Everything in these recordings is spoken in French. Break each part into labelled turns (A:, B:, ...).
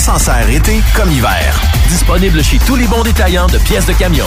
A: s'en sert été comme hiver.
B: Disponible chez tous les bons détaillants de pièces de camion.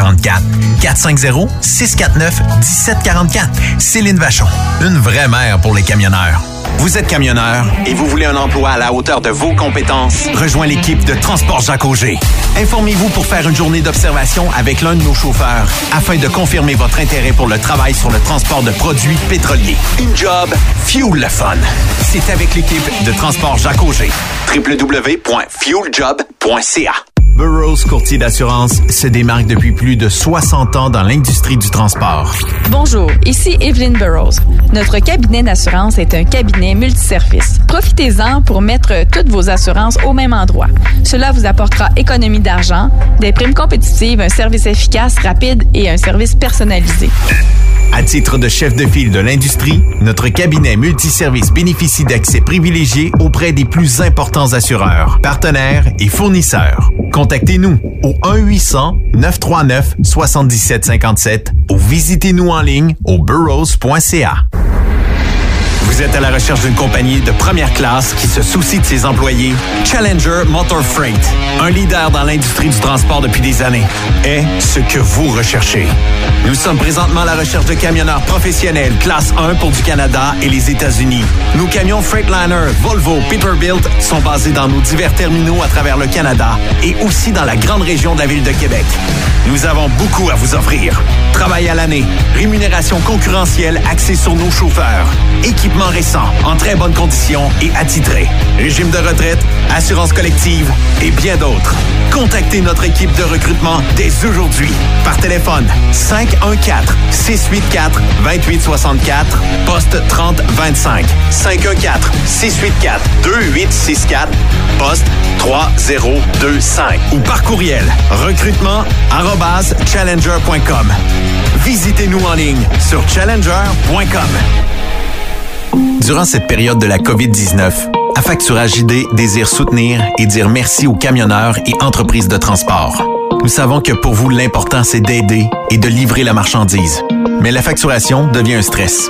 A: 1744. 450 649 1744. Céline Vachon. Une vraie mère pour les camionneurs. Vous êtes camionneur et vous voulez un emploi à la hauteur de vos compétences? Rejoins l'équipe de Transport Jacques Auger. Informez-vous pour faire une journée d'observation avec l'un de nos chauffeurs afin de confirmer votre intérêt pour le travail sur le transport de produits pétroliers. Une job, fuel le fun. C'est avec l'équipe de Transport Jacques Auger. www.fueljob.ca Burroughs Courtier d'assurance se démarque depuis plus de 60 ans dans l'industrie du transport.
C: Bonjour, ici Evelyn Burroughs. Notre cabinet d'assurance est un cabinet multiservice. Profitez-en pour mettre toutes vos assurances au même endroit. Cela vous apportera économie d'argent, des primes compétitives, un service efficace, rapide et un service personnalisé.
A: À titre de chef de file de l'industrie, notre cabinet multiservice bénéficie d'accès privilégié auprès des plus importants assureurs, partenaires et fournisseurs. Contactez-nous au 1-800-939-7757 ou visitez-nous en ligne au burrows.ca. Vous êtes à la recherche d'une compagnie de première classe qui se soucie de ses employés? Challenger Motor Freight, un leader dans l'industrie du transport depuis des années, est ce que vous recherchez. Nous sommes présentement à la recherche de camionneurs professionnels classe 1 pour du Canada et les États-Unis. Nos camions Freightliner, Volvo, Peterbilt sont basés dans nos divers terminaux à travers le Canada et aussi dans la grande région de la ville de Québec. Nous avons beaucoup à vous offrir. Travail à l'année, rémunération concurrentielle axée sur nos chauffeurs, équipement récent, en très bonne condition et attitré, régime de retraite, assurance collective et bien d'autres. Contactez notre équipe de recrutement dès aujourd'hui par téléphone 514 684 2864 poste 3025 514 684 2864 poste 3025 ou par courriel recrutement challenger.com. Visitez-nous en ligne sur challenger.com. Durant cette période de la COVID-19, Affacturage ID désire soutenir et dire merci aux camionneurs et entreprises de transport. Nous savons que pour vous, l'important, c'est d'aider et de livrer la marchandise. Mais la facturation devient un stress.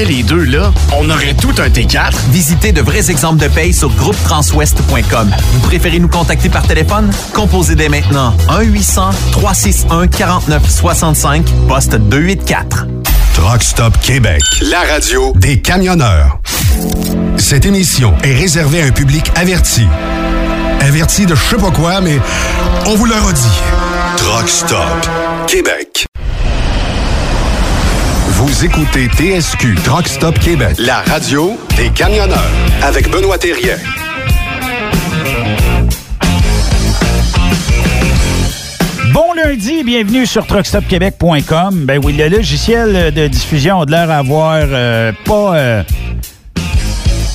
D: les deux, là, on aurait tout un T4.
A: Visitez de vrais exemples de paye sur groupetranswest.com. Vous préférez nous contacter par téléphone? Composez dès maintenant 1-800-361-4965, poste 284.
E: Truck Stop Québec, la radio des camionneurs. Cette émission est réservée à un public averti. Averti de je sais pas quoi, mais on vous le redit. Truck Stop Québec. Vous écoutez TSQ Truck Stop Québec, la radio des camionneurs avec Benoît Thérien.
F: Bon lundi, bienvenue sur truckstopquebec.com. Ben oui, le logiciel de diffusion a de l'air à avoir euh, pas... euh,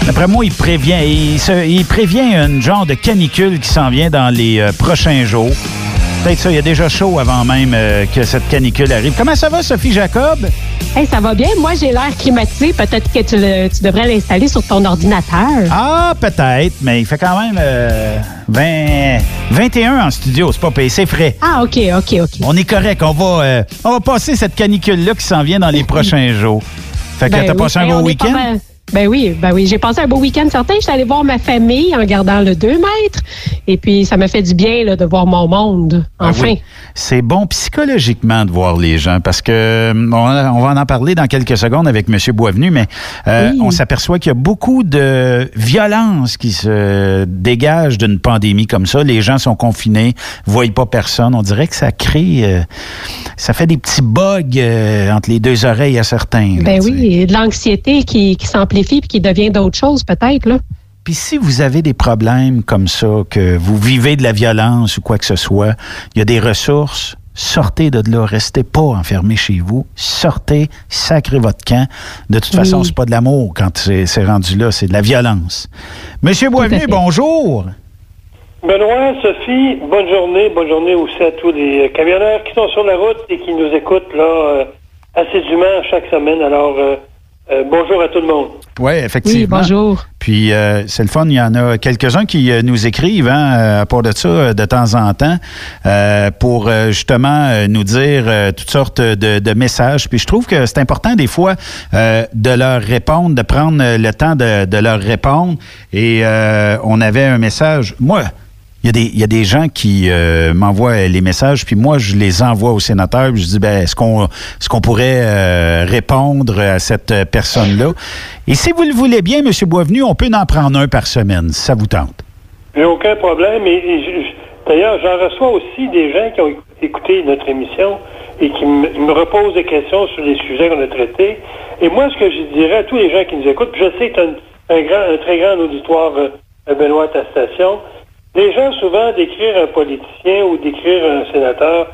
F: D'après moi, il prévient, il, se- il prévient un genre de canicule qui s'en vient dans les euh, prochains jours. Peut-être ça, il y a déjà chaud avant même euh, que cette canicule arrive. Comment ça va, Sophie Jacob?
G: Hey, ça va bien. Moi, j'ai l'air climatisé. Peut-être que tu, le- tu devrais l'installer sur ton ordinateur.
F: Ah, peut-être, mais il fait quand même euh, 20, 21 en studio, c'est pas payé, c'est frais.
G: Ah, OK, OK, OK.
F: On est correct, on va, euh, on va passer cette canicule-là qui s'en vient dans les prochains jours. Fait que
G: Ben
F: t'as
G: oui.
F: passé un
G: Ben,
F: beau week-end?
G: Ben oui, ben oui. J'ai passé un beau week-end certain. J'étais allée voir ma famille en gardant le 2 mètres. Et puis, ça m'a fait du bien là, de voir mon monde.
F: Ah
G: Enfin.
F: oui. C'est bon psychologiquement de voir les gens parce que on, on va en parler dans quelques secondes avec M. Boisvenu, mais euh,
G: Oui.
F: on s'aperçoit qu'il y a beaucoup de violence qui se dégage d'une pandémie comme ça. Les gens sont confinés, voient pas personne. On dirait que ça crée, euh, ça fait des petits bugs euh, entre les deux oreilles à certains.
G: Ben oui, et de l'anxiété qui, qui s'amplifie puis qui devient d'autres choses, peut-être. là.
F: Puis si vous avez des problèmes comme ça, que vous vivez de la violence ou quoi que ce soit, il y a des ressources. Sortez de là, restez pas enfermés chez vous. Sortez, sacrez votre camp. De toute
G: Oui.
F: façon, c'est pas de l'amour quand c'est c'est rendu là, c'est de la violence. Monsieur Boisvenu, bonjour.
H: Benoît, Sophie, bonne journée. Bonne journée aussi à tous les euh, camionneurs qui sont sur la route et qui nous écoutent là euh, assidûment chaque semaine. Alors, euh, euh, bonjour à tout le monde.
F: Oui, effectivement.
G: Oui, bonjour.
F: Puis euh, c'est le fun, il y en a quelques-uns qui euh, nous écrivent hein, euh, à part de ça de temps en temps euh, pour euh, justement euh, nous dire euh, toutes sortes de, de messages. Puis je trouve que c'est important des fois euh, de leur répondre, de prendre le temps de, de leur répondre. Et euh, on avait un message. Moi, il y, a des, il y a des gens qui euh, m'envoient les messages, puis moi, je les envoie au sénateur, puis je dis, ben, est-ce qu'on est pourrait euh, répondre à cette personne-là? Et si vous le voulez bien, M. Boisvenu, on peut en prendre un par semaine, si ça vous tente.
H: J'ai aucun problème. Et, d'ailleurs, j'en reçois aussi des gens qui ont éc- écouté notre émission et qui me reposent des questions sur les sujets qu'on a traités. Et moi, ce que je dirais à tous les gens qui nous écoutent, puis je sais que tu as un, grand, un très grand auditoire, euh, Benoît, à ta station. Les gens, souvent, d'écrire un politicien ou d'écrire un sénateur,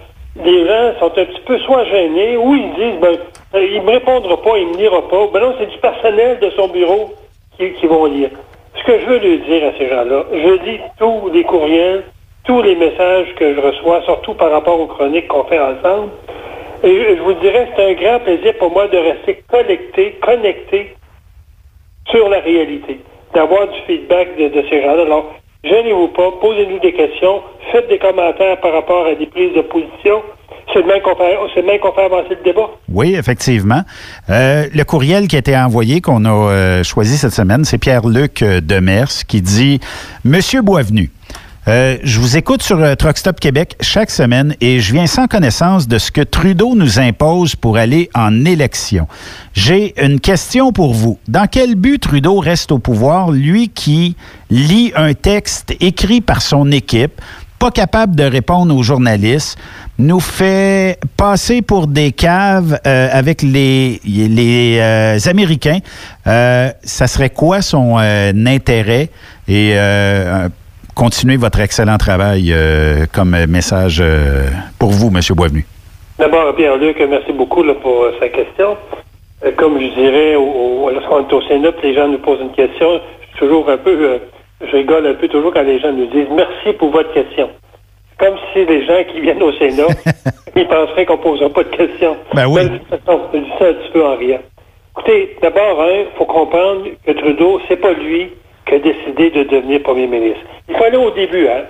H: les gens sont un petit peu soit gênés ou ils disent, ben, euh, il me répondra pas, il me lira pas. Ben non, c'est du personnel de son bureau qui, vont lire. Ce que je veux lui dire à ces gens-là, je lis tous les courriels, tous les messages que je reçois, surtout par rapport aux chroniques qu'on fait ensemble. Et je, vous dirais, c'est un grand plaisir pour moi de rester connecté, connecté sur la réalité, d'avoir du feedback de, ces gens-là. Gênez-vous pas, posez-nous des questions, faites des commentaires par rapport à des prises de position. C'est le même qu'on fait, qu'on fait avancer le débat.
F: Oui, effectivement. Euh, le courriel qui a été envoyé, qu'on a euh, choisi cette semaine, c'est Pierre-Luc euh, Demers qui dit Monsieur Boisvenu, Euh, je vous écoute sur euh, Truck Stop Québec chaque semaine et je viens sans connaissance de ce que Trudeau nous impose pour aller en élection. J'ai une question pour vous. Dans quel but Trudeau reste au pouvoir, lui qui lit un texte écrit par son équipe, pas capable de répondre aux journalistes, nous fait passer pour des caves euh, avec les, euh, Américains? Ça serait quoi son intérêt? Continuez votre excellent travail euh, comme message euh, pour vous, M. Boisvenu.
H: D'abord, Pierre-Luc, merci beaucoup là, pour euh, sa question. Euh, comme je dirais, au, au- lorsqu'on est au Sénat, les gens nous posent une question, je suis toujours un peu, euh, je rigole un peu toujours quand les gens nous disent merci pour votre question. Comme si les gens qui viennent au Sénat, ils penseraient qu'on ne posera pas de questions.
F: Ben oui.
H: façon, je dis ça un petit peu en riant. Écoutez, d'abord, il faut comprendre que Trudeau, c'est pas lui qui a décidé de devenir premier ministre. Il fallait au début, hein.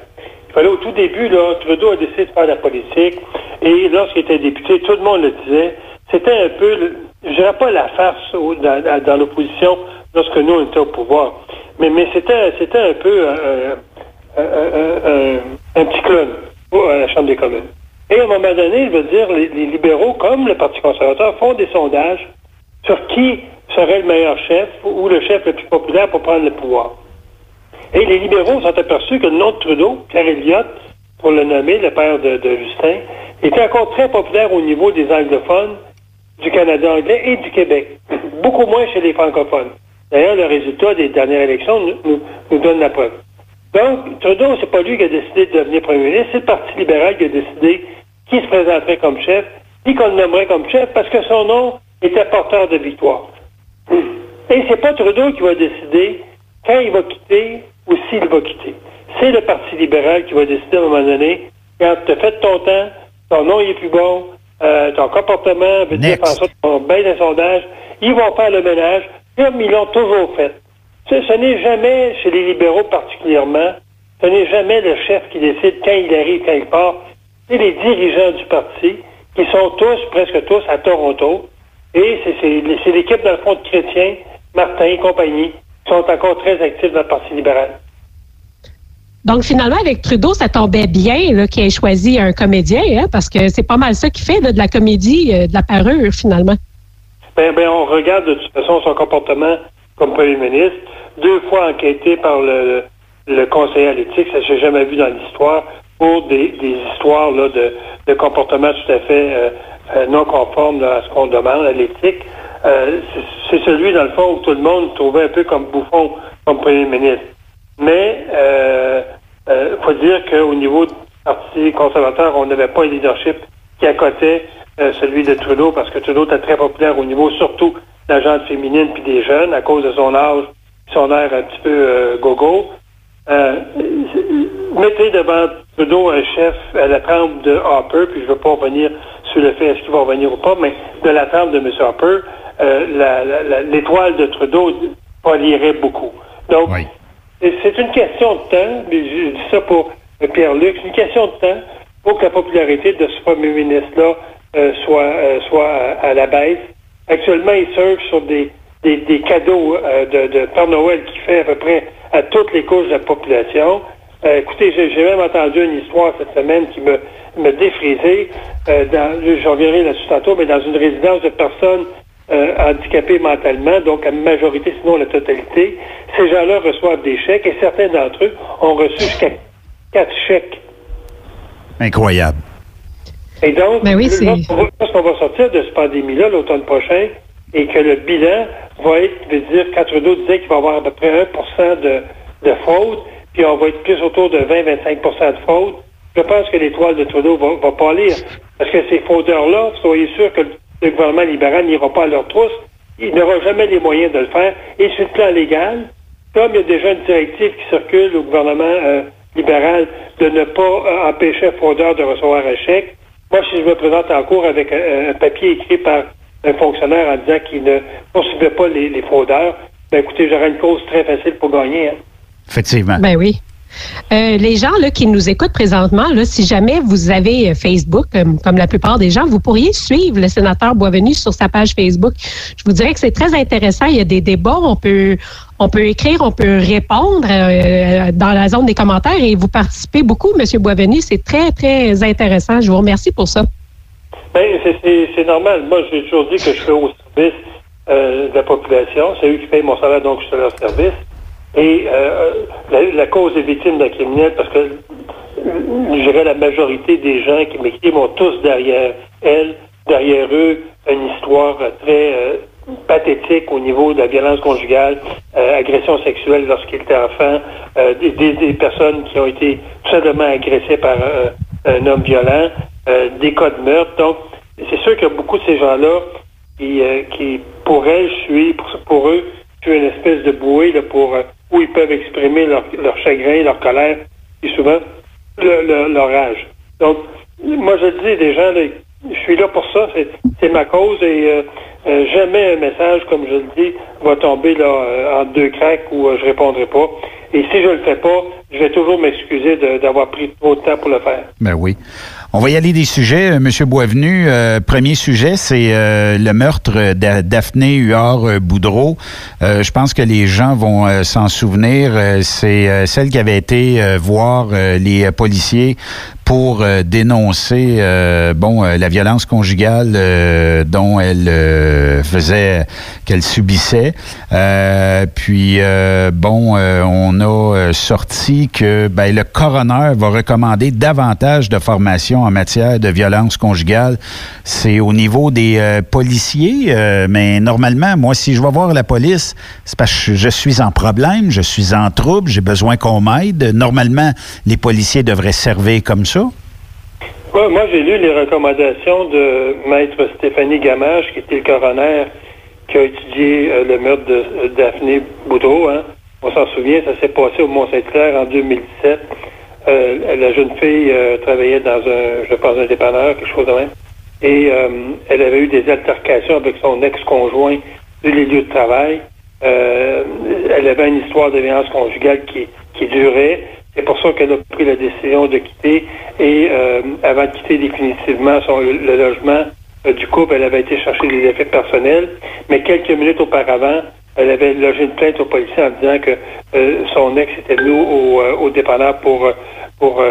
H: Il fallait au tout début, là, Trudeau a décidé de faire la politique. Et lorsqu'il était député, tout le monde le disait. C'était un peu, je dirais pas la farce dans, dans- l'opposition lorsque nous, on était au pouvoir. Mais, mais c'était, c'était un peu un, un, un- un- un petit clown à la Chambre des communes. Et à un moment donné, je veux dire, les, les libéraux, comme le Parti conservateur, font des sondages sur qui serait le meilleur chef ou le chef le plus populaire pour prendre le pouvoir. Et les libéraux sont aperçus que le nom de Trudeau, Pierre Elliott, pour le nommer, le père de, Justin, était encore très populaire au niveau des anglophones du Canada anglais et du Québec. Beaucoup moins chez les francophones. D'ailleurs, le résultat des dernières élections nous, nous- nous donne la preuve. Donc, Trudeau, c'est pas lui qui a décidé de devenir premier ministre, c'est le Parti libéral qui a décidé qui se présenterait comme chef, qui qu'on le nommerait comme chef, parce que son nom était porteur de victoire. Et c'est pas Trudeau qui va décider quand il va quitter ou s'il va quitter. C'est le Parti libéral qui va décider à un moment donné, quand tu as fait ton temps, ton nom est plus bon, euh, ton comportement veut dire
F: Next.
H: faire ça, ton bain de sondage, ils vont faire le ménage, comme ils l'ont toujours fait. Ce, ce n'est jamais, chez les libéraux particulièrement, ce n'est jamais le chef qui décide quand il arrive, quand il part. C'est les dirigeants du parti qui sont tous, presque tous, à Toronto. Et c'est- l'équipe, dans le fond, de Chrétien, Martin et compagnie, qui sont encore très actifs dans le Parti libéral.
G: Donc, finalement, avec Trudeau, ça tombait bien qu'il ait choisi un comédien, hein, parce que c'est pas mal ça qu'il fait, là, de la comédie, euh, de la parure, finalement.
H: Ben, ben, on regarde de toute façon son comportement comme premier ministre, deux fois enquêté par le, le conseiller à l'éthique, ça s'est jamais vu dans l'histoire, pour des, des histoires là, de, de comportement tout à fait euh, euh, non conforme à ce qu'on demande à l'éthique. Euh, c'est- celui, dans le fond, où tout le monde trouvait un peu comme bouffon comme premier ministre. Mais euh, euh, faut dire qu'au niveau du Parti conservateur, on n'avait pas un leadership qui accotait euh, celui de Trudeau, parce que Trudeau était très populaire au niveau surtout de la gente féminine puis des jeunes, à cause de son âge, son air un petit peu euh, gogo. Euh, mettez devant Trudeau un chef à la trempe de Harper, puis je ne veux pas revenir sur le fait est-ce qu'il va revenir ou pas, mais de la trempe de M. Harper, euh, l'étoile de Trudeau polierait beaucoup. Donc,
F: Oui.
H: C'est une question de temps, mais je dis ça pour Pierre-Luc, c'est une question de temps pour que la popularité de ce premier ministre-là euh, soit, euh, soit à, à la baisse. Actuellement, il surfe sur des, des, des cadeaux euh, de, de Père Noël qui fait à peu près à toutes les couches de la population. Euh, écoutez, j'ai j'ai même entendu une histoire cette semaine qui me, me défrisait. Euh, dans, je reviendrai là-dessus tantôt, mais dans une résidence de personnes euh, handicapés mentalement, donc à majorité, sinon la totalité, ces gens-là reçoivent des chèques et certains d'entre eux ont reçu jusqu'à quatre chèques.
F: Incroyable.
H: Et donc,
G: Ben oui, c'est-
H: lorsqu'on va- lorsqu'on va sortir de cette pandémie-là l'automne prochain et que le bilan va être, je veux dire, quand Trudeau disait qu'il va avoir à peu près 1 de, de fraude, puis on va être plus autour de 20-25% de fraude, je pense que l'étoile de Trudeau va, va pas lire. Parce que ces fraudeurs-là, soyez sûr que le gouvernement libéral n'ira pas à leur trousse. Il n'aura jamais les moyens de le faire. Et sur le plan légal, comme il y a déjà une directive qui circule au gouvernement euh, libéral de ne pas euh, empêcher un fraudeur de recevoir un chèque, moi, si je me présente en cours avec un, un papier écrit par un fonctionnaire en disant qu'il ne poursuivait pas les, les fraudeurs, ben écoutez, j'aurais une cause très facile pour gagner. hein.
F: Effectivement.
G: Ben oui. Euh, les gens là, qui nous écoutent présentement, là, si jamais vous avez euh, Facebook, comme, la plupart des gens, vous pourriez suivre le sénateur Boisvenu sur sa page Facebook. Je vous dirais que c'est très intéressant. Il y a des débats. On peut, on peut écrire, on peut répondre euh, dans la zone des commentaires et vous participez beaucoup, M. Boisvenu. C'est très, très intéressant. Je vous remercie pour ça.
H: Ben, c'est normal. Moi, j'ai toujours dit que je fais au service de la population. C'est eux qui payent mon salaire, donc je suis leur service. Et euh, la, cause des victimes de la criminelle, parce que je dirais la majorité des gens qui m'écrivent ont tous derrière elles, derrière eux, une histoire très euh, pathétique au niveau de la violence conjugale, euh, agression sexuelle lorsqu'ils étaient enfants, des, des, personnes qui ont été tout simplement agressées par un homme violent, des cas de meurtre. Donc, c'est sûr qu'il y a beaucoup de ces gens-là qui, qui pour elles, suis, pour, pour eux, je suis une espèce de bouée là, pour où ils peuvent exprimer leur, chagrin, leur colère, et souvent leur rage. Donc, moi, je dis des gens, je suis là pour ça, c'est ma cause et euh, euh, jamais un message, comme je le dis, va tomber là euh, en deux craques où je répondrai pas. Et si je le fais pas, je vais toujours m'excuser d'avoir pris trop de temps pour le faire.
F: Ben oui. On va y aller des sujets, Monsieur Boisvenu. premier sujet, c'est le meurtre de Daphné Huard-Boudreau. je pense que les gens vont s'en souvenir. c'est celle qui avait été voir les policiers pour euh, dénoncer euh, bon euh, la violence conjugale dont elle faisait qu'elle subissait. puis bon, on a sorti que ben, le coroner va recommander davantage de formation en matière de violence conjugale. C'est au niveau des policiers, mais normalement, moi, si je vais voir la police, c'est parce que je suis en problème, je suis en trouble, j'ai besoin qu'on m'aide. Normalement, les policiers devraient servir comme ça
H: moi, j'ai lu les recommandations de maître Stéphanie Gamache, qui était le coroner qui a étudié euh, le meurtre de euh, Daphné Boudreau. Hein. On s'en souvient, ça s'est passé au Mont-Saint-Clair en 2017. Euh, la jeune fille travaillait dans un, je pense, un dépanneur, quelque chose de même. Et elle avait eu des altercations avec son ex-conjoint les lieux de travail. elle avait une histoire de violence conjugale qui, qui durait. C'est pour ça qu'elle a pris la décision de quitter et euh, avant de quitter définitivement son, le, logement euh, du couple, elle avait été chercher des effets personnels. Mais quelques minutes auparavant, elle avait logé une plainte au policier en disant que euh, son ex était venu au, au dépanneur pour, pour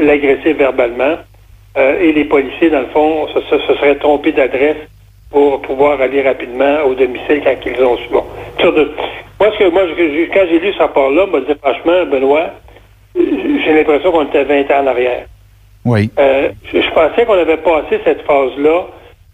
H: l'agresser verbalement. et les policiers, dans le fond, se, se, seraient trompés d'adresse pour pouvoir aller rapidement au domicile quand ils ont su. Bon, moi, ce que moi, quand j'ai lu ce rapport-là, je me disais franchement, Benoît, j'ai l'impression qu'on était 20 ans en arrière.
F: Oui.
H: Euh, je, pensais qu'on avait passé cette phase-là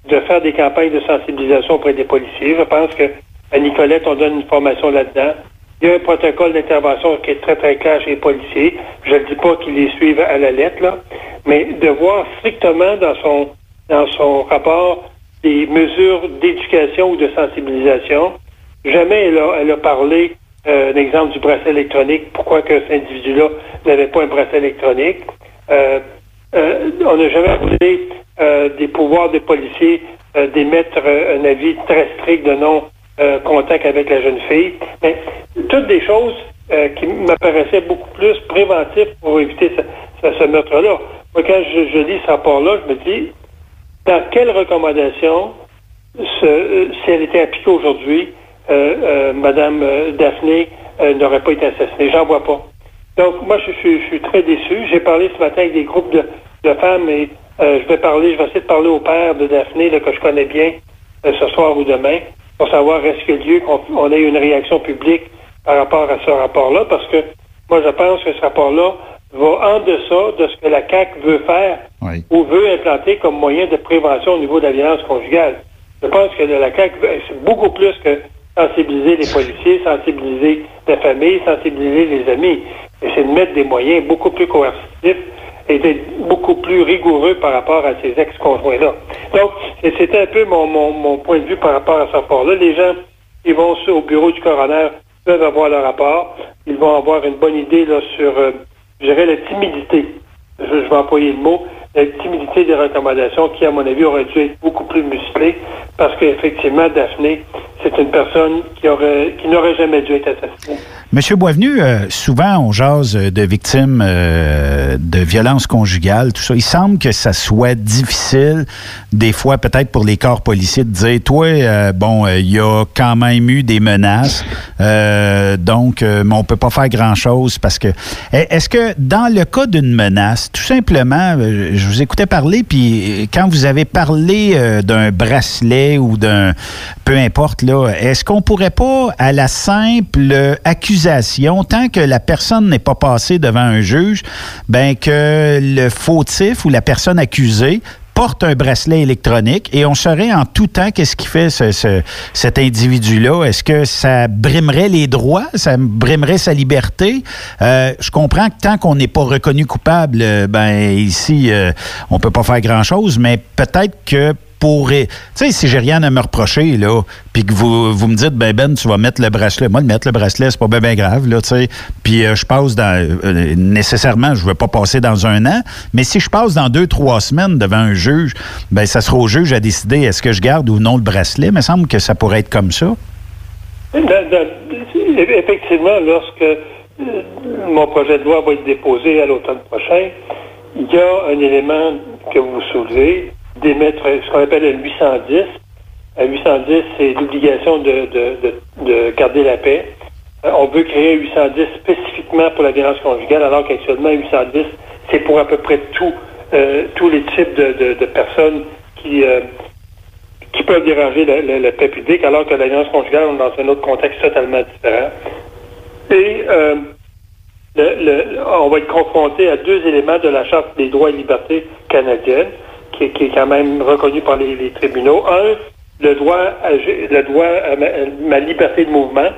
H: de faire des campagnes de sensibilisation auprès des policiers. Je pense que à Nicolette, on donne une formation là-dedans. Il y a un protocole d'intervention qui est très, très clair chez les policiers. Je ne dis pas qu'ils les suivent à la lettre, là, mais de voir strictement dans son, dans son rapport des mesures d'éducation ou de sensibilisation. Jamais elle a, elle a parlé euh, un exemple du bracelet électronique, pourquoi que cet individu-là n'avait pas un bracelet électronique? Euh, euh, on n'a jamais voulu des pouvoirs des policiers d'émettre un avis très strict de non-contact avec la jeune fille. Mais toutes des choses qui m'apparaissaient beaucoup plus préventives pour éviter ce, meurtre-là. Moi, quand je, lis ce rapport-là, je me dis, dans quelle recommandation, si elle était appliquée aujourd'hui, euh, euh, Madame euh, Daphné n'aurait pas été assassinée. J'en vois pas. Donc, moi, je, suis très déçu. J'ai parlé ce matin avec des groupes de, femmes et je vais parler, je vais essayer de parler au père de Daphné, que je connais bien, ce soir ou demain, pour savoir est-ce qu'il y a lieu qu'on ait une réaction publique par rapport à ce rapport-là, parce que moi, je pense que ce rapport-là va en deçà de ce que la CAC veut faire ou veut implanter comme moyen de prévention au niveau de la violence conjugale. Je pense que la CAC, c'est beaucoup plus que sensibiliser les policiers, sensibiliser la famille, sensibiliser les amis. Et c'est de mettre des moyens beaucoup plus coercitifs et d'être beaucoup plus rigoureux par rapport à ces ex-conjoints-là. Donc, c'était un peu mon, mon, point de vue par rapport à ce rapport-là. Les gens qui vont au bureau du coroner peuvent avoir le rapport. Ils vont avoir une bonne idée là, sur, euh, je dirais, la timidité. Je, vais employer le mot, la timidité des recommandations qui, à mon avis, aurait dû être beaucoup plus musclée parce qu'effectivement, Daphné, c'est une personne qui qui n'aurait jamais dû être assassinée.
F: Monsieur Boisvenu, euh, souvent on jase de victimes euh, de violences conjugales, tout ça. Il semble que ça soit difficile, des fois peut-être pour les corps policiers, de dire, toi, euh, bon, il y a quand même eu des menaces, donc, mais on peut pas faire grand-chose parce que... Est-ce que dans le cas d'une menace, tout simplement, je vous écoutais parler, puis quand vous avez parlé d'un bracelet ou d'un... peu importe, là, est-ce qu'on pourrait pas, à la simple accusation tant que la personne n'est pas passée devant un juge, ben que le fautif ou la personne accusée porte un bracelet électronique et on saurait en tout temps qu'est-ce qui fait cet individu-là. Est-ce que ça brimerait les droits, ça brimerait sa liberté? Euh, je comprends que tant qu'on n'est pas reconnu coupable, ben ici, euh, on peut pas faire grand-chose, mais peut-être que tu sais, si j'ai rien à me reprocher, là, puis que vous, vous me dites, ben, Ben, tu vas mettre le bracelet. Moi, le mettre le bracelet, c'est pas bien ben grave, là, tu sais. Puis euh, je passe dans. Euh, nécessairement, je veux pas passer dans un an, mais si je passe dans deux, trois semaines devant un juge, ben, ça sera au juge à décider est-ce que je garde ou non le bracelet. Il me semble que ça pourrait être comme ça.
H: effectivement, lorsque euh, mon projet de loi va être déposé à l'automne prochain, il y a un élément que vous soulevez, d'émettre ce qu'on appelle le 810. Un 810, c'est l'obligation de, de, garder la paix. Euh, on veut créer un 810 spécifiquement pour la violence conjugale, alors qu'actuellement, 810, c'est pour à peu près tout, euh, tous les types de, personnes qui, euh, qui peuvent déranger la, paix publique, alors que la violence conjugale, on est dans un autre contexte totalement différent. Et on va être confronté à deux éléments de la Charte des droits et libertés canadiennes qui, est quand même reconnu par les, tribunaux. Un, le droit, à, le droit à ma, liberté de mouvement.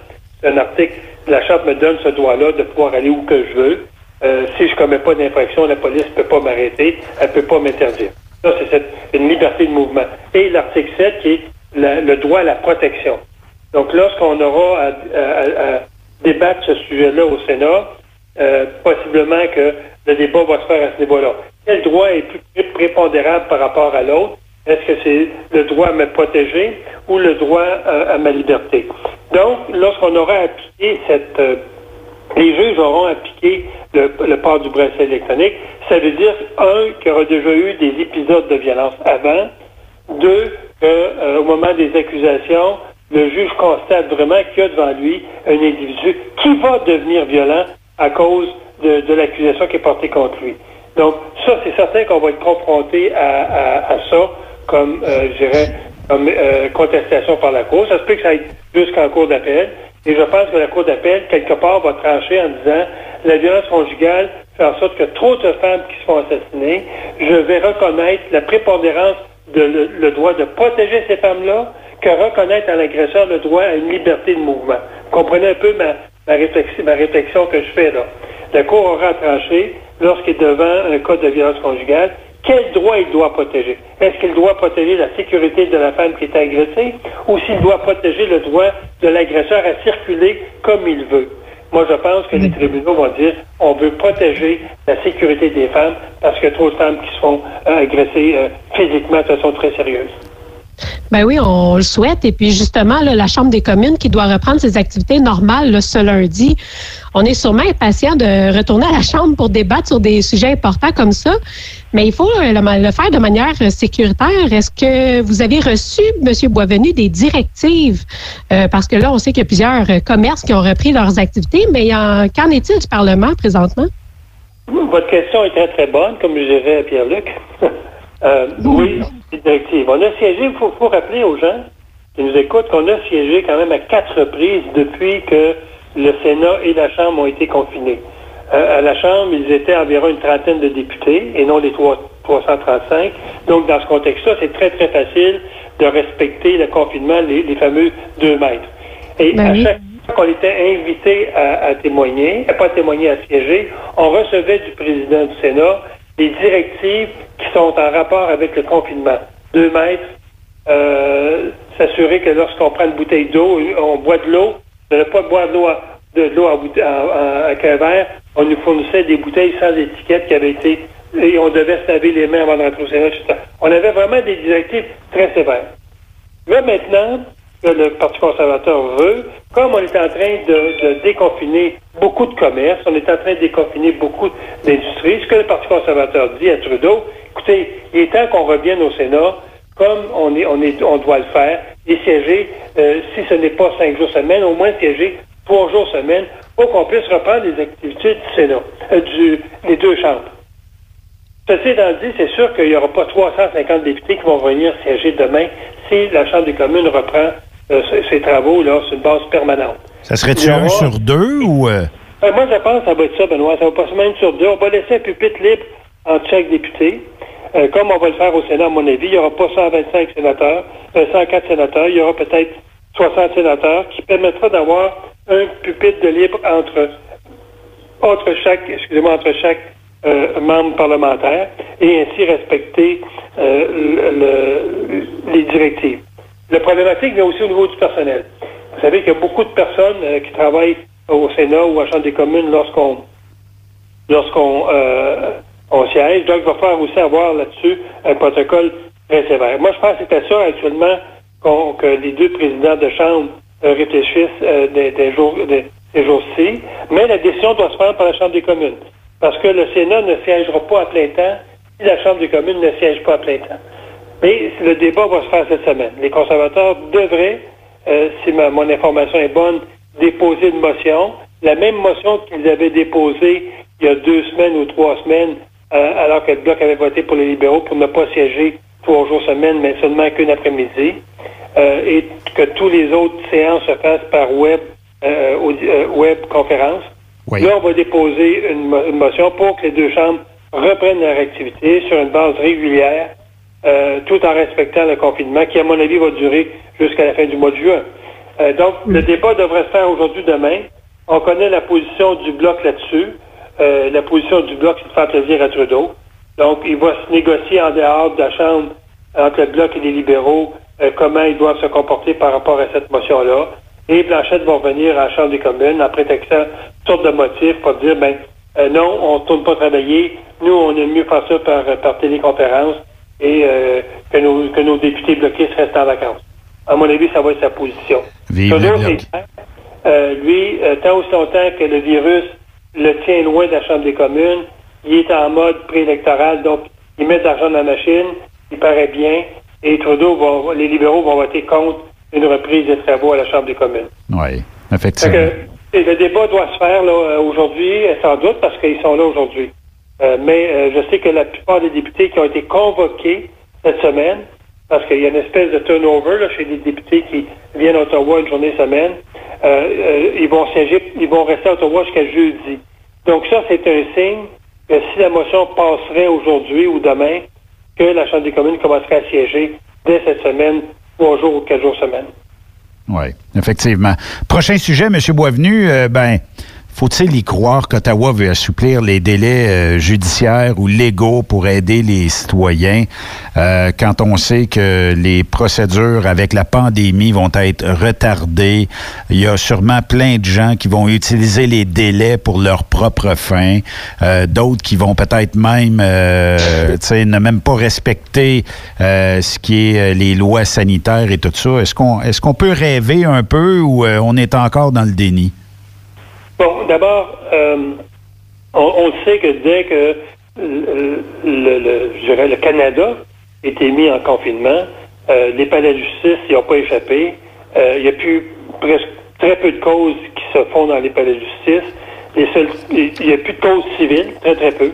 H: Un article, la Charte me donne ce droit-là de pouvoir aller où que je veux. Euh, si je ne commets pas d'infraction, la police ne peut pas m'arrêter, elle ne peut pas m'interdire. Ça, c'est une liberté de mouvement. Et l'article 7, qui est le droit à la protection. Donc, lorsqu'on aura à, débattre ce sujet-là au Sénat, euh, possiblement que le débat va se faire à ce niveau-là quel droit est plus prépondérable par rapport à l'autre? Est-ce que c'est le droit à me protéger ou le droit à, ma liberté? Donc, lorsqu'on aura appliqué cette... Euh, les juges auront appliqué le, port du bracelet électronique, ça veut dire, un, qu'il y aura déjà eu des épisodes de violence avant, deux, qu'au euh, moment des accusations, le juge constate vraiment qu'il y a devant lui un individu qui va devenir violent à cause de l'accusation qui est portée contre lui. Donc, ça, c'est certain qu'on va être confronté à, ça comme, euh, je dirais, comme euh, contestation par la Cour. Ça se peut que ça aille jusqu'en Cour d'appel. Et je pense que la Cour d'appel, quelque part, va trancher en disant la violence conjugale fait en sorte que trop de femmes qui se font assassiner, je vais reconnaître la prépondérance de le, droit de protéger ces femmes-là que reconnaître à l'agresseur le droit à une liberté de mouvement. Vous comprenez un peu ma, ma, réflexion, ma réflexion que je fais là. La Cour aura tranché lorsqu'il est devant un cas de violence conjugale, quel droit il doit protéger? Est-ce qu'il doit protéger la sécurité de la femme qui est agressée ou s'il doit protéger le droit de l'agresseur à circuler comme il veut? Moi, je pense que les tribunaux vont dire on veut protéger la sécurité des femmes parce a trop de femmes qui se font euh, agresser euh, physiquement de façon très sérieuse.
G: Ben oui, on le souhaite. Et puis justement, la Chambre des communes qui doit reprendre ses activités normales ce lundi, on est sûrement impatient de retourner à la Chambre pour débattre sur des sujets importants comme ça. Mais il faut euh, le, faire de manière sécuritaire. Est-ce que vous avez reçu, M. Boisvenu, des directives? Euh, parce que là, on sait qu'il y a plusieurs commerces qui ont repris leurs activités, mais qu'en est-il du Parlement présentement?
H: Votre question est très, très bonne, comme je dirais à Pierre-Luc. Euh, oui, directive. On a siégé, il faut, rappeler aux gens qui nous écoutent qu'on a siégé quand même à quatre reprises depuis que le Sénat et la Chambre ont été confinés. Euh, à la Chambre, ils étaient environ une trentaine de députés et non les 335. Donc, dans ce contexte-là, c'est très, très facile de respecter le confinement, les, fameux deux mètres. Et ben à chaque fois qu'on était invité à, à témoigner, à pas témoigner, à siéger, on recevait du président du Sénat des directives qui sont en rapport avec le confinement. Deux mètres, euh, s'assurer que lorsqu'on prend une bouteille d'eau, on boit de l'eau, de ne pas boire de l'eau, avec un on nous fournissait des bouteilles sans étiquette qui avaient été et on devait se laver les mains avant de rentrer au. On avait vraiment des directives très sévères. Là, maintenant, que le Parti conservateur veut, comme on est en train de, déconfiner beaucoup de commerces, on est en train de déconfiner beaucoup d'industries, ce que le Parti conservateur dit à Trudeau, écoutez, il est temps qu'on revienne au Sénat comme on, est, on, est, on doit le faire, et siéger, euh, si ce n'est pas cinq jours semaine, au moins siéger trois jours semaine pour qu'on puisse reprendre les activités du Sénat, euh, du, les deux chambres. Ceci étant dit, c'est sûr qu'il n'y aura pas 350 députés qui vont venir siéger demain si la Chambre des communes reprend euh, ses, travaux là, sur une base permanente.
F: Ça serait-tu un sur deux ou... Euh?
H: moi, je pense que ça va être ça, Benoît. Ça va pas se mettre sur deux. On va laisser un pupitre libre entre chaque député. comme on va le faire au Sénat, à mon avis, il n'y aura pas 125 sénateurs, 104 sénateurs. Il y aura peut-être 60 sénateurs qui permettra d'avoir un pupitre de libre entre, entre chaque, excusez-moi, entre chaque euh, membre parlementaire et ainsi respecter euh, les directives. La problématique vient aussi au niveau du personnel. Vous savez qu'il y a beaucoup de personnes euh, qui travaillent au Sénat ou à la Chambre des communes lorsqu'on lorsqu'on on siège. Donc, il va falloir aussi avoir là-dessus un protocole très sévère. Moi, je pense que c'est à actuellement que les deux présidents de Chambre euh, réfléchissent euh, des, jours, des, jours-ci. Mais la décision doit se prendre par la Chambre des communes. Parce que le Sénat ne siégera pas à plein temps si la Chambre des communes ne siège pas à plein temps. Mais le débat va se faire cette semaine. Les conservateurs devraient, euh, si mon information est bonne, déposer une motion. La même motion qu'ils avaient déposée il y a deux semaines ou trois semaines, alors que le Bloc avait voté pour les libéraux pour ne pas siéger trois jours semaine, mais seulement qu'une après-midi. Euh, et que tous les autres séances se fassent par web, euh, euh, web conférence. Là, on va déposer une, motion pour que les deux chambres reprennent leur activité sur une base régulière, tout en respectant le confinement, qui, à mon avis, va durer jusqu'à la fin du mois de juin. donc, le débat devrait se faire aujourd'hui, demain. On connaît la position du bloc là-dessus. la position du bloc, c'est de faire plaisir à Trudeau. Donc, il va se négocier en dehors de la Chambre entre le bloc et les libéraux euh, comment ils doivent se comporter par rapport à cette motion-là. Et Blanchette va revenir à la Chambre des communes en prétextant toutes sortes de motifs pour dire, ben euh, non, on ne tourne pas travailler. Nous, on aime mieux faire ça par, par téléconférence et euh, que, nos, que nos députés bloqués restent en vacances. À mon avis, ça va être sa position.
F: Vive
H: euh, lui, tant aussi longtemps que le virus le tient loin de la Chambre des communes, il est en mode préélectoral, donc il met de l'argent dans la machine, il paraît bien, et Trudeau va, les libéraux vont voter contre une reprise des travaux à la Chambre des communes.
F: Oui, effectivement.
H: et le débat doit se faire là, aujourd'hui, sans doute, parce qu'ils sont là aujourd'hui. Euh, mais euh, je sais que la plupart des députés qui ont été convoqués cette semaine, parce qu'il y a une espèce de turnover là, chez les députés qui viennent à Ottawa une journée semaine, euh, ils vont siéger, ils vont rester à Ottawa jusqu'à jeudi. Donc ça, c'est un signe que si la motion passerait aujourd'hui ou demain, que la Chambre des communes commencerait à siéger dès cette semaine, trois jours ou quatre jours semaine.
F: Oui, effectivement. Prochain sujet, M. Boisvenu, ben, faut-il y croire qu'Ottawa veut assouplir les délais euh, judiciaires ou légaux pour aider les citoyens? Euh, quand on sait que les procédures avec la pandémie vont être retardées? Il y a sûrement plein de gens qui vont utiliser les délais pour leur propre fin, euh, d'autres qui vont peut-être même ne même pas respecter ce qui est les lois sanitaires et tout ça. Est-ce qu'on est-ce qu'on peut rêver un peu ou on est encore dans le déni?
H: Bon, d'abord, euh, on, sait que dès que le, le, je dirais, le Canada était mis en confinement, euh, les palais de justice n'y ont pas échappé. Euh, il y a plus presque très peu de causes qui se font dans les palais de justice. Il n'y a plus de causes civiles, très très peu.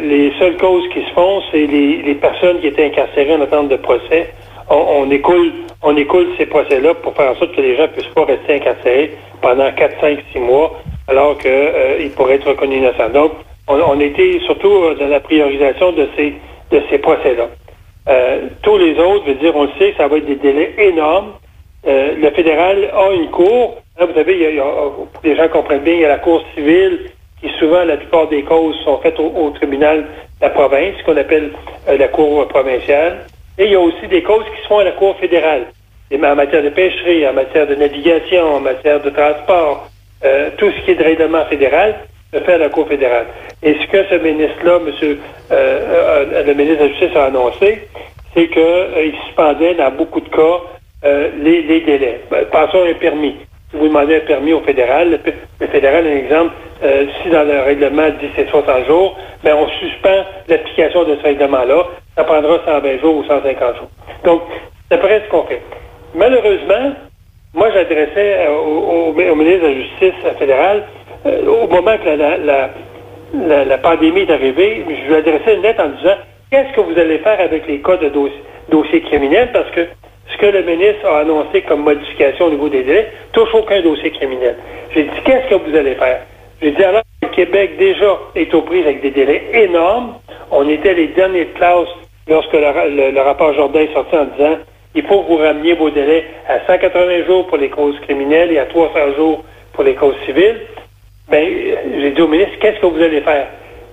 H: les seules causes qui se font, c'est les, les, personnes qui étaient incarcérées en attente de procès. On, on écoule, on écoule ces procès-là pour faire en sorte que les gens puissent pas rester incarcérés pendant 4, 5, 6 mois, alors qu'ils euh, pourraient être reconnus innocents. Donc, on, était surtout euh, dans la priorisation de ces, de procès-là. Euh, tous les autres, je veux dire, on le sait, ça va être des délais énormes. le fédéral a une cour. Hein, vous savez, il y a, pour que les gens comprennent bien, il y a la cour civile qui souvent, la plupart des causes sont faites au, tribunal de la province, ce qu'on appelle la cour provinciale. Et il y a aussi des causes qui se font à la cour fédérale en matière de pêcherie, en matière de navigation, en matière de transport, euh, tout ce qui est de règlement fédéral se fait à la Cour fédérale. Et ce que ce ministre-là, monsieur, euh, euh, le ministre de la Justice a annoncé, c'est qu'il suspendait dans beaucoup de cas les, les, délais. Ben, passons un permis. Vous demandez un permis au fédéral, le, fédéral, un exemple, si dans le règlement dit c'est 60 jours, ben on suspend l'application de ce règlement-là. Ça prendra 120 jours ou 150 jours. Donc, c'est près ce qu'on fait. Malheureusement, moi, j'adressais au, ministre de la Justice fédérale, au moment que la, la, pandémie est arrivée, je lui adressais une lettre en disant qu'est-ce que vous allez faire avec les cas de dossiers criminels? Parce que ce que le ministre a annoncé comme modification au niveau des délais touche aucun dossier criminel. J'ai dit qu'est-ce que vous allez faire? J'ai dit alors le Québec déjà est aux prises avec des délais énormes. On était les derniers de classe lorsque le, rapport Jourdain est sorti en disant il faut que vous rameniez vos délais à 180 jours pour les causes criminelles et à 300 jours pour les causes civiles. Ben, j'ai dit au ministre, qu'est-ce que vous allez faire?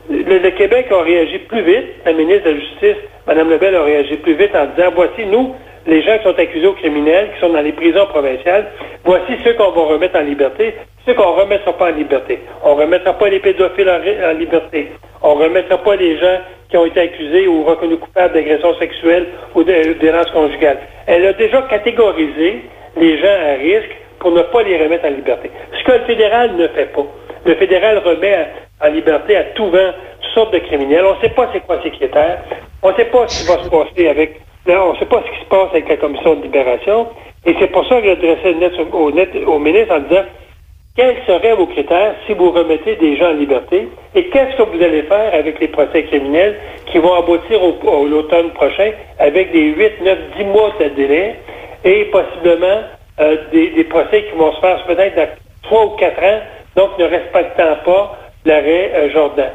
H: Le, Québec a réagi plus vite. La ministre de la Justice, Mme Lebel, a réagi plus vite en disant, voici, nous, les gens qui sont accusés aux criminels, qui sont dans les prisons provinciales, voici ceux qu'on va remettre en liberté, ceux qu'on ne remettra pas en liberté. On ne remettra pas les pédophiles en, liberté. On ne remettra pas les gens qui ont été accusés ou reconnus coupables d'agression sexuelle ou de, violence conjugale. Elle a déjà catégorisé les gens à risque pour ne pas les remettre en liberté. Ce que le fédéral ne fait pas. Le fédéral remet en liberté à tout vent toutes sortes de criminels. On ne sait pas c'est quoi ces critères. On ne sait pas ce qui va se passer avec. On ne sait pas ce qui se passe avec la commission de libération. Et c'est pour ça que j'ai adressé une lettre au, au ministre en disant quels seraient vos critères si vous remettez des gens en liberté? Et qu'est-ce que vous allez faire avec les procès criminels qui vont aboutir au, l'automne prochain avec des 8, 9, 10 mois de délai et possiblement euh, des, procès qui vont se faire peut-être dans 3 ou 4 ans donc ne respectant pas l'arrêt euh, Jordan.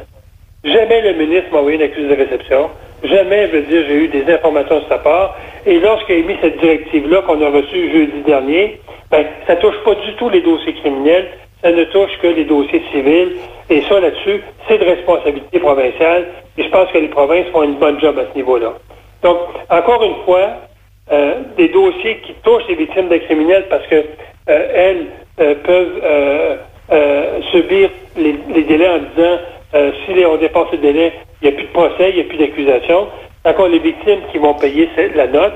H: Jamais le ministre m'a envoyé une accuse de réception. Jamais, je veux dire, j'ai eu des informations de sa part. Et lorsqu'il a émis cette directive-là qu'on a reçue jeudi dernier, ben, ça touche pas du tout les dossiers criminels, ça ne touche que les dossiers civils. Et ça, là-dessus, c'est de responsabilité provinciale. Et je pense que les provinces font une bonne job à ce niveau-là. Donc, encore une fois, euh, des dossiers qui touchent les victimes de criminels parce que euh, elles euh, peuvent euh, subir les, délais en disant euh, si on dépasse le délai, il n'y a plus de procès, il n'y a plus d'accusation. C'est encore les victimes qui vont payer la note.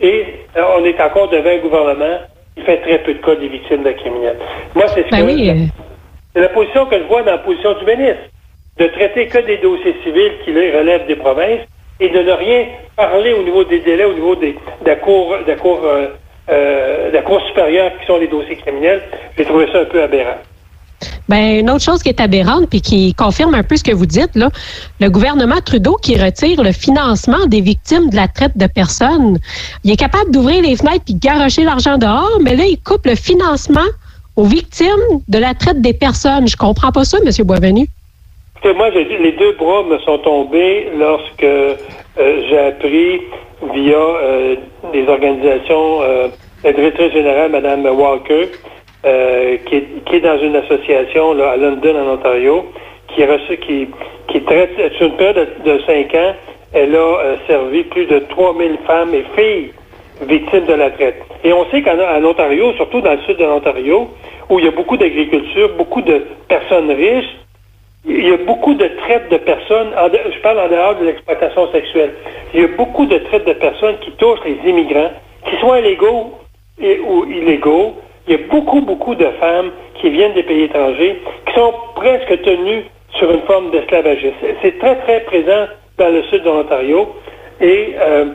H: Et euh, on est encore devant un gouvernement qui fait très peu de cas des victimes de criminels. Moi, c'est ce ben que c'est la position que je vois dans la position du ministre, de traiter que des dossiers civils qui relèvent des provinces et de ne rien parler au niveau des délais, au niveau des, de la cour, de la cour, de la cour supérieure qui sont les dossiers criminels. J'ai trouvé ça un peu aberrant.
G: Ben, une autre chose qui est aberrante puis qui confirme un peu ce que vous dites, là, le gouvernement Trudeau qui retire le financement des victimes de la traite de personnes. Il est capable d'ouvrir les fenêtres puis de garocher l'argent dehors, mais là, il coupe le financement aux victimes de la traite des personnes. Je comprends pas ça, M. Boisvenu.
H: Moi, les deux bras me sont tombés lorsque euh, j'ai appris via euh, des organisations, euh, la directrice générale, Mme Walker, euh, qui, est, dans une association à London, en Ontario, qui, qui, qui traite, sur une période de, cinq ans, elle a euh, servi plus de 3000 femmes et filles victimes de la traite. Et on sait qu'en Ontario, surtout dans le sud de l'Ontario, où il y a beaucoup d'agriculture, beaucoup de personnes riches, il y a beaucoup de traite de personnes, je parle en dehors de l'exploitation sexuelle, il y a beaucoup de traite de personnes qui touchent les immigrants, qui soient illégaux et, ou illégaux, il y a beaucoup, beaucoup de femmes qui viennent des pays étrangers qui sont presque tenues sur une forme d'esclavagisme. C'est très, très présent dans le sud de l'Ontario. Et euh,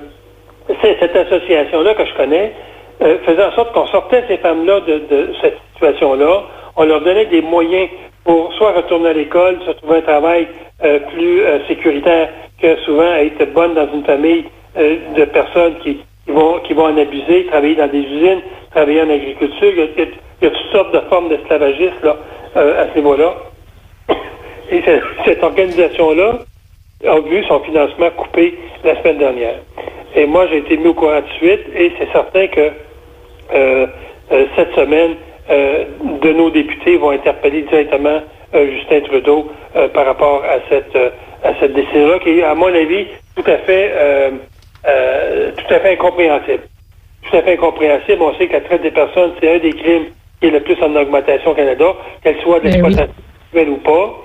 H: cette association-là que je connais euh, faisait en sorte qu'on sortait ces femmes-là de, cette situation-là. On leur donnait des moyens pour soit retourner à l'école, soit trouver un travail euh, plus sécuritaire que souvent être bonne dans une famille de personnes qui, vont, qui vont en abuser, travailler dans des usines travailler en agriculture. Il y a, toutes sortes de formes d'esclavagisme là, euh, à ce niveau-là. Et cette, organisation-là a vu son financement coupé la semaine dernière. Et moi, j'ai été mis au courant de suite et c'est certain que euh, euh, cette semaine, de nos députés vont interpeller directement Justin Trudeau par rapport à cette à cette décision-là, qui est, à mon avis, tout à fait tout à fait incompréhensible tout à fait incompréhensible. On sait que la traite des personnes, c'est un des crimes qui est le plus en augmentation au Canada, qu'elle soit ben d'exploitation sexuelle ou pas.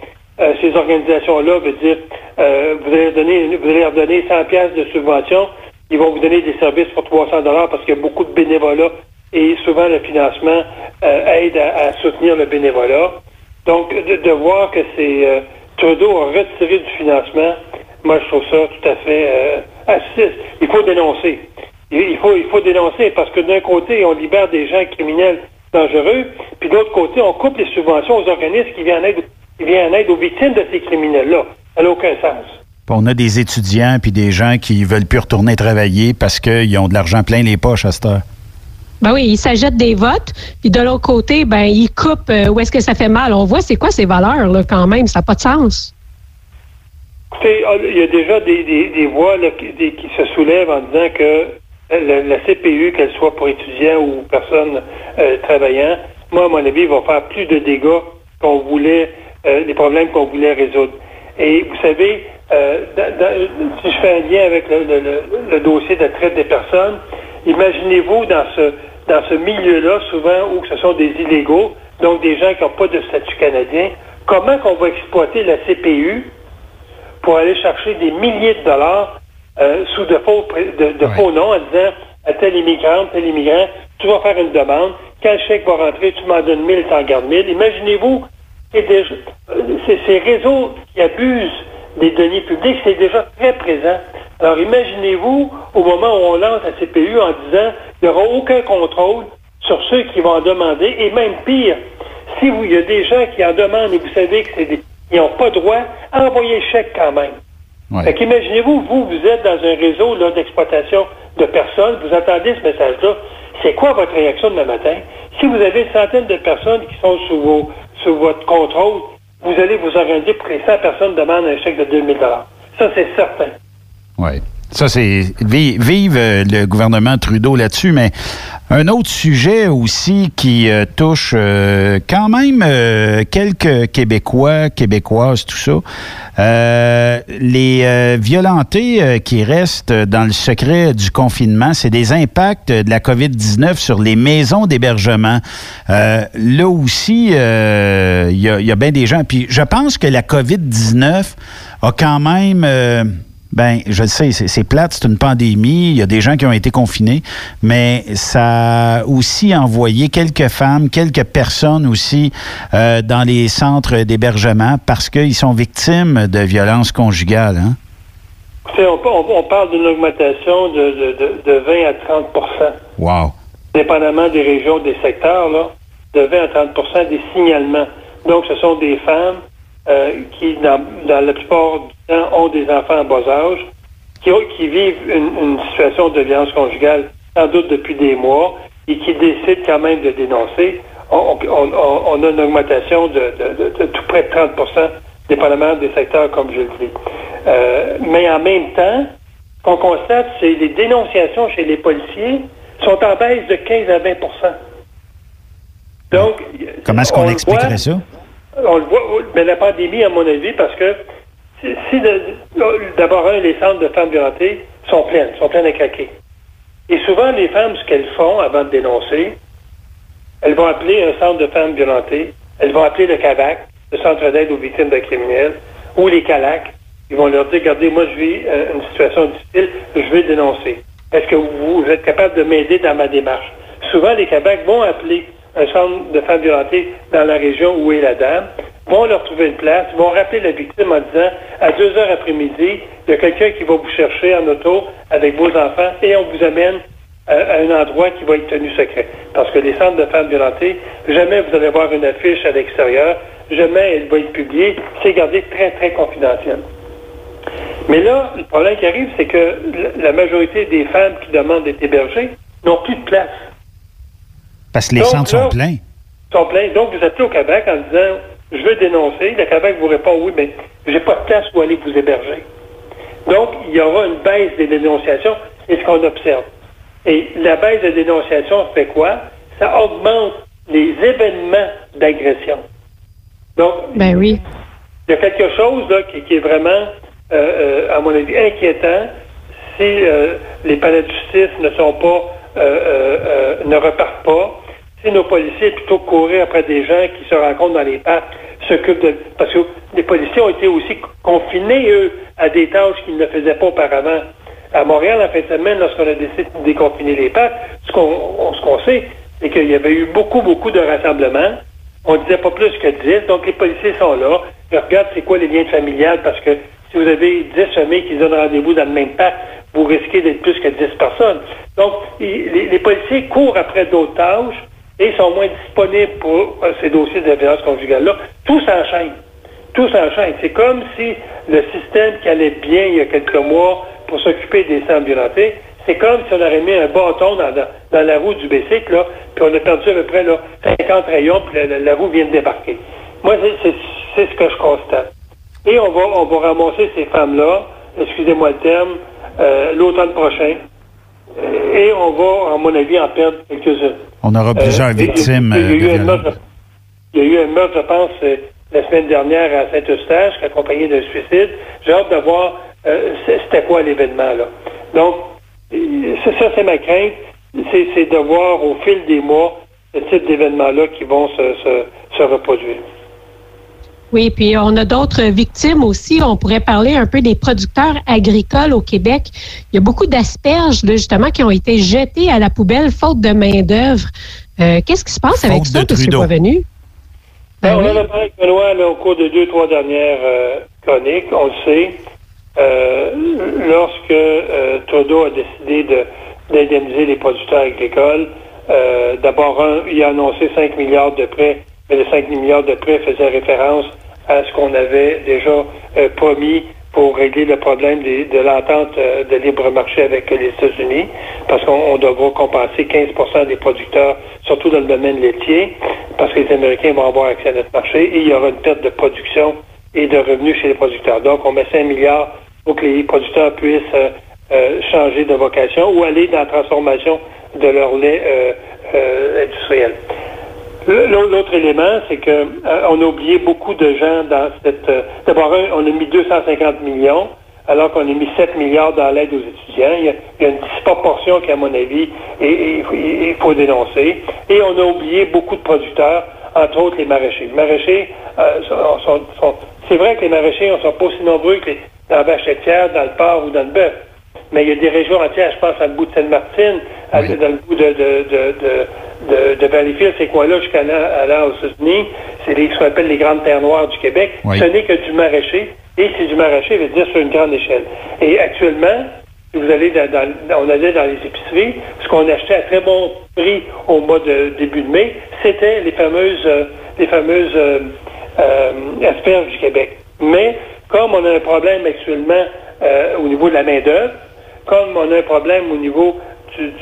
H: Euh, ces organisations-là veulent dire, euh, vous allez donner, vous allez leur donner 100 pièces de subvention ils vont vous donner des services pour 300 dollars parce qu'il y a beaucoup de bénévolat et souvent le financement euh, aide à, soutenir le bénévolat. Donc, de, voir que c'est Trudeau a retiré du financement, moi je trouve ça tout à fait euh, Il faut dénoncer. Il, faut, il faut dénoncer parce que d'un côté, on libère des gens criminels dangereux, puis de l'autre côté, on coupe les subventions aux organismes qui viennent en aide, qui viennent en aide aux victimes de ces criminels-là. Ça n'a aucun sens.
F: On a des étudiants puis des gens qui veulent plus retourner travailler parce qu'ils ont de l'argent plein les poches à cette heure.
G: Ben oui, ils s'ajoutent des votes, puis de l'autre côté, ben ils coupent euh, où est-ce que ça fait mal? On voit c'est quoi ces valeurs là quand même, ça n'a pas de sens.
H: Écoutez, ah, il y a déjà des, voix qui, se soulèvent en disant que la, CPU, qu'elle soit pour étudiants ou personnes euh, travaillant, moi, à mon avis, va faire plus de dégâts qu'on voulait, euh, des problèmes qu'on voulait résoudre. Et vous savez, euh, si je fais un lien avec le, dossier de traite des personnes, imaginez-vous dans ce dans ce milieu-là, souvent où ce sont des illégaux, donc des gens qui n'ont pas de statut canadien, comment qu'on va exploiter la CPU pour aller chercher des milliers de dollars euh, sous de faux, de, faux noms en disant à tel immigrant, tel immigrant, tu vas faire une demande, quand le chèque va rentrer, tu m'en donnes 1000, tu en gardes 1000. Imaginez-vous, ces réseaux qui abusent des deniers publics, c'est déjà très présent. Alors imaginez-vous, au moment où on lance la CPU en disant il n'y aura aucun contrôle sur ceux qui vont en demander, et même pire, si vous, il y a des gens qui en demandent et vous savez que c'est ils n'ont pas droit, envoyez le chèque quand même. Ouais. Fait qu'imaginez-vous, vous, vous êtes dans un réseau d'exploitation de personnes, vous entendez ce message-là, c'est quoi votre réaction demain matin? Si vous avez une centaine de personnes qui sont sous, vos, sous votre contrôle, vous allez vous organiser pour que les 100 personnes demandent un chèque de 2000 Ça, c'est certain.
F: Oui. Ça, c'est vive euh, le gouvernement Trudeau là-dessus, mais un autre sujet aussi qui euh, touche euh, quand même quelques Québécois, Québécoises, tout ça. les violentés qui restent dans le secret du confinement, c'est des impacts de la COVID-19 sur les maisons d'hébergement. là aussi, il y a, y a bien des gens. Puis je pense que la COVID-19 a quand même ben, je le sais, c'est plate, c'est une pandémie, il y a des gens qui ont été confinés, mais ça a aussi envoyé quelques femmes, quelques personnes aussi euh, dans les centres d'hébergement parce qu'ils sont victimes de violences conjugales. Hein?
H: On, parle d'une augmentation de, de, 20 à 30%
F: Wow.
H: Dépendamment des régions, des secteurs, là, de 20 à 30% des signalements. Donc, ce sont des femmes euh, qui, dans, la plupart du temps, ont des enfants en bas âge, qui, qui vivent une, situation de violence conjugale, sans doute depuis des mois, et qui décident quand même de dénoncer, on, a une augmentation de, tout près de 30% dépendamment des secteurs, comme je le dis. Euh, mais en même temps, ce qu'on constate, c'est les dénonciations chez les policiers sont en baisse de 15 à 20% Donc,
F: comment est-ce qu'on expliquerait ça?
H: On le voit, mais la pandémie, à mon avis, parce que si, d'abord, les centres de femmes violentées sont pleines, sont pleines à craquer. Et souvent, les femmes, ce qu'elles font avant de dénoncer, elles vont appeler un centre de femmes violentées, elles vont appeler le CAVAC, le Centre d'aide aux victimes de criminels, ou les CALAC. Ils vont leur dire, regardez, moi, je vis euh, une situation difficile, je vais dénoncer. Est-ce que vous, êtes capable de m'aider dans ma démarche? Souvent, les CAVAC vont appeler un centre de femmes violentées dans la région où est la dame, vont leur trouver une place, vont rappeler la victime en disant à deux heures après-midi, il y a quelqu'un qui va vous chercher en auto avec vos enfants et on vous amène à, un endroit qui va être tenu secret. Parce que les centres de femmes violentées, jamais vous allez voir une affiche à l'extérieur, jamais elle va être publiée, c'est gardé très, très confidentiel. Mais là, le problème qui arrive, c'est que la majorité des femmes qui demandent d'être hébergées n'ont plus de place.
F: Parce que les centres sont pleins.
H: sont pleins. Donc, vous appelez au Québec en disant Je veux dénoncer. Le Québec vous répond Oui, mais j'ai pas de place où aller vous héberger. Donc, il y aura une baisse des dénonciations. C'est ce qu'on observe. Et la baisse des dénonciations fait quoi? Ça augmente les événements d'agression. Donc,
G: ben oui.
H: il y a quelque chose là, qui, est vraiment, euh, euh, à mon avis, inquiétant si euh, les palais de justice ne sont pas, ne repartent pas nos policiers, plutôt que courir après des gens qui se rencontrent dans les parcs, s'occupent de... Parce que les policiers ont été aussi confinés, eux, à des tâches qu'ils ne faisaient pas auparavant. À Montréal, en fin de semaine, lorsqu'on a décidé de déconfiner les parcs, ce qu'on sait, c'est qu'il y avait eu beaucoup, beaucoup de rassemblements. On disait pas plus que 10, donc les policiers sont là. Ils regardent c'est quoi les liens familiales, parce que si vous avez 10 familles qui donnent rendez-vous dans le même parc, vous risquez d'être plus que 10 personnes. Donc, les policiers courent après d'autres tâches et sont moins disponibles pour euh, ces dossiers de violence conjugale-là. Tout s'enchaîne. Tout s'enchaîne. C'est comme si le système qui allait bien il y a quelques mois pour s'occuper des sans violentés, c'est comme si on aurait mis un bâton dans, la roue du bicycle, là, puis on a perdu à peu près là, 50 rayons, puis la, roue vient de débarquer. Moi, c'est ce que je constate. Et on va, on ramasser ces femmes-là, excusez-moi le terme, euh, l'automne prochain. Et on va, à mon avis, en perdre quelques-unes.
F: On aura plusieurs euh, victimes.
H: Il y, a eu un meurtre, il y a eu un meurtre, je pense, euh, la semaine dernière à Saint-Eustache, accompagné d'un suicide. J'ai hâte de voir c'était quoi l'événement, là. Donc, ça, c'est ma crainte. C'est de voir au fil des mois ce type d'événements-là qui vont se, se reproduire.
G: Oui, puis on a d'autres victimes aussi. On pourrait parler un peu des producteurs agricoles au Québec. Il y a beaucoup d'asperges, justement, qui ont été jetées à la poubelle faute de main-d'œuvre. Euh, qu'est-ce qui se passe avec ça, M. Boisvenu?
H: Ben, on en a parlé avec Benoît au cours des deux, trois dernières euh, chroniques. On le sait. Euh, lorsque Trudeau a décidé d'indemniser les producteurs agricoles, d'abord, il a annoncé 5 milliards de prêts, mais les 5 milliards de prêts faisaient référence à ce qu'on avait déjà euh, promis pour régler le problème de l'entente euh, de libre marché avec les États-Unis, parce qu'on devra compenser 15% des producteurs, surtout dans le domaine laitier, parce que les Américains vont avoir accès à notre marché et il y aura une perte de production et de revenus chez les producteurs. Donc, on met 5 milliards pour que les producteurs puissent euh, changer de vocation ou aller dans la transformation de leur lait industriel. L'autre élément, c'est que euh, on a oublié beaucoup de gens dans cette. Euh, d'abord, on a mis 250 millions, alors qu'on a mis 7 milliards dans l'aide aux étudiants. Il y, a, une disproportion qui, à mon avis, il faut dénoncer. Et on a oublié beaucoup de producteurs, entre autres les maraîchers. Les maraîchers euh, c'est vrai que les maraîchers ne sont pas aussi nombreux que les, dans la vache dans le porc ou dans le bœuf. Mais il y a des régions entières, je pense, à le bout de Sainte-Martine, dans le bout de, de, de de, de Valleyfield, ces coins-là, jusqu'à là, aux États-Unis, c'est ce qu'on appelle les grandes terres noires du Québec. Ce n'est que du maraîcher, et c'est du maraîcher, veut dire sur une grande échelle. Et actuellement, si vous allez dans, on allait dans les épiceries, ce qu'on achetait à très bon prix au mois de début de mai, c'était les fameuses, euh, les fameuses euh, euh, asperges du Québec. Mais comme on a un problème actuellement au niveau de la main d'œuvre, comme on a un problème au niveau du,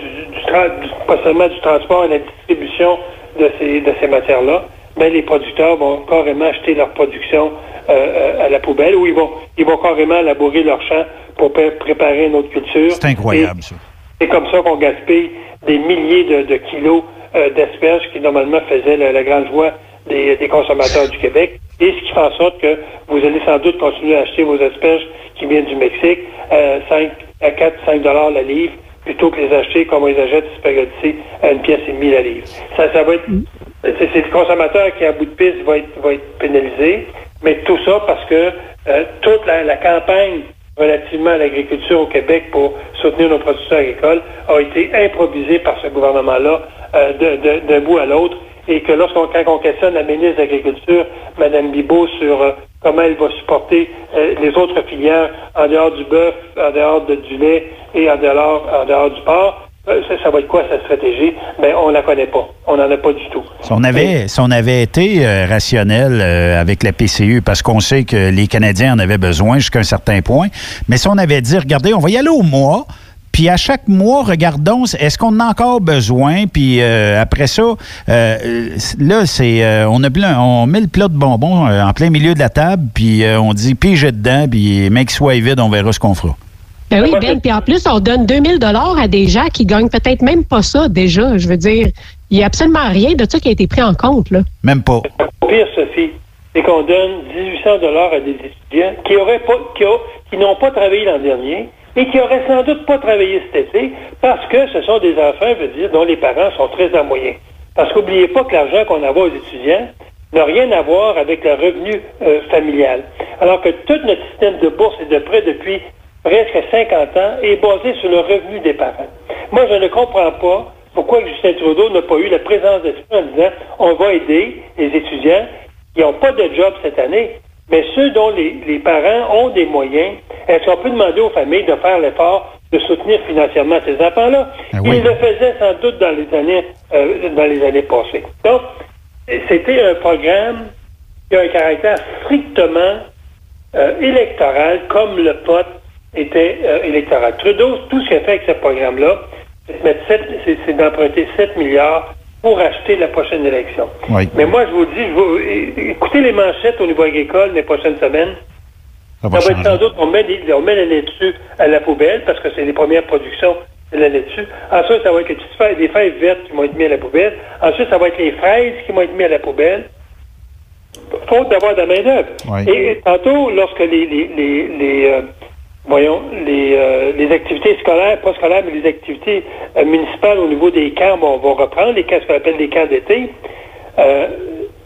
H: pas seulement du transport et la distribution de ces, de ces matières-là, mais les producteurs vont carrément acheter leur production euh, euh, à la poubelle ou ils vont, ils vont carrément labourer leur champ pour préparer une autre culture.
F: C'est incroyable, ça.
H: C'est comme ça qu'on gaspille des milliers de, kilos euh, d'asperges qui normalement faisaient la, grande joie des, des, consommateurs du Québec. Et ce qui fait en sorte que vous allez sans doute continuer à acheter vos asperges qui viennent du Mexique, 5 à 4, 5 dollars la livre, plutôt que les acheter comme on les achète spaghetti à une pièce et demie la livre. Ça, ça va être, c'est, le consommateur qui, à bout de piste, va être, va être pénalisé, mais tout ça parce que euh, toute la, campagne relativement à l'agriculture au Québec pour soutenir nos producteurs agricoles a été improvisée par ce gouvernement-là euh, d'un bout à l'autre et que lorsqu'on quand on questionne la ministre de l'Agriculture, Mme Bibot, sur euh, comment elle va supporter les autres filières en dehors du bœuf, en dehors du lait et en dehors, en dehors du port, euh, ça, va être quoi sa stratégie? Ben, on la connaît pas. On n'en a pas du tout.
F: Si on avait, si on avait été euh, rationnel euh, avec la PCU, parce qu'on sait que les Canadiens en avaient besoin jusqu'à un certain point, mais si on avait dit, regardez, on va y aller au mois, puis à chaque mois, regardons, est-ce qu'on en a encore besoin? Puis après ça, là, c'est on, a on met le plat de bonbons en plein milieu de la table, puis on dit pige dedans, puis mec soit vide, on verra ce qu'on fera.
G: Ben oui, Ben. Puis en plus, on donne 2000 dollars à des gens qui gagnent peut-être même pas ça déjà. Je veux dire, il n'y a absolument rien de ça qui a été pris en compte. Là.
F: Même pas.
H: Le pire, Sophie, c'est qu'on donne 1800 dollars à des étudiants qui pas, qui, n'ont pas travaillé l'an dernier et qui auraient sans doute pas travaillé cet été parce que ce sont des enfants, je veux dire, dont les parents sont très en moyen. Parce qu'oubliez pas que l'argent qu'on envoie aux étudiants n'a rien à voir avec le revenu euh, familial. Alors que tout notre système de bourse est de près depuis presque 50 ans, est basé sur le revenu des parents. Moi, je ne comprends pas pourquoi Justin Trudeau n'a pas eu la présence d'esprit en disant on va aider les étudiants qui n'ont pas de job cette année, mais ceux dont les, parents ont des moyens, est-ce qu'on peut demander aux familles de faire l'effort de soutenir financièrement ces enfants-là? Ah Ils le faisaient sans doute dans les années, euh, dans les années passées. Donc, c'était un programme qui a un caractère strictement euh, électoral, comme le pote était euh, électoral. Trudeau, tout ce qu'il a fait avec ce programme-là, c'est d'emprunter 7 milliards pour acheter la prochaine élection. Mais moi, je vous dis, je écoutez les manchettes au niveau agricole les prochaines semaines. Ça va, être sans doute, on met, on met la laitue à la poubelle parce que c'est les premières productions de la laitue. Ensuite, ça va être les petites feuilles, les feuilles vertes qui vont être mises à la poubelle. Ensuite, ça va être les fraises qui vont être mises à la poubelle. Faute d'avoir de la main-d'œuvre. Et tantôt, lorsque les, les, les, euh, voyons, les, euh, les activités scolaires, pas scolaires, mais les activités euh, municipales au niveau des camps vont, vont reprendre, les camps, ce qu'on appelle les camps d'été. Euh,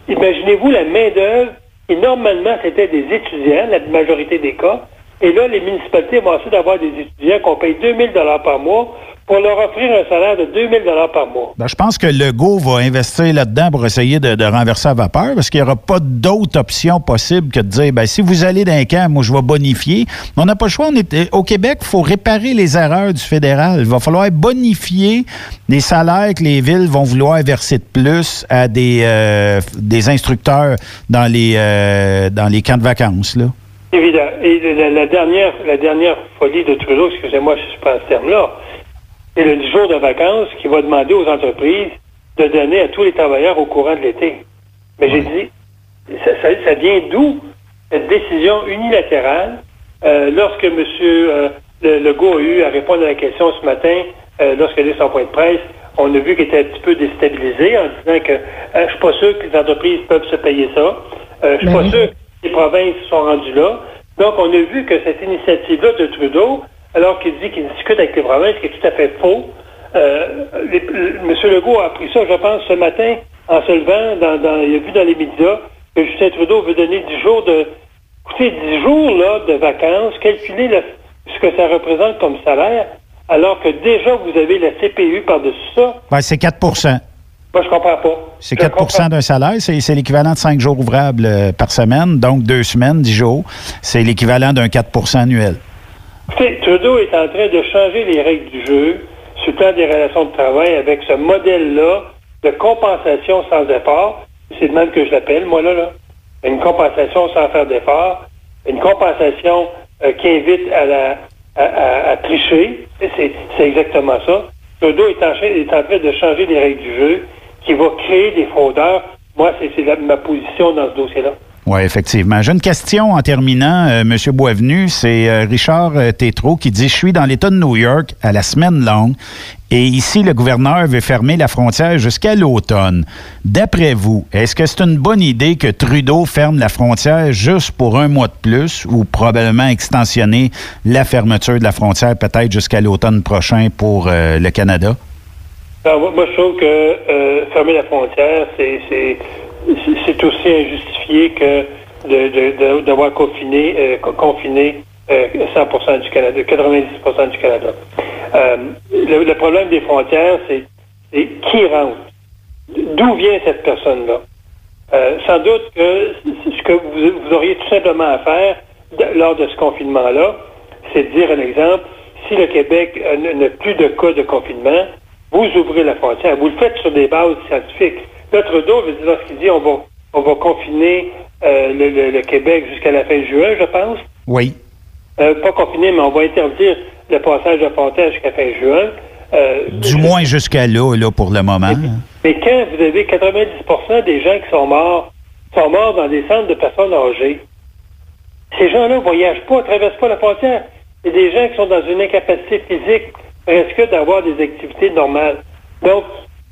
H: imaginez-vous la main-d'œuvre, et normalement, c'était des étudiants, la majorité des cas, et là, les municipalités vont essayer d'avoir des étudiants qu'on paye 2000 dollars par mois pour leur offrir un salaire de 2000 dollars par mois.
F: Ben, je pense que Legault va investir là-dedans pour essayer de, renverser la vapeur parce qu'il n'y aura pas d'autre option possible que de dire ben, si vous allez dans un camp, moi, je vais bonifier. on n'a pas le choix. Est, au Québec, il faut réparer les erreurs du fédéral. Il va falloir bonifier les salaires que les villes vont vouloir verser de plus à des, euh, des instructeurs dans les, euh, dans les camps de vacances. Là.
H: Évidemment. Et la, dernière, la dernière folie de Trudeau, excusez-moi si je prends ce terme-là, c'est le 10 jours de vacances qui va demander aux entreprises de donner à tous les travailleurs au courant de l'été. Mais j'ai dit, ça, vient d'où cette décision unilatérale? Euh, lorsque M. Euh, Legault a eu à répondre à la question ce matin, euh, lorsqu'il a eu son point de presse, on a vu qu'il était un petit peu déstabilisé en disant que je suis pas sûr que les entreprises peuvent se payer ça. je suis pas ben sûr les provinces sont rendues là. Donc, on a vu que cette initiative-là de Trudeau, alors qu'il dit qu'il discute avec les provinces, qui est tout à fait faux. Euh, M. Legault a appris ça, je pense, ce matin, en se levant, dans, il a vu dans les médias que Justin Trudeau veut donner 10 jours de... Écoutez, 10 jours là, de vacances, calculer ce que ça représente comme salaire, alors que déjà vous avez la CPU par-dessus ça.
F: Ben, c'est 4
H: Moi, je comprends pas.
F: C'est 4% d'un salaire, c'est l'équivalent de 5 jours ouvrables euh, par semaine, donc deux semaines, 10 jours. C'est l'équivalent d'un 4% annuel.
H: Trudeau est en train de changer les règles du jeu sur le plan des relations de travail avec ce modèle-là de compensation sans effort. C'est le même que je l'appelle, moi, là, là. Une compensation sans faire d'effort. Une compensation euh, qui invite à, la, à, tricher. C'est exactement ça. Trudeau est en, est en train de changer les règles du jeu qui va créer des fraudeurs. Moi, c'est ma position dans ce dossier-là.
F: Oui, effectivement. J'ai une question en terminant, euh, M. Boisvenu. C'est euh, Richard euh, Tétrault qui dit Je suis dans l'État de New York à la semaine longue et ici, le gouverneur veut fermer la frontière jusqu'à l'automne. D'après vous, est-ce que c'est une bonne idée que Trudeau ferme la frontière juste pour un mois de plus ou probablement extensionner la fermeture de la frontière peut-être jusqu'à l'automne prochain pour le Canada?
H: Moi, je trouve que fermer la frontière, c'est aussi injustifié que d'avoir confiné, euh, confiné 100% euh, du Canada, 90% du Canada. Euh, le, problème des frontières, c'est qui rentre. D'où vient cette personne-là? sans doute que ce que vous, auriez tout simplement à faire lors de ce confinement-là, c'est de dire un exemple, si le Québec n'a plus de cas de confinement, vous ouvrez la frontière. Vous le faites sur des bases scientifiques. Là, Trudeau, lorsqu'il dit on va, on va confiner euh, le, Québec jusqu'à la fin juin, je pense.
F: Oui.
H: Euh, pas confiner, mais on va interdire le passage de frontière jusqu'à fin juin.
F: Euh, du moins jusqu'à là, là, pour le moment.
H: Mais, quand vous avez 90% des gens qui sont morts, sont morts dans des centres de personnes âgées, ces gens-là ne voyagent pas, ne traversent pas la frontière. C'est des gens qui sont dans une incapacité physique presque d'avoir des activités normales. Donc,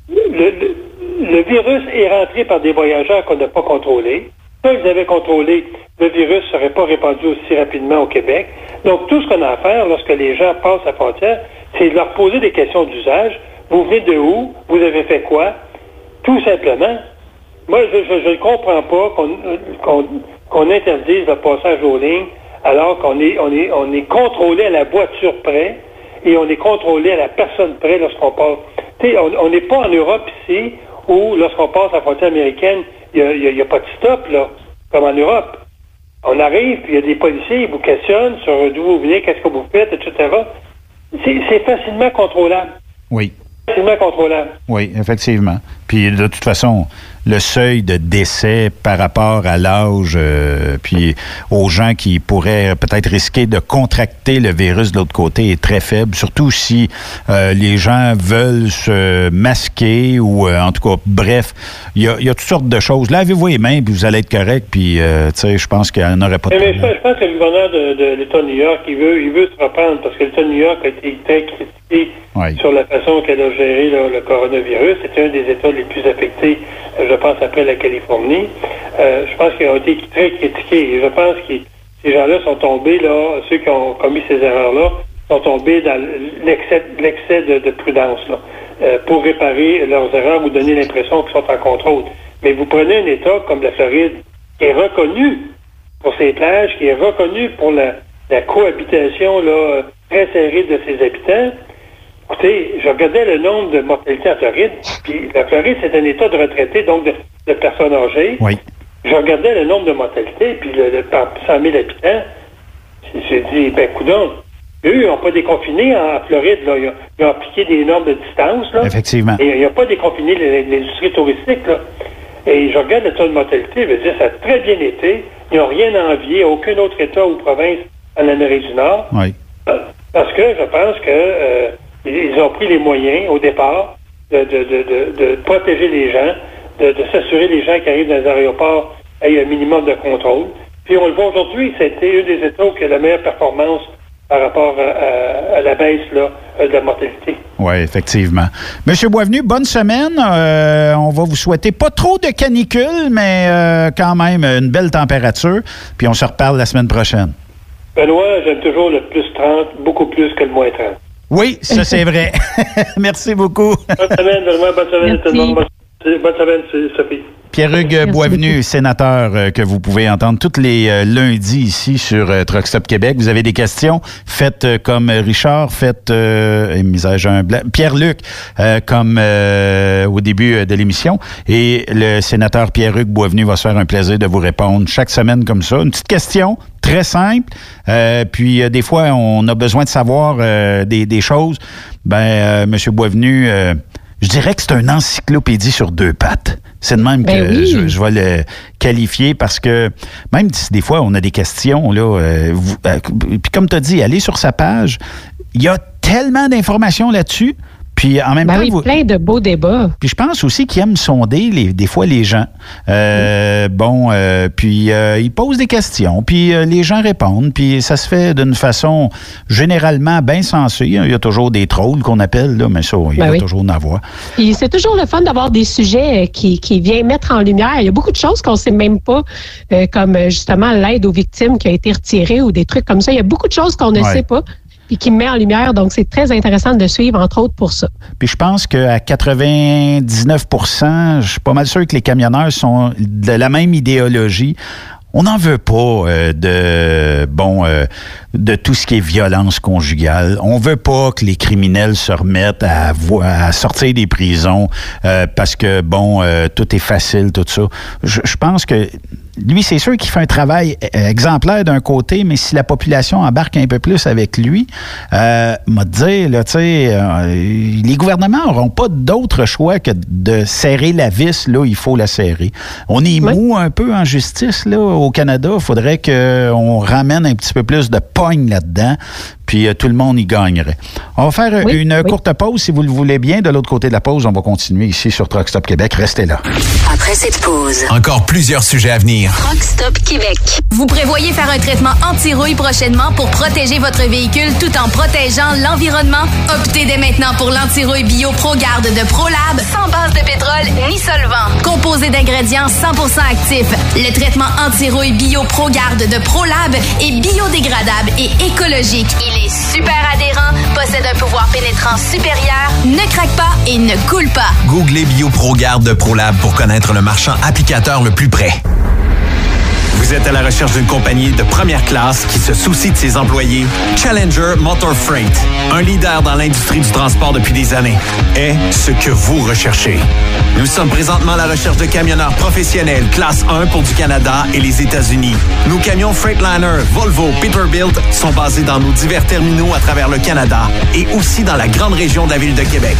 H: le, virus est rentré par des voyageurs qu'on n'a pas contrôlés. Si ils avaient contrôlé, le virus ne serait pas répandu aussi rapidement au Québec. Donc, tout ce qu'on a à faire lorsque les gens passent la frontière, c'est de leur poser des questions d'usage. Vous venez de où? Vous avez fait quoi? Tout simplement. Moi, je ne comprends pas qu'on interdise le passage aux lignes alors qu'on est, on est, on est contrôlé à la voiture près et on est contrôlé à la personne près lorsqu'on passe. On n'est pas en Europe ici où, lorsqu'on passe à la frontière américaine, il n'y a, pas de stop, là, comme en Europe. On arrive, puis il y a des policiers, ils vous questionnent sur d'où vous venez, qu'est-ce que vous faites, etc. C'est facilement contrôlable.
F: Oui.
H: Facilement contrôlable.
F: Oui, effectivement. Puis de toute façon, le seuil de décès par rapport à l'âge, euh, puis aux gens qui pourraient peut-être risquer de contracter le virus de l'autre côté est très faible, surtout si euh, les gens veulent se masquer ou euh, en tout cas, bref, il y a, toutes sortes de choses. Lavez-vous les mains, puis vous allez être correct, puis tu sais, je pense qu'il n'y en aurait pas de
H: mais, je, pense que le gouverneur de, l'État de New York, il veut, il veut se reprendre parce que l'État de New York a été très critiqué sur la façon qu'elle a géré le coronavirus. C'était un des États les plus affectés je pense, après la Californie. Euh, je pense qu'ils ont été très critiqués. Je pense que ces gens-là sont tombés, là, ceux qui ont commis ces erreurs-là, sont tombés dans l'excès de, prudence euh, pour réparer leurs erreurs ou donner l'impression qu'ils sont en contrôle. Mais vous prenez un État comme la Floride, qui est reconnu pour ses plages, qui est reconnu pour la, cohabitation là, très serrée de ses habitants, Écoutez, je regardais le nombre de mortalité en Floride, puis la Floride, c'est un état de retraités, donc de, personnes âgées.
F: Oui.
H: Je regardais le nombre de mortalité, puis le, par 100 000 habitants. J'ai dit, ben, coudons, eux, ils n'ont pas déconfiné en Floride, là. Ils ont, appliqué des normes de distance, là.
F: Effectivement.
H: Et ils n'ont pas déconfiné l'industrie touristique, là. Et je regarde le taux de mortalité, je veux dire, ça a très bien été. Ils n'ont rien à envier à aucun autre État ou province en Amérique du Nord.
F: Oui.
H: Parce que je pense que euh, ils ont pris les moyens au départ de, de, de, de protéger les gens, de, s'assurer les gens qui arrivent dans les aéroports aient un minimum de contrôle. Puis on le voit aujourd'hui, c'était un des États qui a la meilleure performance par rapport à, la baisse là, de la mortalité.
F: Oui, effectivement. Monsieur Boisvenu, bonne semaine. Euh, on va vous souhaiter pas trop de canicule, mais euh, quand même une belle température. Puis on se reparle la semaine prochaine.
H: Benoît, j'aime toujours le plus 30, beaucoup plus que le moins 30.
F: Oui, ça c'est vrai. Merci beaucoup.
H: Bonne semaine, bonne semaine tout le monde. Bonne semaine, Sophie.
F: Pierre-Hugues Boisvenu, sénateur euh, que vous pouvez entendre tous les euh, lundis ici sur euh, Truck Stop Québec. Vous avez des questions, faites comme Richard, faites euh, un Pierre-Luc comme au début de l'émission. Et le sénateur Pierre-Hugues Boisvenu va se faire un plaisir de vous répondre chaque semaine comme ça. Une petite question, très simple. puis des fois, on a besoin de savoir des, des, choses. Ben, Monsieur Boisvenu je dirais que c'est une encyclopédie sur deux pattes. C'est de même ben que je, vais le qualifier parce que même si des fois on a des questions, là, euh, euh, puis comme tu as dit, aller sur sa page, il y a tellement d'informations là-dessus. Puis en même
G: ben
F: temps,
G: oui, plein de beaux débats.
F: Puis je pense aussi qu'il aime sonder les, des fois les gens. Euh, bon, euh, puis euh, il pose des questions, puis les gens répondent, puis ça se fait d'une façon généralement bien sensée. Il y a toujours des trolls qu'on appelle là, mais ça, il ben va toujours en avoir.
G: Puis c'est toujours le fun d'avoir des sujets qui, qui viennent mettre en lumière. Il y a beaucoup de choses qu'on sait même pas, comme justement l'aide aux victimes qui a été retirée ou des trucs comme ça. Il y a beaucoup de choses qu'on ne sait pas puis qui me met en lumière. Donc, c'est très intéressant de suivre, entre autres, pour ça.
F: Puis je pense qu'à 99% je suis pas mal sûr que les camionneurs sont de la même idéologie. On n'en veut pas euh, de bon euh, de tout ce qui est violence conjugale. On veut pas que les criminels se remettent à, à sortir des prisons euh, parce que bon tout est facile tout ça. je pense que lui, c'est sûr qu'il fait un travail euh, exemplaire d'un côté, mais si la population embarque un peu plus avec lui, euh, m'a dire, là, tu sais, euh, les gouvernements n'auront pas d'autre choix que de serrer la vis là il faut la serrer. On est mou un peu en justice là au Canada. Il faudrait qu'on ramène un petit peu plus de pogne là-dedans puis euh, tout le monde y gagnerait. On va faire une courte pause, si vous le voulez bien. De l'autre côté de la pause, on va continuer ici sur Truck Stop Québec. Restez là.
A: Après cette pause, encore plusieurs sujets à venir.
I: Truck Stop Québec. Vous prévoyez faire un traitement anti-rouille prochainement pour protéger votre véhicule tout en protégeant l'environnement? Optez dès maintenant pour l'anti-rouille bio ProGarde de ProLab, sans base de pétrole ni solvant. Composé d'ingrédients 100% actifs, le traitement anti-rouille bio ProGarde de ProLab est biodégradable et écologique. Il est super adhérent, possède un pouvoir pénétrant supérieur, ne craque pas et ne coule pas.
A: Googlez BioProGarde de ProLab pour connaître le marchand applicateur le plus près. Vous êtes à la recherche d'une compagnie de première classe qui se soucie de ses employés? Challenger Motor Freight, un leader dans l'industrie du transport depuis des années, est ce que vous recherchez. Nous sommes présentement à la recherche de camionneurs professionnels classe 1 pour du Canada et les États-Unis. Nos camions Freightliner, Volvo, Peterbilt sont basés dans nos divers terminaux à travers le Canada et aussi dans la grande région de la ville de Québec.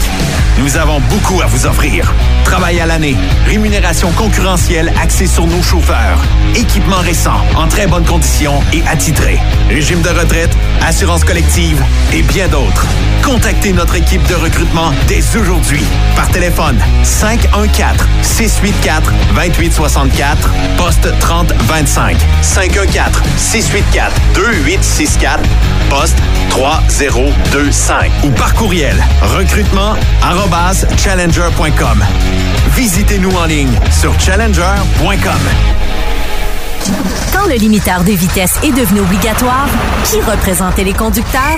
A: Nous avons beaucoup à vous offrir. Travail à l'année, rémunération concurrentielle axée sur nos chauffeurs, équipement récent, en très bonnes conditions et attitré, régime de retraite, assurance collective et bien d'autres. Contactez notre équipe de recrutement dès aujourd'hui par téléphone 514 684 2864 poste 3025 514 684 2864 poste 3025 ou par courriel recrutement challenger.com. Visitez-nous en ligne sur challenger.com.
J: Quand le limiteur de vitesse est devenu obligatoire, qui représentait les conducteurs?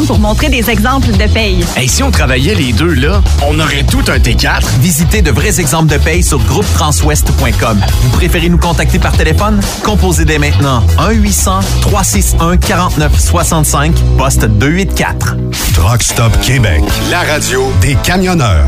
C: pour montrer des exemples de paye.
D: Hey, si on travaillait les deux, là, on aurait tout un T4.
A: Visitez de vrais exemples de paye sur groupetranswest.com. Vous préférez nous contacter par téléphone? Composez dès maintenant 1-800-361-4965, poste 284.
E: Truck Stop Québec, la radio des camionneurs.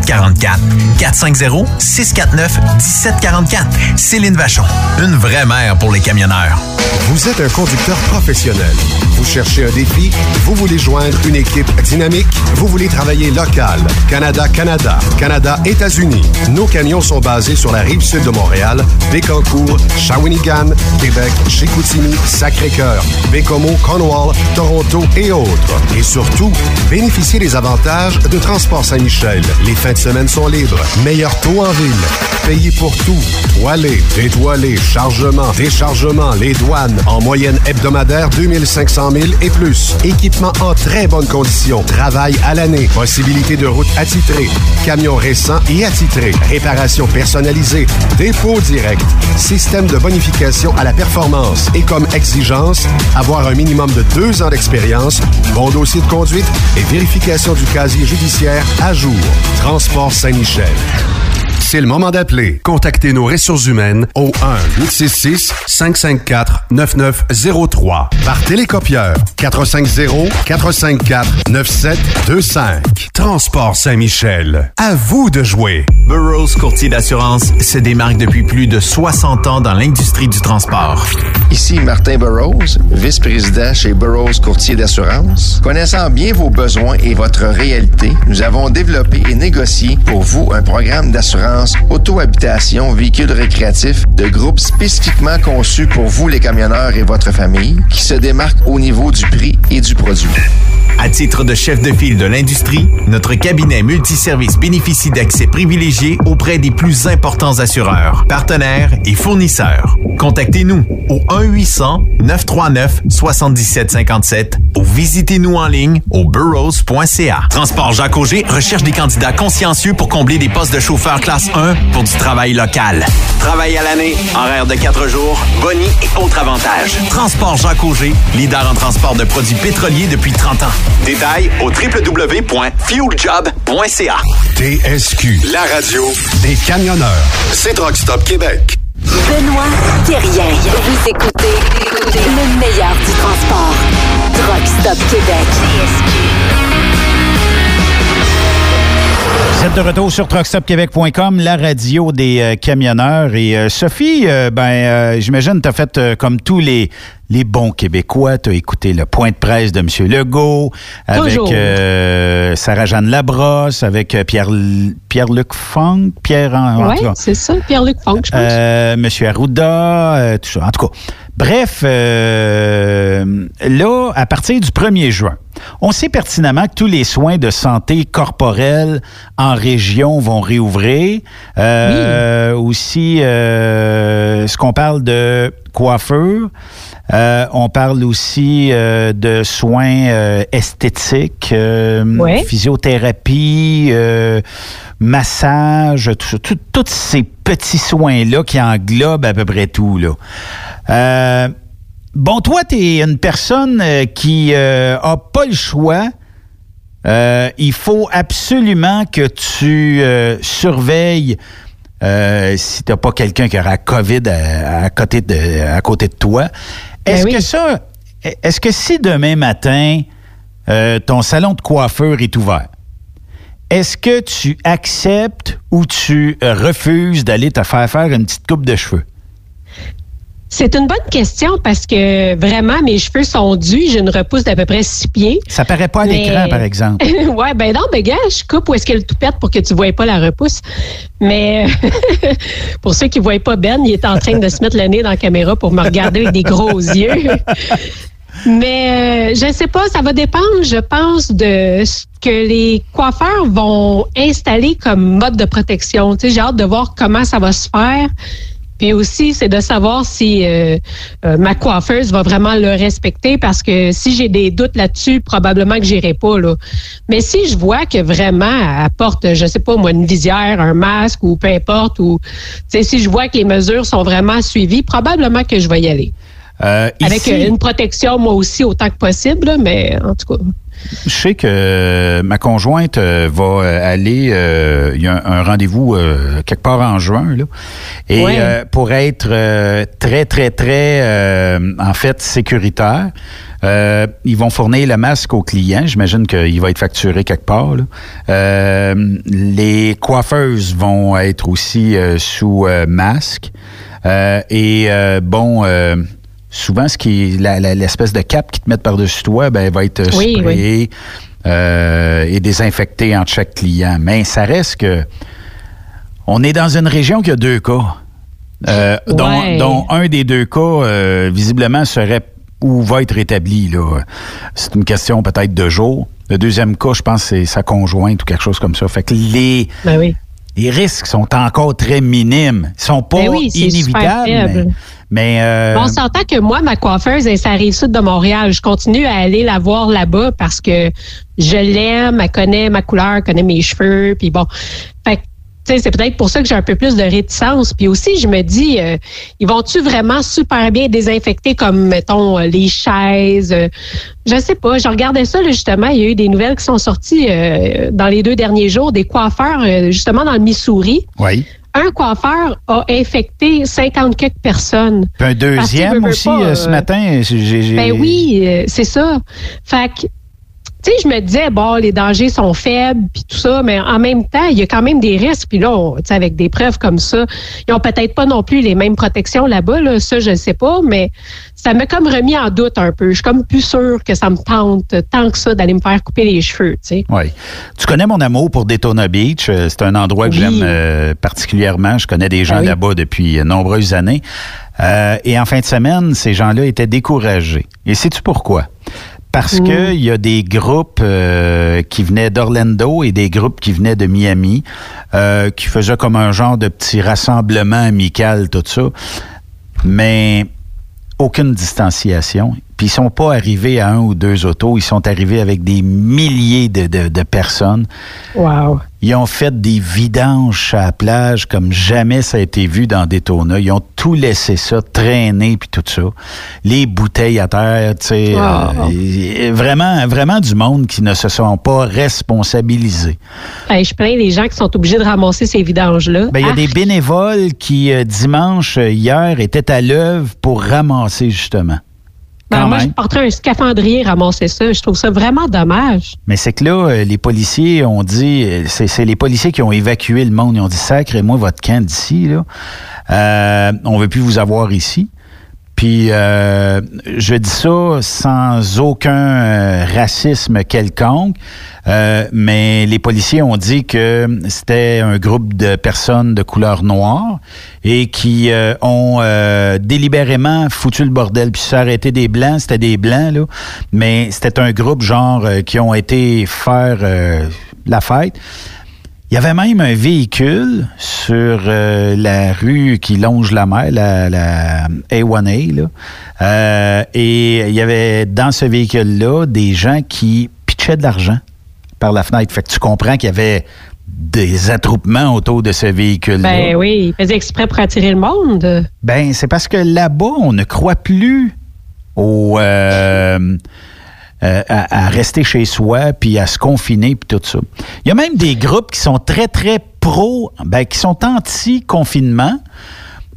A: 450-649-1744. 450-649-1744. Céline Vachon. Une vraie mère pour les camionneurs.
E: Vous êtes un conducteur professionnel. Vous cherchez un défi? Vous voulez joindre une équipe dynamique? Vous voulez travailler local? Canada-Canada, Canada-États-Unis. Nos camions sont basés sur la rive sud de Montréal, Bécancour, Shawinigan, Québec, Chicoutimi, Sacré-Cœur, Bécomo, Cornwall, Toronto et autres. Et surtout, bénéficiez des avantages de Transport Saint-Michel. Les de semaine sont libres. Meilleur taux en ville. Payé pour tout. Toilé, détoilé, chargement, déchargement, les douanes. En moyenne hebdomadaire, 2500 000 et plus. Équipement en très bonne condition. Travail à l'année. Possibilité de route attitrée. Camion récent et attitré. Réparation personnalisée. Dépôt direct. Système de bonification à la performance. Et comme exigence, avoir un minimum de deux ans d'expérience, bon dossier de conduite et vérification du casier judiciaire à jour. Transport Saint-Michel. C'est le moment d'appeler. Contactez nos ressources humaines au 1-866-554-9903 par télécopieur 450-454-9725. Transport Saint-Michel. À vous de jouer.
A: Burroughs Courtier d'assurance se démarque depuis plus de 60 ans dans l'industrie du transport.
K: Ici Martin Burroughs, vice-président chez Burroughs Courtier d'assurance. Connaissant bien vos besoins et votre réalité, nous avons développé et négocié pour vous un programme d'assurance auto-habitation véhicule récréatif de groupe spécifiquement conçu pour vous les camionneurs et votre famille qui se démarque au niveau du prix et du produit.
A: À titre de chef de file de l'industrie, notre cabinet multiservice bénéficie d'accès privilégié auprès des plus importants assureurs, partenaires et fournisseurs. Contactez-nous au 1-800-939-7757 ou visitez-nous en ligne au burrows.ca. Transport Jacques Auger recherche des candidats consciencieux pour combler des postes de chauffeur classe 1 pour du travail local. Travail à l'année, horaire de 4 jours, boni et autres avantages. Transport Jacques Auger, leader en transport de produits pétroliers depuis 30 ans. Détails au www.fueljob.ca.
E: TSQ, la radio des camionneurs. C'est Truck Stop Québec.
J: Benoît Thérien. Vous écoutez le meilleur du transport. Truck Stop Québec.
F: Vous êtes de retour sur truckstopquebec.com, la radio des euh, camionneurs. Et euh, Sophie, euh, ben, j'imagine tu as fait comme tous les, les bons Québécois. Tu as écouté le point de presse de M. Legault, avec euh, Sarah-Jeanne Labrosse, avec euh, Pierre, Pierre-Luc Funk, Pierre...
G: Oui, c'est ça, Pierre-Luc Funk, je pense.
F: Euh, Monsieur Arruda, euh, tout ça. En tout cas, bref, là, à partir du 1er juin, on sait pertinemment que tous les soins de santé corporelle en région vont réouvrir. Euh, Aussi, ce qu'on parle de coiffeur, euh, on parle aussi euh, de soins euh, esthétiques, euh, physiothérapie, euh, massage, tous ces petits soins-là qui englobent à peu près tout. Là. Euh, bon, toi, tu es une personne qui euh, a pas le choix. Euh, il faut absolument que tu euh, surveilles euh, si tu n'as pas quelqu'un qui aura COVID à, à côté de, à côté de toi. Est-ce que ça, est-ce que si demain matin, euh, ton salon de coiffeur est ouvert, est-ce que tu acceptes ou tu refuses d'aller te faire faire une petite coupe de cheveux?
G: C'est une bonne question parce que vraiment, mes cheveux sont dus. J'ai une repousse d'à peu près six pieds.
F: Ça paraît pas à
G: Mais-
F: l'écran, par exemple.
G: ouais, ben non, ben gars, je coupe où est-ce qu'elle tout pète pour que tu ne voyes pas la repousse? Mais pour ceux qui ne voient pas Ben, il est en train de se mettre le nez dans la caméra pour me regarder avec des gros yeux. Mais euh, je ne sais pas, ça va dépendre, je pense, de ce que les coiffeurs vont installer comme mode de protection. Tu sais, j'ai hâte de voir comment ça va se faire. Puis aussi, c'est de savoir si euh, euh, ma coiffeuse va vraiment le respecter parce que si j'ai des doutes là-dessus, probablement que j'irai pas là. Mais si je vois que vraiment elle porte, je sais pas moi, une visière, un masque ou peu importe, ou si je vois que les mesures sont vraiment suivies, probablement que je vais y aller.
F: Euh,
G: Avec
F: ici-
G: une protection moi aussi autant que possible, mais en tout cas.
F: Je sais que euh, ma conjointe euh, va euh, aller, euh, il y a un, un rendez-vous euh, quelque part en juin, là. Et euh, pour être euh, très, très, très, euh, en fait, sécuritaire, euh, ils vont fournir le masque aux clients. J'imagine qu'il va être facturé quelque part. là. Euh, les coiffeuses vont être aussi euh, sous masque. Euh, et euh, bon, euh, souvent, ce qui l'espèce de cape qu'ils te mettent par-dessus toi, ben, va être euh,
G: Oui,
F: sprayé euh, et désinfecté entre chaque client. Mais ça reste que on est dans une région qui a deux cas, euh, dont,
G: Ouais.
F: dont un des deux cas, euh, visiblement, serait ou va être établi. là. C'est une question peut-être de jours. Le deuxième cas, je pense, c'est sa conjointe ou quelque chose comme ça. Fait que les,
G: Ben oui.
F: Les risques sont encore très minimes. Ils sont pas
G: Ben oui,
F: inévitables, mais, mais, euh,
G: On s'entend que moi, ma coiffeuse, elle, ça arrive sud de Montréal. Je continue à aller la voir là-bas parce que je l'aime, elle connaît ma couleur, elle connaît mes cheveux, puis bon. Fait que, tu sais, c'est peut-être pour ça que j'ai un peu plus de réticence. Puis aussi, je me dis, euh, ils vont-tu vraiment super bien désinfecter comme, mettons, euh, les chaises? euh, je sais pas. Je regardais ça, là, justement. Il y a eu des nouvelles qui sont sorties euh, dans les deux derniers jours, des coiffeurs, justement, dans le Missouri.
F: oui.
G: Un coiffeur a infecté 50 quelques personnes.
F: Puis un deuxième aussi
G: pas,
F: ce matin. j'ai-
G: Ben oui, c'est ça. Fait que, tu sais, je me disais, bon, les dangers sont faibles, puis tout ça, mais en même temps, il y a quand même des risques. Puis là, on- tu sais, avec des preuves comme ça, ils ont peut-être pas non plus les mêmes protections là-bas, là, ça, je ne sais pas, mais ça m'a comme remis en doute un peu. Je suis comme plus sûre que ça me tente tant que ça d'aller me faire couper les cheveux, tu sais.
F: Oui. Tu connais mon amour pour Daytona Beach. Euh, C'est un endroit que
G: Oui.
F: j'aime euh, particulièrement. Je connais des gens
G: Ah oui.
F: là-bas depuis euh, nombreuses années. Euh, et en fin de semaine, ces gens-là étaient découragés. Et sais-tu pourquoi? Parce
G: Mm.
F: que il y a des groupes euh, qui venaient d'Orlando et des groupes qui venaient de Miami, euh, qui faisaient comme un genre de petit rassemblement amical, tout ça. Mais aucune distanciation. Puis ils sont pas arrivés à un ou deux autos, ils sont arrivés avec des milliers de, de- de personnes.
G: Wow.
F: Ils ont fait des vidanges à la plage comme jamais ça a été vu dans Daytona. Ils ont tout laissé ça traîner puis tout ça. Les bouteilles à terre, tu sais,
G: Wow.
F: euh, vraiment, vraiment du monde qui ne se sont pas responsabilisés.
G: Hey, je plains les gens qui sont obligés de ramasser ces vidanges-là.
F: Ben, il y a
G: Ah,
F: des bénévoles qui, euh, dimanche, euh, hier, étaient à l'œuvre pour ramasser, justement.
G: Ben, moi, je porterais un scaphandrier ramasser ça. Je trouve ça vraiment dommage.
F: Mais c'est que là, euh, les policiers ont dit, euh, c'est les policiers qui ont évacué le monde. Ils ont dit, sacrez-moi votre camp d'ici, là. Euh, on veut plus vous avoir ici. Puis, euh, je dis ça sans aucun euh, racisme quelconque, euh, mais les policiers ont dit que c'était un groupe de personnes de couleur noire et qui euh, ont euh, délibérément foutu le bordel. Puis ça arrêté des blancs, c'était des blancs, là, mais c'était un groupe genre qui ont été faire la fête. Il y avait même un véhicule sur euh, la rue qui longe la mer, la, la A1A, là. Euh, et il y avait dans ce véhicule-là des gens qui pitchaient de l'argent par la fenêtre. Fait que tu comprends qu'il y avait des attroupements autour de ce véhicule-là.
G: Ben oui, ils faisaient exprès pour attirer le monde.
F: Ben, c'est parce que là-bas, on ne croit plus au, euh, euh, à, rester chez soi, puis à se confiner, puis tout ça. Il y a même des groupes qui sont très, très pro, ben, qui sont anti-confinement.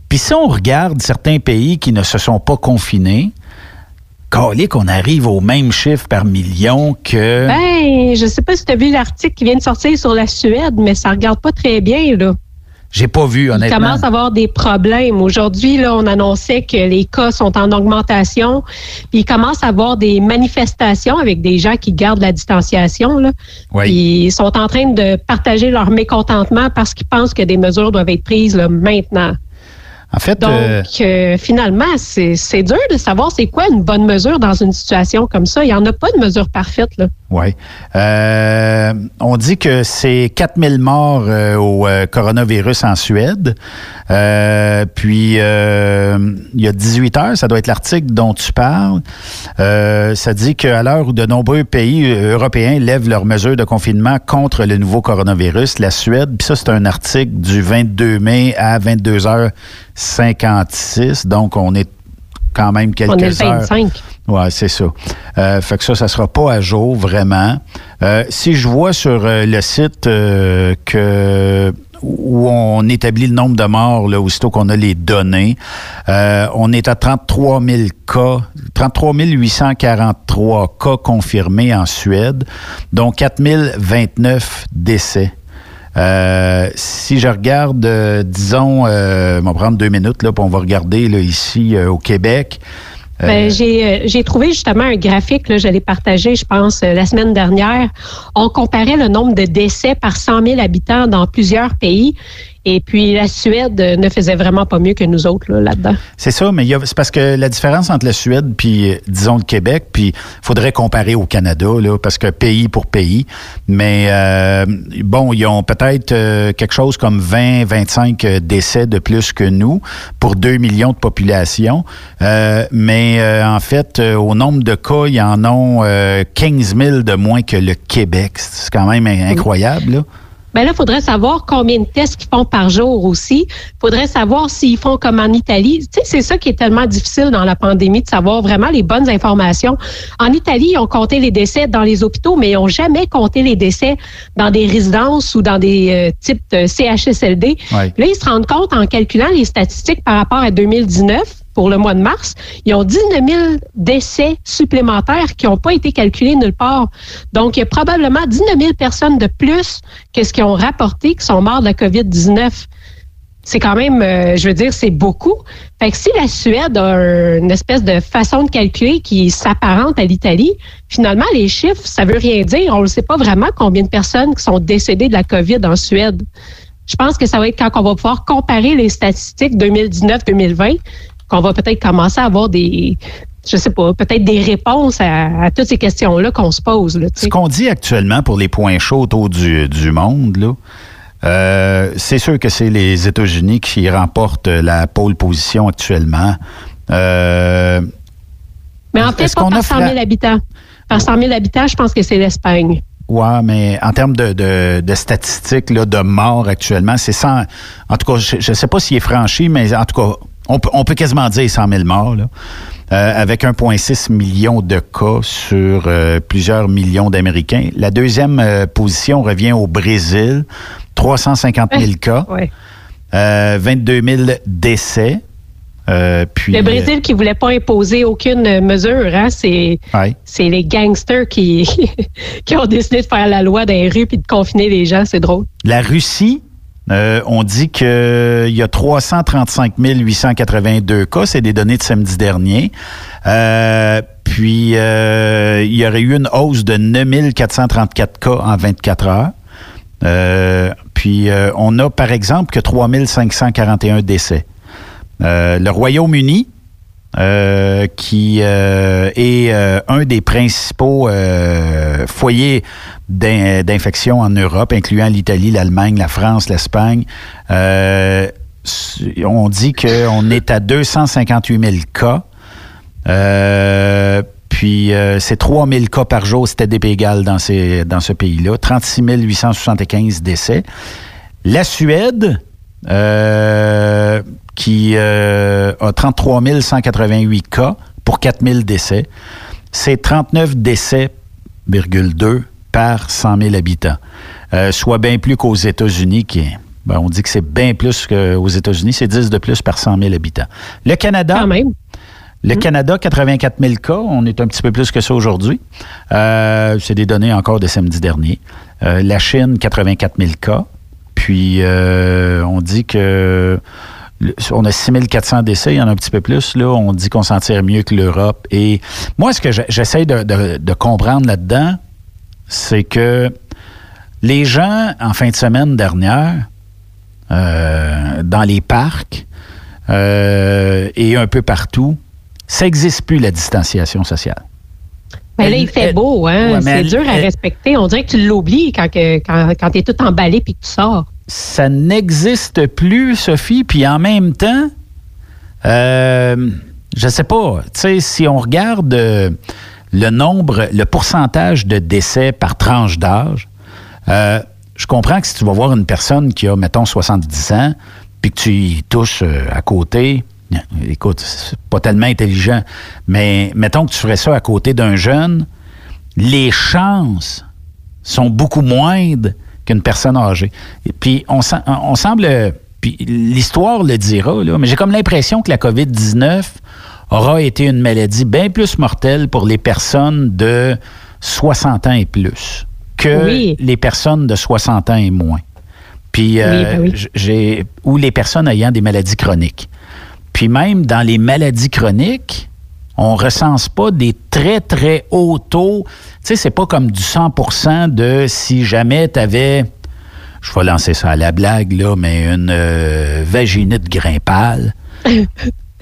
F: Puis si on regarde certains pays qui ne se sont pas confinés, qu'on arrive au même chiffre par million que...
G: Ben, je sais pas si tu as vu l'article qui vient de sortir sur la Suède, mais ça regarde pas très bien, là.
F: J'ai pas vu,
G: Il
F: honnêtement.
G: commence à avoir des problèmes. Aujourd'hui, là, on annonçait que les cas sont en augmentation. Puis il commence à avoir des manifestations avec des gens qui gardent la distanciation. Là.
F: Oui.
G: Puis Ils sont en train de partager leur mécontentement parce qu'ils pensent que des mesures doivent être prises là, maintenant.
F: En fait,
G: Donc,
F: euh,
G: euh, finalement, c'est dur de savoir c'est quoi une bonne mesure dans une situation comme ça. Il n'y en a pas de mesure parfaite. Là.
F: Oui. Euh, on dit que c'est 4000 morts euh, au coronavirus en Suède. Puis, il y a 18 heures, ça doit être l'article dont tu parles. Ça dit qu'à l'heure où de nombreux pays européens lèvent leurs mesures de confinement contre le nouveau coronavirus, la Suède, puis ça, c'est un article du 22 mai à 22h56. Donc, on est quand même quelques
G: On est le
F: heures.
G: 25.
F: Ouais, c'est ça. Euh, fait que ça, ça sera pas à jour vraiment. Euh, si je vois sur euh, le site euh, que où on établit le nombre de morts, là, aussitôt qu'on a les données, euh, on est à 33 000 cas, 33 843 cas confirmés en Suède, dont 4 029 décès. Euh, si je regarde, euh, disons, euh, on va prendre deux minutes, là, puis on va regarder là, ici euh, au Québec. Euh,
G: Ben, j'ai trouvé justement un graphique, là, je l'ai partagé, je pense, la semaine dernière. On comparait le nombre de décès par 100 000 habitants dans plusieurs pays. Et puis, la Suède euh, ne faisait vraiment pas mieux que nous autres là, là-dedans.
F: C'est ça, mais c'est parce que la différence entre la Suède puis euh, disons le Québec, puis faudrait comparer au Canada là, parce que pays pour pays. Mais euh, bon, ils ont peut-être euh, quelque chose comme 20, 25 euh, décès de plus que nous pour 2 millions de population. Euh, mais en fait, au nombre de cas, ils en ont euh, 15 000 de moins que le Québec. C'est quand même incroyable. Là.
G: Ben là, il faudrait savoir combien de tests qu'ils font par jour aussi. Il faudrait savoir s'ils font comme en Italie. Tu sais, c'est ça qui est tellement difficile dans la pandémie, de savoir vraiment les bonnes informations. En Italie, ils ont compté les décès dans les hôpitaux, mais ils n'ont jamais compté les décès dans des résidences ou dans des euh, types de CHSLD.
F: Ouais.
G: Là, ils se rendent compte en calculant les statistiques par rapport à 2019 pour le mois de mars, ils ont 19 000 décès supplémentaires qui n'ont pas été calculés nulle part. Donc, il y a probablement 19 000 personnes de plus que ce qu'ils ont rapporté qui sont morts de la COVID-19. C'est quand même, euh, je veux dire, c'est beaucoup. Fait que si la Suède a un- une espèce de façon de calculer qui s'apparente à l'Italie, finalement, les chiffres, ça veut rien dire. On ne sait pas vraiment combien de personnes qui sont décédées de la COVID en Suède. Je pense que ça va être quand on va pouvoir comparer les statistiques 2019-2020 qu'on va peut-être commencer à avoir des, je sais pas, peut-être des réponses à, toutes ces questions-là qu'on se pose. Là,
F: Ce qu'on dit actuellement pour les points chauds autour du, du monde, là, euh, c'est sûr que c'est les États-Unis qui remportent la pole position actuellement.
G: Euh, mais en fait, pas par 100 000 habitants. Par 100 000 habitants, je pense que c'est l'Espagne.
F: Oui, mais en termes de, de, statistiques là, de morts actuellement, c'est 100. En tout cas, je ne sais pas s'il est franchi, mais en tout cas, on peut, on peut quasiment dire 100 000 morts, là, euh, avec 1,6 million de cas sur plusieurs millions d'Américains. La deuxième position revient au Brésil, 350 000 cas, 22 000 décès.
G: Euh, puis, le Brésil qui voulait pas imposer aucune mesure, hein, c'est c'est les gangsters qui qui ont décidé de faire la loi dans les rues puis de confiner les gens, c'est drôle.
F: La Russie, euh, on dit qu'il y a 335 882 cas, c'est des données de samedi dernier. Euh, puis il y aurait eu une hausse de 9 434 cas en 24 heures. Euh, puis euh, on a par exemple que 3541 décès. Euh, le Royaume-Uni, qui est un des principaux foyers d'infection en Europe, incluant l'Italie, l'Allemagne, la France, l'Espagne. on dit qu'on est à 258 000 cas. Puis euh, c'est 3 000 cas par jour, c'était des égal dans, ces, dans ce pays-là. 36 875 décès. La Suède, euh, qui euh, a 33 188 cas pour 4 000 décès. C'est 39 décès, 2 par 100 000 habitants. soit bien plus qu'aux États-Unis, qui ben, on dit que c'est bien plus qu'aux États-Unis, c'est 10 de plus par 100 000 habitants. Le Canada.
G: Quand même.
F: Le Canada, 84 000 cas. On est un petit peu plus que ça aujourd'hui. Euh, c'est des données encore de samedi dernier. Euh, la Chine, 84 000 cas. Puis, euh, on dit que on a 6 400 décès, il y en a un petit peu plus. Là, on dit qu'on s'en tire mieux que l'Europe. Et moi, ce que j'essaie de, comprendre là-dedans, c'est que les gens, en fin de semaine dernière, dans les parcs et un peu partout, ça n'existe plus, la distanciation sociale.
G: Mais là, il fait beau, hein? c'est dur à respecter. On dirait que tu l'oublies quand, quand, tu es tout emballé puis que tu sors.
F: Ça n'existe plus, Sophie. Puis en même temps, euh, je sais pas, tu sais, si on regarde euh, le nombre, le pourcentage de décès par tranche d'âge, euh, je comprends que si tu vas voir une personne qui a, mettons, 70 ans, puis que tu y touches euh, à côté, écoute, c'est pas tellement intelligent, mais mettons que tu ferais ça à côté d'un jeune, les chances sont beaucoup moindres qu'une personne âgée. Et puis, on, on semble, puis l'histoire le dira, là, mais j'ai comme l'impression que la COVID-19 aura été une maladie bien plus mortelle pour les personnes de 60 ans et plus que les personnes de 60 ans et moins. Puis, euh, ben j'ai, ou les personnes ayant des maladies chroniques. Puis même dans les maladies chroniques, on recense pas des très, très hauts taux. Tu sais, c'est pas comme du 100% de si jamais tu avais, je vais lancer ça à la blague, là, mais une euh, vaginite grimpale.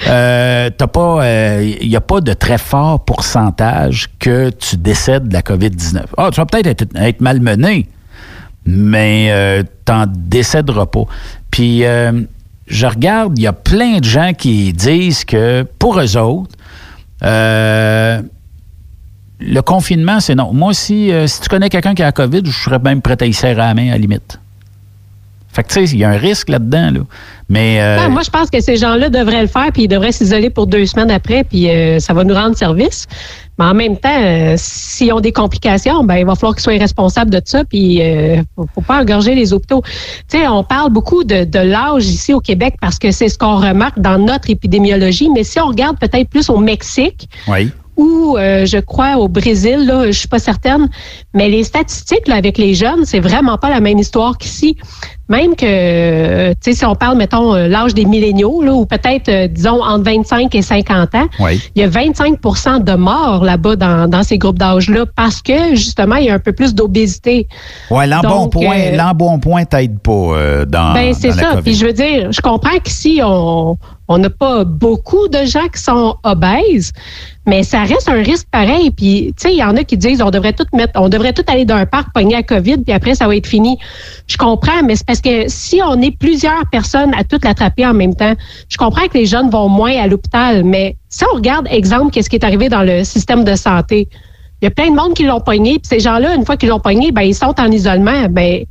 F: Euh, t'as pas, il euh, n'y a pas de très fort pourcentage que tu décèdes de la COVID-19. Ah, tu vas peut-être être, être, malmené, mais euh, t'en décéderas pas. Puis je regarde, il y a plein de gens qui disent que pour eux autres, euh, le confinement, c'est non. Moi, si, euh, si tu connais quelqu'un qui a COVID, je serais même prêt à y serrer à la main à la limite. Fait que, tu sais, il y a un risque là-dedans, là. Mais.
G: Euh, moi, je pense que ces gens-là devraient le faire, puis ils devraient s'isoler pour deux semaines après, puis ça va nous rendre service. Mais en même temps, euh, s'ils ont des complications, ben il va falloir qu'ils soient responsables de ça, puis euh, faut, pas engorger les hôpitaux. Tu sais, on parle beaucoup de, de l'âge ici au Québec parce que c'est ce qu'on remarque dans notre épidémiologie, mais si on regarde peut-être plus au Mexique,
F: oui
G: ou euh, je crois au Brésil, là, je suis pas certaine, mais les statistiques là, avec les jeunes, c'est vraiment pas la même histoire qu'ici. Même que, euh, tu sais, si on parle, mettons, euh, l'âge des milléniaux, là, ou peut-être, disons, entre 25 et 50 ans, il y a 25% de morts là-bas dans, dans ces groupes d'âge-là parce que, justement, il y a un peu plus d'obésité.
F: Oui, l'embonpoint, l'embonpoint t'aide pas dans
G: Ben, c'est ça. Puis je veux dire, je comprends qu'ici, on, on n'a pas beaucoup de gens qui sont obèses, mais ça reste un risque pareil. Puis, tu sais, il y en a qui disent on devrait tout mettre, on devrait tout aller d'un parc pogner à COVID, puis après ça va être fini. Je comprends, mais c'est parce que si on est plusieurs personnes à tout l'attraper en même temps, je comprends que les jeunes vont moins à l'hôpital, mais si on regarde exemple qu'est-ce qui est arrivé dans le système de santé, il y a plein de monde qui l'ont pogné, puis ces gens-là, une fois qu'ils l'ont pogné, ben ils sont en isolement, ben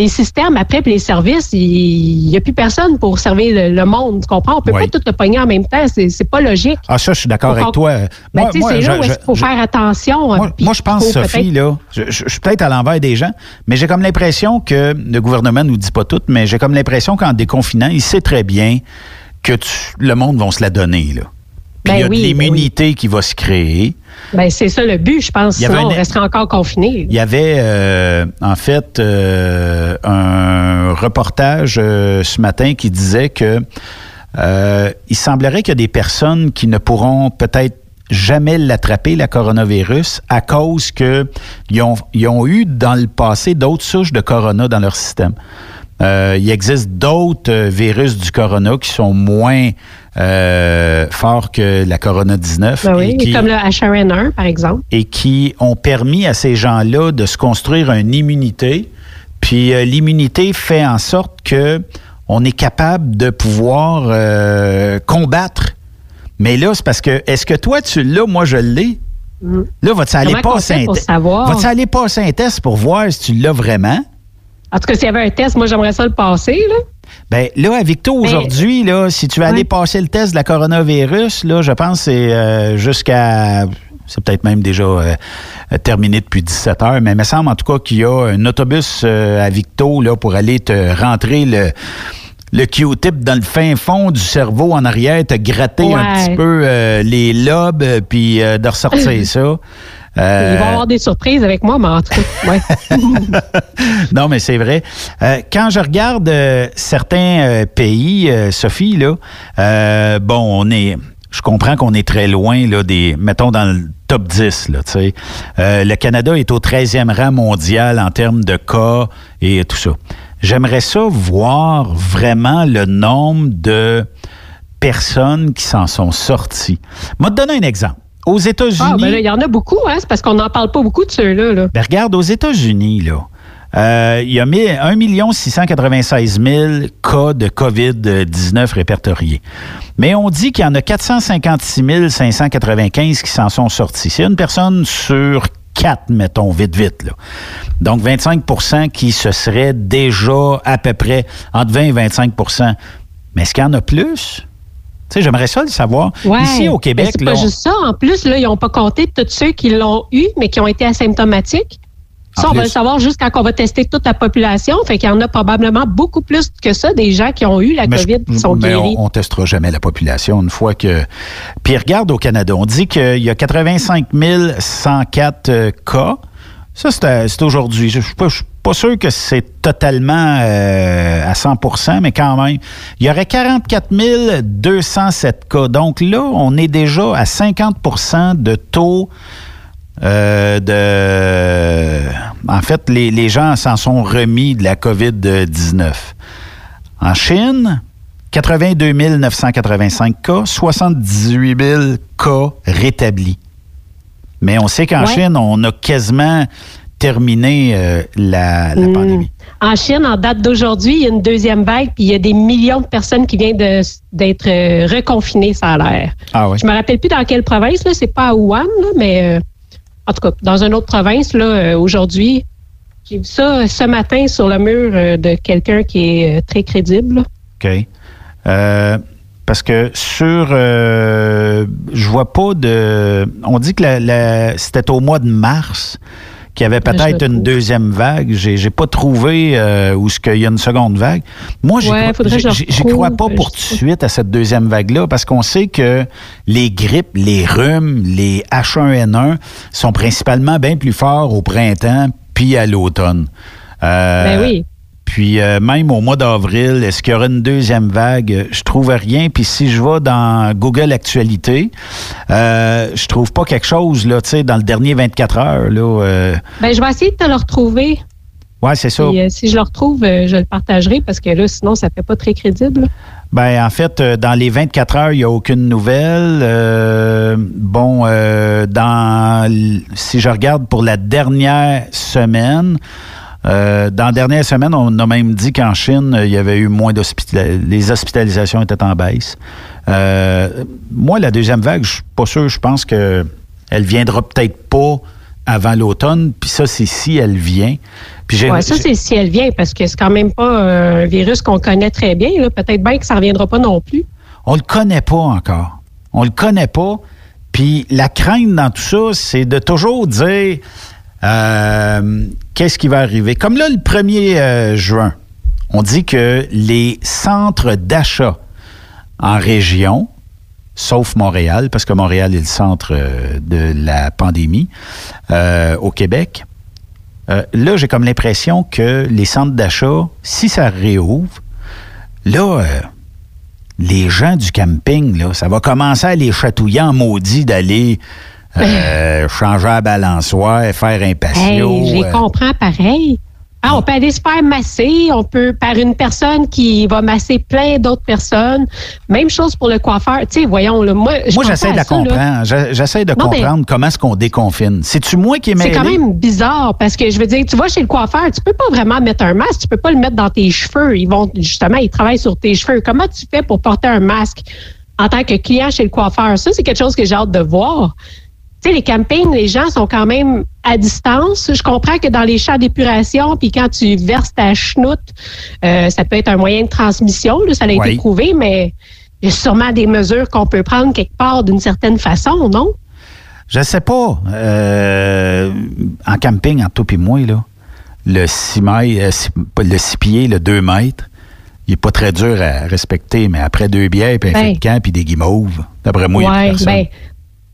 G: les systèmes après puis les services, il n'y a plus personne pour servir le, monde. Tu comprends? On peut pas tout le pogner en même temps. C'est, c'est pas logique.
F: Ah, ça, je suis d'accord avec toi.
G: Ben, moi, moi, c'est là où il faut faire attention.
F: Moi, moi je pense, Sophie, là, je, je, suis peut-être à l'envers des gens, mais j'ai comme l'impression que le gouvernement nous dit pas tout, mais j'ai comme l'impression qu'en déconfinant, il sait très bien que le monde va se la donner, là. Puis il y a
G: Ben
F: de
G: ben
F: l'immunité qui va se créer.
G: Ben, c'est ça le but, je pense. Sinon, on resterait encore confiné.
F: Il y avait, euh, en fait, euh, un reportage euh, ce matin qui disait que il semblerait qu'il y a des personnes qui ne pourront peut-être jamais l'attraper, la coronavirus, à cause que ils ont, ils ont eu dans le passé d'autres souches de corona dans leur système. Euh, il existe d'autres euh, virus du corona qui sont moins euh, forts que la corona-19.
G: Ben oui,
F: et qui-
G: comme le HRN1, par exemple.
F: et qui ont permis à ces gens-là de se construire une immunité. Puis euh, l'immunité fait en sorte que on est capable de pouvoir combattre. Mais là, c'est parce que est-ce que toi tu l'as, moi je l'ai? Là, vas-tu aller passer un test? Vas-tu aller passer un test pour voir si tu l'as vraiment?
G: En tout cas, s'il y avait un test, moi, j'aimerais ça le passer. Là.
F: Ben là, à Victo, aujourd'hui, là, si tu veux aller passer le test de la coronavirus, là, je pense que c'est euh, jusqu'à. C'est peut-être même déjà euh, terminé depuis 17 heures, mais il me semble en tout cas qu'il y a un autobus euh, à Victo là, pour aller te rentrer le, le Q-tip dans le fin fond du cerveau en arrière, te gratter un petit peu euh, les lobes, puis de ressortir ça. Euh,
G: Ils vont avoir des surprises avec moi, mais en tout cas, ouais.
F: non, mais c'est vrai. Euh, quand je regarde euh, certains euh, pays, Sophie, là, bon, on est. Je comprends qu'on est très loin là, des. Mettons dans le top 10, là, tu sais. Euh, le Canada est au 13e rang mondial en termes de cas et tout ça. J'aimerais ça voir vraiment le nombre de personnes qui s'en sont sorties. Moi, te donner un exemple. Aux États-Unis.
G: Ah, ben il y en a beaucoup, hein? C'est parce qu'on n'en parle pas beaucoup de ceux-là. Là.
F: Ben, regarde, aux États-Unis, là, euh, il y a 1 696 000 cas de COVID-19 répertoriés. Mais on dit qu'il y en a 456 595 qui s'en sont sortis. C'est une personne sur quatre, mettons, vite, vite. Là. Donc, 25% qui se seraient déjà à peu près entre 20 et 25% Mais est-ce qu'il y en a plus? Tu sais, j'aimerais ça le savoir.
G: Ouais.
F: Ici, au Québec,
G: c'est pas juste ça. En plus, là, ils n'ont pas compté tous ceux qui l'ont eu, mais qui ont été asymptomatiques. Ça, on va le savoir juste quand on va tester toute la population. Fait qu'il y en a probablement beaucoup plus que ça, des gens qui ont eu la
F: Mais je-
G: COVID qui sont
F: mais
G: guéris.
F: on, on testera jamais la population une fois que. Puis regarde au Canada, on dit qu'il y a 85 104 euh, cas. Ça, c'est c'est aujourd'hui. Je ne suis pas, sûr que c'est totalement euh, à 100% mais quand même. Il y aurait 44 207 cas. Donc là, on est déjà à 50% de taux euh, de. En fait, les, les gens s'en sont remis de la COVID-19. En Chine, 82 985 cas, 78 000 cas rétablis. Mais on sait qu'en
G: Ouais.
F: Chine, on a quasiment terminé euh, la, la
G: Hmm.
F: pandémie.
G: En Chine, en date d'aujourd'hui, il y a une deuxième vague, puis il y a des millions de personnes qui viennent d'être euh, reconfinées, ça a l'air.
F: Ah oui.
G: Je me rappelle plus dans quelle province, là, c'est pas à Wuhan, là, mais euh, en tout cas, dans une autre province, là, aujourd'hui, j'ai vu ça ce matin sur le mur de quelqu'un qui est très crédible. là.
F: OK. Parce que sur. je vois pas de. On dit que la- la- c'était au mois de mars qu'il y avait peut-être une deuxième vague. J'ai, j'ai pas trouvé euh, où ce qu'il y a une seconde vague. Moi, j'y,
G: Ouais,
F: crois- j'y- j'y pas
G: euh,
F: pour
G: je
F: tout de suite à cette deuxième vague-là parce qu'on sait que les grippes, les rhumes, les H1N1 sont principalement bien plus forts au printemps puis à l'automne. Euh,
G: Ben oui.
F: Puis euh, même au mois d'avril, est-ce qu'il y aura une deuxième vague? Je trouve rien. Puis si je vais dans Google Actualité, euh, je trouve pas quelque chose là, tu sais, dans le dernier 24 heures. Là, euh,
G: Ben, je vais essayer de te le retrouver.
F: ouais, c'est ça.
G: Puis, euh, si je le retrouve, je le partagerai parce que là, sinon, ça fait pas très crédible.
F: Ben, en fait, dans les 24 heures, il n'y a aucune nouvelle. Euh, bon, euh, dans, si je regarde pour la dernière semaine, euh, dans la dernière semaine, on a même dit qu'en Chine, il y avait eu moins d'hospitalisations. Les hospitalisations étaient en baisse. Euh, moi, la deuxième vague, je suis pas sûr. Je pense que elle viendra peut-être pas avant l'automne. Puis ça, c'est si elle vient.
G: Ouais, ça, c'est si elle vient, parce que c'est quand même pas euh, un virus qu'on connaît très bien. Peut-être bien que ça ne reviendra pas non plus.
F: On le connaît pas encore. On le connaît pas. Puis la crainte dans tout ça, c'est de toujours dire euh, qu'est-ce qui va arriver? Comme là, le 1er euh, juin, on dit que les centres d'achat en région, sauf Montréal, parce que Montréal est le centre euh, de la pandémie euh, au Québec. Là, j'ai comme l'impression que les centres d'achat, si ça réouvre, là, les gens du camping, là, ça va commencer à les chatouiller en maudit d'aller euh, changer la balançoire, faire un patio.
G: Hey, je les
F: euh,
G: comprends pareil. Ah, on peut aller se faire masser, on peut par une personne qui va masser plein d'autres personnes. Même chose pour le coiffeur. Tu sais, voyons, là, moi, je
F: moi,
G: pensais
F: j'essaie de
G: à
F: la
G: ça, là.
F: comprendre. J'essaie de
G: Non,
F: comprendre comment est-ce qu'on déconfine. C'est-tu moi qui?
G: C'est quand même bizarre parce que je veux dire, tu vas chez le coiffeur, tu peux pas vraiment mettre un masque, tu peux pas le mettre dans tes cheveux. Ils vont justement, ils travaillent sur tes cheveux. Comment tu fais pour porter un masque en tant que client chez le coiffeur? Ça, c'est quelque chose que j'ai hâte de voir. Tu sais, les campings, les gens sont quand même à distance. Je comprends que dans les champs d'épuration, puis quand tu verses ta chenoute, euh, ça peut être un moyen de transmission. là, ça a
F: Oui.
G: été prouvé, mais il y a sûrement des mesures qu'on peut prendre quelque part d'une certaine façon, non?
F: Je sais pas. Euh, en camping, entre toi et moi, là, le 6 mètres, euh, six- le 6 pieds, le 2 mètres, il est pas très dur à respecter, mais après deux bières, puis un
G: Ben.
F: feu de camp, puis des guimauves, d'après moi, il y a plus personne.
G: ben,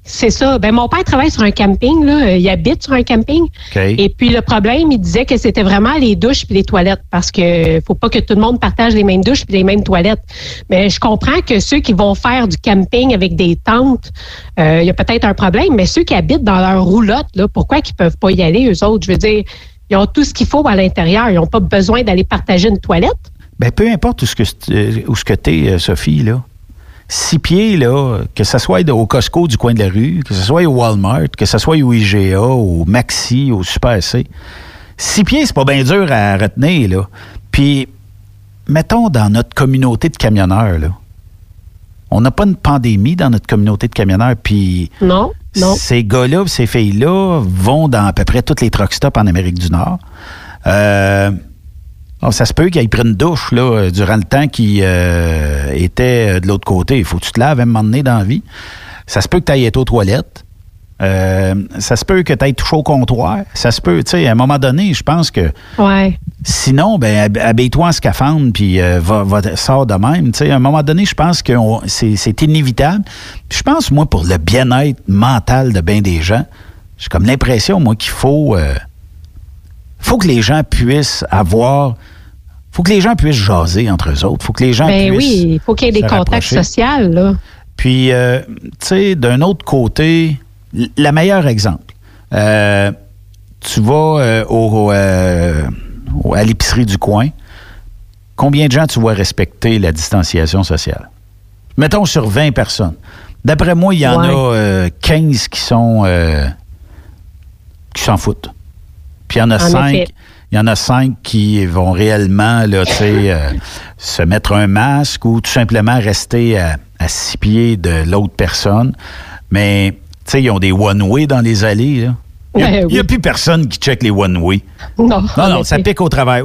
G: c'est ça. Ben, mon père travaille sur un camping, là. Euh, Il habite sur un camping. Et puis, le problème, il disait que c'était vraiment les douches puis les toilettes parce que faut pas que tout le monde partage les mêmes douches puis les mêmes toilettes. Mais je comprends que ceux qui vont faire du camping avec des tentes, euh, il y a peut-être un problème, mais ceux qui habitent dans leur roulotte, là, pourquoi qu'ils peuvent pas y aller, eux autres? Je veux dire, ils ont tout ce qu'il faut à l'intérieur. Ils n'ont pas besoin d'aller partager une toilette.
F: Ben, peu importe où ce que, euh, où ce que t'es, Sophie, là. Six pieds, là, que ce soit au Costco du coin de la rue, que ce soit au Walmart, que ce soit au IGA, au Maxi, au Super C. Six pieds, c'est pas bien dur à retenir, là. Puis, mettons dans notre communauté de camionneurs, là. On n'a pas une pandémie dans notre communauté de camionneurs, puis
G: Non, non.
F: ces gars-là, ces filles-là vont dans à peu près tous les truck stops en Amérique du Nord. Euh, oh, ça se peut qu'ils prennent une douche là, euh, durant le temps qu'ils euh, étaient euh, de l'autre côté. Il faut que tu te laves à un moment donné dans la vie. Ça se peut que tu ailles être aux toilettes. Euh, ça se peut que tu ailles touché au comptoir. Ça se peut, tu sais, à un moment donné, je pense que
G: Ouais.
F: Sinon, ben, hab- habille-toi en scaphandre, puis euh, va, va, sors de même. Tu sais, à un moment donné, je pense que c'est c'est inévitable. Puis je pense, moi, pour le bien-être mental de bien des gens, j'ai comme l'impression, moi, qu'il faut, euh, faut que les gens puissent avoir... faut que les gens puissent jaser entre eux autres. faut que les gens
G: Ben
F: puissent...
G: oui, il faut qu'il y ait des contacts sociaux, là.
F: Puis, euh, tu sais, d'un autre côté, l- la meilleure exemple, euh, tu vas euh, au, au- à l'épicerie du coin, combien de gens tu vois respecter la distanciation sociale? Mettons sur 20 personnes. D'après moi, il y en
G: Ouais.
F: a euh, 15 qui sont qui s'en foutent. Puis il y en a
G: En
F: 5
G: effet.
F: il y en a cinq qui vont réellement là, euh, se mettre un masque ou tout simplement rester à, à six pieds de l'autre personne. Mais tu sais, ils ont des one-way dans les allées. là. Il n'y a,
G: Ouais,
F: plus personne qui check les one-way.
G: Non,
F: Non, non, ça pique au travers.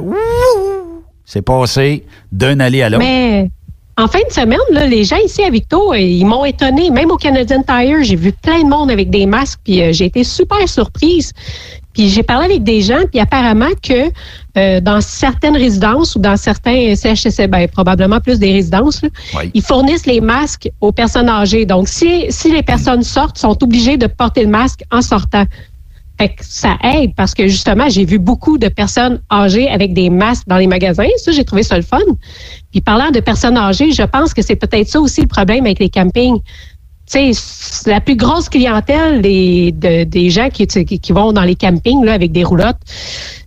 F: C'est passé d'une allée à l'autre.
G: Mais en fin de semaine, là, les gens ici à Victo, euh, ils m'ont étonné. Même au Canadian Tire, j'ai vu plein de monde avec des masques, puis euh, j'ai été super surprise. Puis j'ai parlé avec des gens, puis apparemment que euh, dans certaines résidences ou dans certains CHSC, ben, probablement plus des résidences, là,
F: Oui.
G: ils fournissent les masques aux personnes âgées. Donc, si, si les personnes sortent, sont obligées de porter le masque en sortant. Fait que ça aide parce que justement, j'ai vu beaucoup de personnes âgées avec des masques dans les magasins. Ça, j'ai trouvé ça le fun. Puis parlant de personnes âgées, je pense que c'est peut-être ça aussi le problème avec les campings. Tu sais, c- la plus grosse clientèle des, de- des gens qui, qui, vont dans les campings là, avec des roulottes,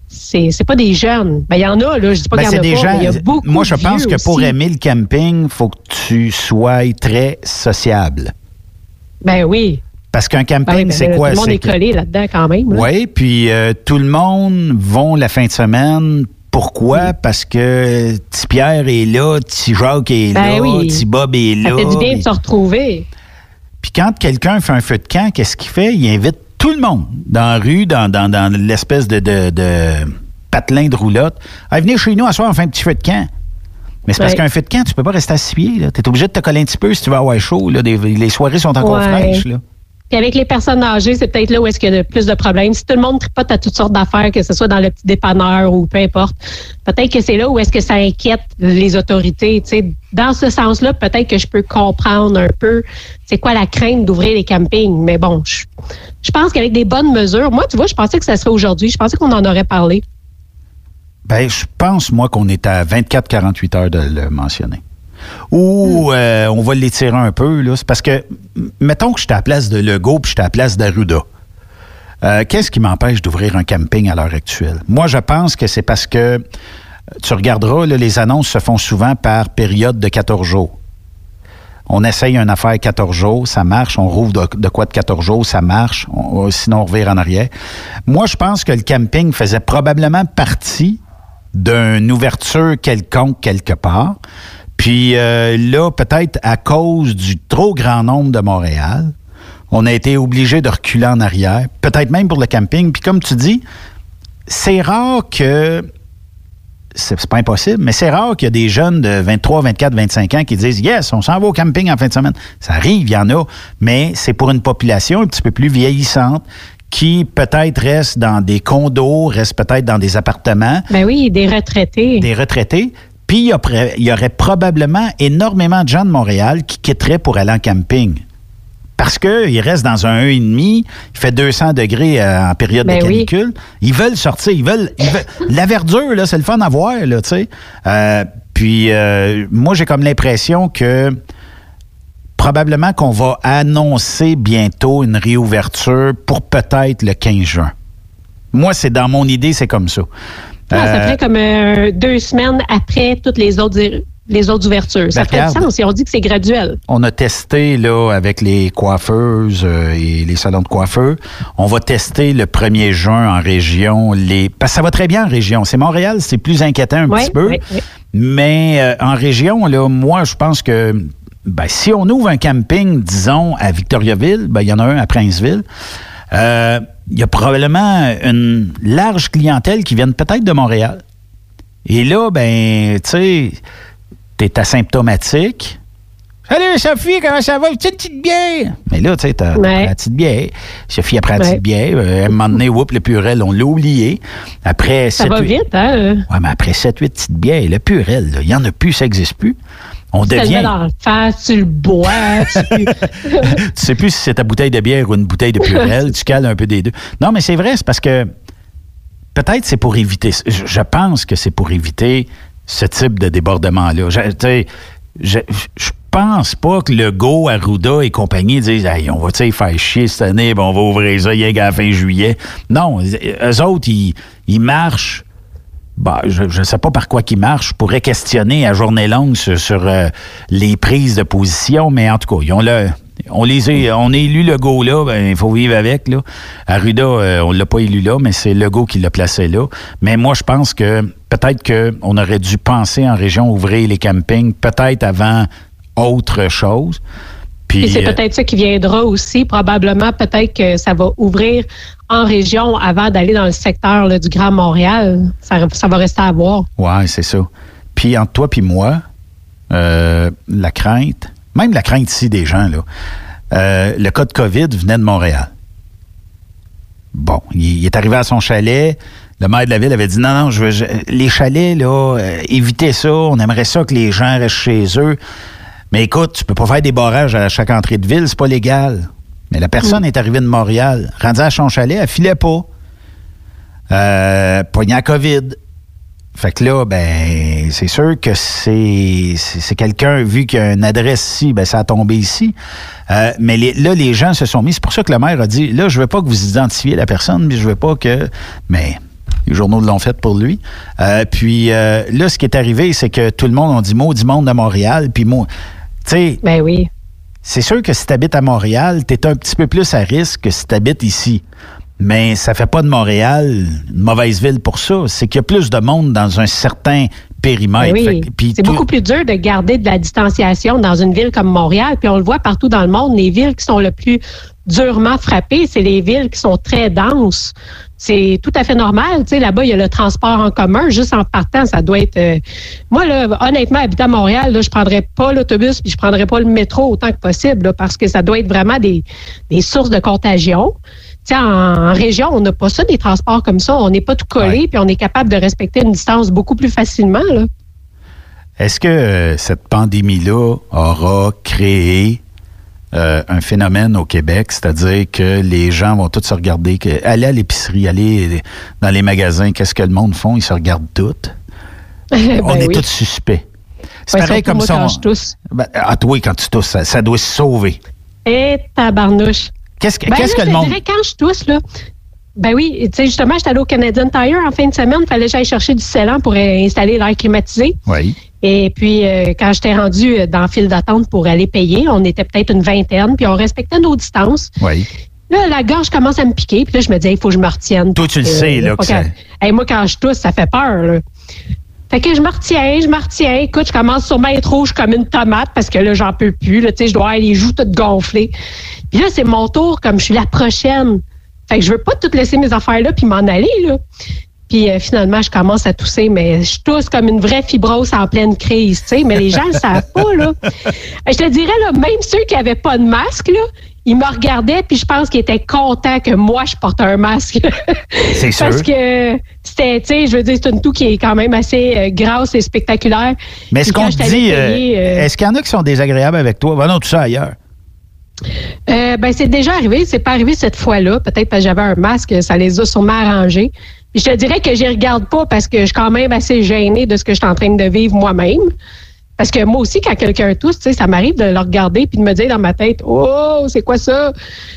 G: c'est c'est pas des jeunes. Ben, il y en a, là. Je dis pas
F: Ben,
G: qu'il y en
F: c'est
G: a
F: des
G: pas,
F: gens.
G: mais il y a beaucoup
F: moi, je pense que pour aimer le camping, il faut que tu sois très sociable.
G: Ben oui.
F: Parce qu'un
G: Ben
F: camping,
G: ben
F: c'est quoi?
G: Tout le monde
F: C'est
G: est collé là-dedans quand même. là.
F: Oui, puis euh, tout le monde vont la fin de semaine. Pourquoi? Parce que petit Pierre est là, petit Jacques est
G: Ben
F: là,
G: oui.
F: petit Bob est là.
G: Ça fait du bien de se retrouver.
F: Puis quand quelqu'un fait un feu de camp, qu'est-ce qu'il fait? Il invite tout le monde dans la rue, dans, dans, dans l'espèce de, de, de patelin de roulotte. Hey, venez chez nous à soir, on fait un petit feu de camp. Mais c'est parce
G: Ouais.
F: qu'un feu de camp, tu peux pas rester à pieds. Tu es obligé de te coller un petit peu si tu veux avoir chaud. Là. Des- les soirées sont encore
G: Ouais.
F: fraîches. Là.
G: Puis avec les personnes âgées, c'est peut-être là où est-ce qu'il y a le plus de problèmes. Si tout le monde tripote à toutes sortes d'affaires, que ce soit dans le petit dépanneur ou peu importe, peut-être que c'est là où est-ce que ça inquiète les autorités. Dans ce sens-là, peut-être que je peux comprendre un peu c'est quoi la crainte d'ouvrir les campings. Mais bon, je, je pense qu'avec des bonnes mesures, moi, tu vois, je pensais que ça serait aujourd'hui. Je pensais qu'on en aurait parlé.
F: Ben, je pense, moi, qu'on est à 24-48 heures de le mentionner. Ou euh, on va l'étirer un peu, là. C'est parce que, mettons que je suis à la place de Legault puis je suis à la place d'Arruda. Euh, Qu'est-ce qui m'empêche d'ouvrir un camping à l'heure actuelle? Moi, je pense que c'est parce que tu regarderas, les annonces se font souvent par période de 14 jours. On essaye une affaire 14 jours, ça marche. On rouvre de, quoi de 14 jours, ça marche. On- sinon, on revire en arrière. Moi, je pense que le camping faisait probablement partie d'une ouverture quelconque quelque part. Puis euh, là, peut-être à cause du trop grand nombre de Montréal, on a été obligé de reculer en arrière, peut-être même pour le camping. Puis comme tu dis, c'est rare que c'est pas impossible, mais c'est rare qu'il y a des jeunes de 23, 24, 25 ans qui disent Yes, on s'en va au camping en fin de semaine. Ça arrive, il y en a, mais c'est pour une population un petit peu plus vieillissante qui peut-être reste dans des condos, reste peut-être dans des appartements,
G: Ben oui, des retraités.
F: des retraités. Puis il y, aurait probablement énormément de gens de Montréal qui quitteraient pour aller en camping. Parce qu'ils restent dans un 1,5, il fait 200 degrés euh, en période
G: Ben
F: de
G: oui.
F: canicule. Ils veulent sortir, ils veulent, ils veulent- La verdure, là, c'est le fun à voir, là, tu sais. Euh, puis euh, moi, j'ai comme l'impression que probablement qu'on va annoncer bientôt une réouverture pour peut-être le 15 juin. Moi, c'est dans mon idée, c'est comme ça.
G: Ça
F: Euh,
G: ferait comme euh, deux semaines après toutes les autres, les autres ouvertures. Ça
F: Ben,
G: ferait du sens. Et on dit que c'est graduel.
F: On a testé là avec les coiffeuses euh, et les salons de coiffeurs. On va tester le 1er juin en région. Les... Parce que ça va très bien en région. C'est Montréal, c'est plus inquiétant un petit peu. Mais euh, en région, là, moi, je pense que ben, si on ouvre un camping, disons, à Victoriaville, ben, il y en a un à Princeville. Euh, il y a probablement une large clientèle qui viennent peut-être de Montréal. Et là, ben, tu sais, t'es asymptomatique. Salut Sophie, comment ça va? Une petite, petite bière. Mais là, tu sais, t'as
G: Ouais.
F: la petite bière. Sophie a pris la
G: Ouais.
F: petite bière. Euh, à un moment donné, whoop, le purel, on l'a oublié. Après,
G: Ça
F: sept,
G: va
F: huit-
G: vite, hein?
F: Ouais, mais après 7-8 petites bières, le purel, il n'y en a plus, ça n'existe plus. On
G: Tu te le mets
F: devient.
G: dans le face, tu le bois, tu...
F: tu sais plus si c'est ta bouteille de bière ou une bouteille de purel, tu cales un peu des deux. Non, mais c'est vrai, c'est parce que peut-être c'est pour éviter. Je, pense que c'est pour éviter ce type de débordement-là. Je, tu sais, je, je pense pas que le Go, Arruda et compagnie disent hey, on va faire chier cette année, on va ouvrir ça rien qu'à la fin juillet. Non, eux autres, ils, ils marchent. Bah, je ne sais pas par quoi qu'ils marchent. Je pourrais questionner à journée longue sur, euh, les prises de position, mais en tout cas, ils ont on les a, on a élu le go là, ben, il faut vivre avec. Là. Arruda, euh, on l'a pas élu là, mais c'est le go qui l'a placé là. Mais moi, je pense que peut-être qu'on aurait dû penser en région ouvrir les campings, peut-être avant autre chose. Puis,
G: Et c'est
F: euh,
G: peut-être ça qui viendra aussi. Probablement, peut-être que ça va ouvrir en région avant d'aller dans le secteur là, du Grand Montréal. Ça, ça va rester à voir.
F: Ouais, c'est ça. Puis entre toi puis moi, euh, la crainte, même la crainte ici des gens, là, euh, le cas de COVID venait de Montréal. Bon, il, il est arrivé à son chalet. Le maire de la ville avait dit non, non, je veux, je- les chalets, là, euh, évitez ça. On aimerait ça que les gens restent chez eux. Mais écoute, tu peux pas faire des barrages à chaque entrée de ville, c'est pas légal. Mais la personne est arrivée de Montréal, rendue à son chalet, elle filait pas. Euh, poignée à COVID. Fait que là, ben, c'est sûr que c'est c'est c'est quelqu'un, vu qu'il y a une adresse ici, ben, ça a tombé ici. Euh, mais les- là, les gens se sont mis. C'est pour ça que le maire a dit là, je veux pas que vous identifiez la personne, mais je veux pas que. Mais Les journaux l'ont fait pour lui. Euh, puis euh, là, ce qui est arrivé, c'est que tout le monde, on dit maudit monde de Montréal. Puis moi, tu sais.
G: Ben oui.
F: C'est sûr que si tu habites à Montréal, tu es un petit peu plus à risque que si tu habites ici. Mais ça fait pas de Montréal une mauvaise ville pour ça. C'est qu'il y a plus de monde dans un certain périmètre.
G: Ben oui. C'est
F: tout-
G: beaucoup plus dur de garder de la distanciation dans une ville comme Montréal. Puis on le voit partout dans le monde, les villes qui sont le plus durement frappées, c'est les villes qui sont très denses. C'est tout à fait normal. Tu sais, là-bas, il y a le transport en commun. Juste en partant, ça doit être. euh, Moi, là, honnêtement, habitant à Montréal, là, je prendrais pas l'autobus puis je prendrais pas le métro autant que possible, là, parce que ça doit être vraiment des, des sources de contagion. Tu sais, en, en région, on n'a pas ça, des transports comme ça. On n'est pas tout collé, puis on est capable de respecter une distance beaucoup plus facilement. Là.
F: Est-ce que euh, cette pandémie-là aura créé euh, un phénomène au Québec, c'est-à-dire que les gens vont tous se regarder, que, aller à l'épicerie, aller dans les magasins, qu'est-ce que le monde font? Ils se regardent tous. on
G: Ben
F: est
G: oui.
F: tous suspects. C'est
G: Ouais,
F: pareil comme
G: moi
F: ça.
G: quand
F: on-
G: je tousse.
F: Ben, ah, toi, quand tu tousses, ça, ça doit se sauver.
G: Et tabarnouche.
F: Qu'est-ce que,
G: Ben
F: qu'est-ce
G: là,
F: que le
G: je
F: monde.
G: dirais, quand je tousse, là, ben oui, tu sais, justement, j'étais allé au Canadian Tire en fin de semaine. Il fallait que j'aille chercher du scellant pour euh, installer l'air climatisé.
F: Oui.
G: Et puis, euh, quand j'étais rendu dans le file d'attente pour aller payer, on était peut-être une vingtaine, puis on respectait nos distances.
F: Oui.
G: Là, la gorge commence à me piquer, puis là, je me dis, il faut que je me retienne.
F: Toi, tu le sais, là, que ça-
G: Hey, moi, quand je tousse, ça fait peur, là. Fait que je me retiens, je me retiens. Écoute, je commence sûrement à être rouge comme une tomate parce que là, j'en peux plus. Là, tu sais, je dois avoir les joues toutes gonflées. Puis là, c'est mon tour, comme je suis la prochaine. Fait que je veux pas toutes laisser mes affaires là puis m'en aller, là. Puis euh, finalement, je commence à tousser, mais je tousse comme une vraie fibrose en pleine crise, tu sais. Mais les gens le savent pas, là. Je te dirais, là, même ceux qui avaient pas de masque, là, ils me regardaient, puis je pense qu'ils étaient contents que moi, je porte un masque.
F: C'est sûr.
G: Parce que c'était, tu sais, je veux dire, c'est une toux qui est quand même assez euh, grasse et spectaculaire.
F: Mais est-ce qu'on dit, euh,
G: euh,
F: est-ce qu'il y en a qui sont désagréables avec toi? Ben non, tout ça ailleurs.
G: Euh, ben, c'est déjà arrivé. C'est pas arrivé cette fois-là. Peut-être parce que j'avais un masque, ça les a sûrement arrangés. Je te dirais que j'y regarde pas parce que je suis quand même assez gênée de ce que je suis en train de vivre moi-même. Parce que moi aussi, quand quelqu'un tousse, ça m'arrive de le regarder puis de me dire dans ma tête, oh, c'est quoi ça?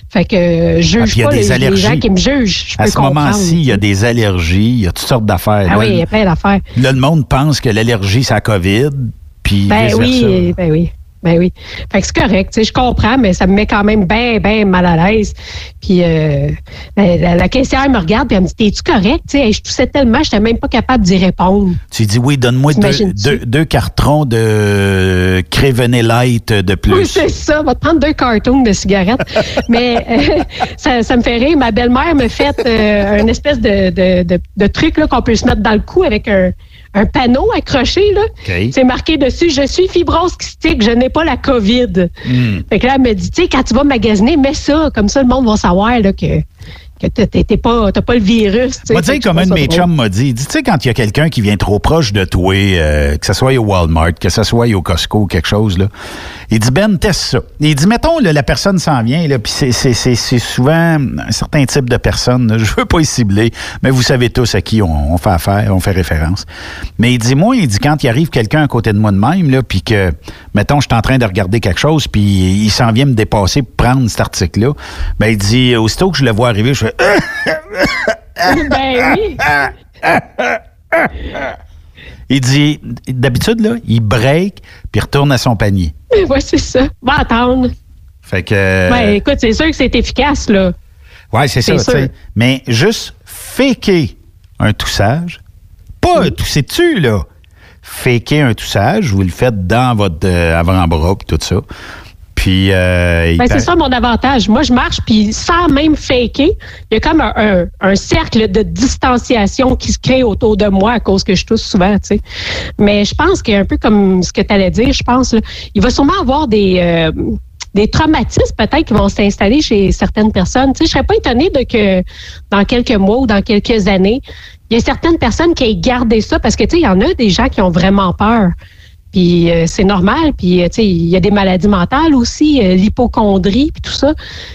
G: Fait que euh, je
F: Ah,
G: juge pas
F: des
G: les, gens qui me jugent. Je
F: À
G: peux
F: ce moment-ci, il y a des allergies, il y a toutes sortes d'affaires.
G: Ah
F: Là,
G: oui, il y a plein d'affaires.
F: là, le monde pense que l'allergie, c'est la COVID, puis
G: Ben oui, ben oui. Ben oui. Fait que c'est correct, je comprends, mais ça me met quand même bien, bien mal à l'aise. Puis euh, la, la- la caissière me regarde puis elle me dit T'es-tu correct? Je toussais tellement, j'étais même pas capable d'y répondre.
F: Tu dis oui, donne-moi deux,
G: T'imagines-tu?
F: deux, deux cartons de Crévenet Light de
G: Oui,
F: plus.
G: c'est ça, va te prendre deux cartons de cigarettes. mais euh, ça, ça me fait rire. Ma belle-mère me fait euh, une espèce de, de, de, de truc qu'on peut se mettre dans le cou avec un, un panneau accroché. Là. C'est marqué dessus Je suis fibrose kystique, je n'ai pas la COVID.
F: Hmm.
G: Fait que là, elle me dit, tu sais, quand tu vas magasiner, mets ça, comme ça, le monde va savoir là, que, que t'es- pas, t'as pas le virus. tu sais.
F: Moi, dire comme un de mes chums m'a dit, tu sais, quand il y a quelqu'un qui vient trop proche de toi, euh, que ce soit au Walmart, que ce soit au Costco, quelque chose, là, il dit, Ben, teste ça. Il dit, mettons, là, la personne s'en vient, là, puis c'est- c'est c'est- c'est souvent un certain type de personne, là, je veux pas y cibler, mais vous savez tous à qui on, on fait affaire, on fait référence. Mais il dit, moi, il dit, quand il arrive quelqu'un à côté de moi de même, là, puis que, mettons, je suis en train de regarder quelque chose, puis il s'en vient me dépasser pour prendre cet article-là, ben, il dit, aussitôt que je le vois arriver, je
G: ben oui.
F: Il dit, d'habitude, là, il break puis retourne à son panier.
G: Ouais, c'est ça. Va attendre.
F: Fait que.
G: Ben, écoute, c'est sûr que c'est efficace, là.
F: ouais, c'est ça. Mais juste faker un toussage, pas un tousser dessus, là. Faker un toussage, vous le faites dans votre euh, avant-bras puis tout ça. Puis. euh,
G: Ben, c'est ça mon avantage. Moi, je marche, puis sans même faker, il y a comme un, un- un cercle de distanciation qui se crée autour de moi à cause que je tousse souvent, tu sais. Mais je pense qu'un peu comme ce que tu allais dire, je pense, là, il va sûrement avoir des... euh, des traumatismes peut-être qui vont s'installer chez certaines personnes. Tu sais, je serais pas étonnée de que dans quelques mois ou dans quelques années, il y a certaines personnes qui aient gardé ça parce que tu sais, il y en a des gens qui ont vraiment peur. Puis euh, c'est normal. Puis euh, tu sais, il y a des maladies mentales aussi, euh, l'hypochondrie, puis tout ça.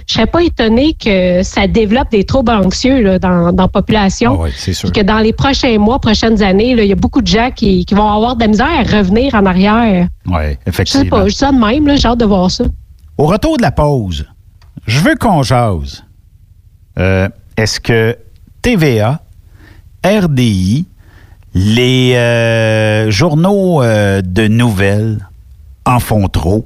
G: Je serais pas étonnée que ça développe des troubles anxieux là, dans, dans la population.
F: Ah ouais, c'est sûr.
G: Puis que dans les prochains mois, prochaines années, il y a beaucoup de gens qui, qui vont avoir de la misère à revenir en arrière.
F: Ouais,
G: Je sais
F: effectivement.
G: pas, je dis ça de même, là, j'ai hâte de voir ça.
F: Au retour de la pause, je veux qu'on jase. Est-ce que TVA RDI, les euh, journaux euh, de nouvelles en font trop.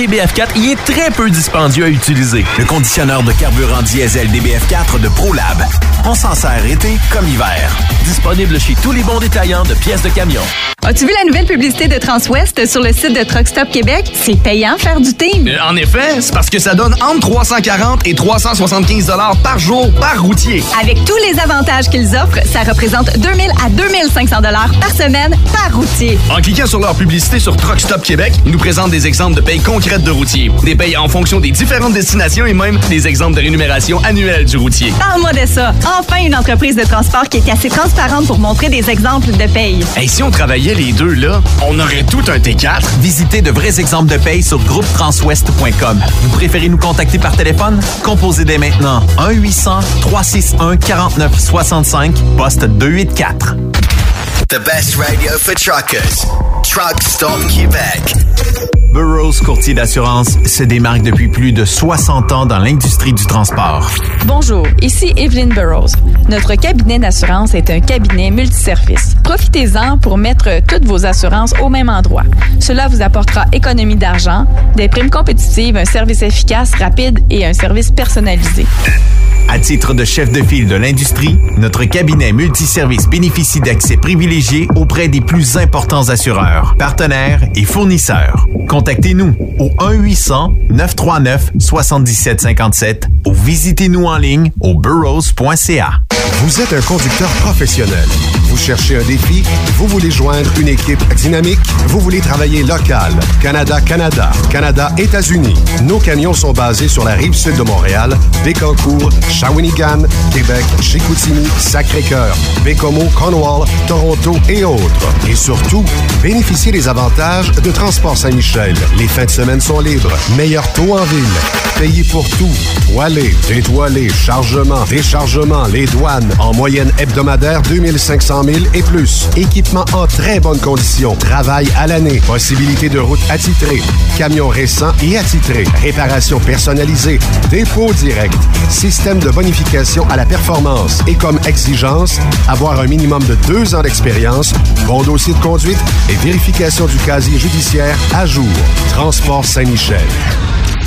B: y est très peu dispendieux à utiliser.
A: Le conditionneur de carburant diesel DBF4 de ProLab. On s'en sert été comme hiver.
B: Disponible chez tous les bons détaillants de pièces de camion.
C: As-tu vu la nouvelle publicité de Transwest sur le site de Truck Stop Québec? C'est payant faire du team.
D: Euh, En effet, c'est parce que ça donne entre 340 et 375 dollars par jour par routier.
C: Avec tous les avantages qu'ils offrent, ça représente 2000 à 2500 dollars par semaine par routier.
D: En cliquant sur leur publicité sur Truck Stop Québec, ils nous présentent des exemples de payes de des payes en fonction des différentes destinations et même des exemples de rémunération annuelle du routier.
C: Parle-moi de ça. Enfin, une entreprise de transport qui est assez transparente pour montrer des exemples de paye.
D: Hey, si on travaillait les deux là, on aurait tout un T4.
A: Visitez de vrais exemples de paye sur groupetranswest.com. Vous préférez nous contacter par téléphone? Composez dès maintenant 1-800-361-4965, poste 284.
L: The best radio for truckers. Truck Stop Québec.
A: Burroughs Courtier d'assurance se démarque depuis plus de 60 ans dans l'industrie du transport.
C: Bonjour, ici Evelyn Burrows. Notre cabinet d'assurance est un cabinet multiservice. Profitez-en pour mettre toutes vos assurances au même endroit. Cela vous apportera économie d'argent, des primes compétitives, un service efficace, rapide et un service personnalisé.
A: À titre de chef de file de l'industrie, notre cabinet multiservice bénéficie d'accès privilégié auprès des plus importants assureurs, partenaires et fournisseurs. Contactez-nous au 1-800-939-7757 ou visitez-nous en ligne au burrows.ca.
E: Vous êtes un conducteur professionnel. Vous cherchez un défi? Vous voulez joindre une équipe dynamique? Vous voulez travailler local? Canada-Canada, Canada-États-Unis. Nos camions sont basés sur la rive sud de Montréal, Bécancour, Shawinigan, Québec, Chicoutimi, Sacré-Cœur, Bécomo, Cornwall, Toronto et autres. Et surtout, bénéficiez des avantages de Transport Saint-Michel. Les fins de semaine sont libres. Meilleur taux en ville. Payez pour tout. Toilé, détoilé, chargement, déchargement, les douanes. En moyenne hebdomadaire, 2500 000 et plus. Équipement en très bonne condition. Travail à l'année. Possibilité de route attitrée. Camions récents et attitrés. Réparation personnalisée. Dépôt direct. Système de bonification à la performance. Et comme exigence, avoir un minimum de deux ans d'expérience, bon dossier de conduite et vérification du casier judiciaire à jour. Transport Saint-Michel.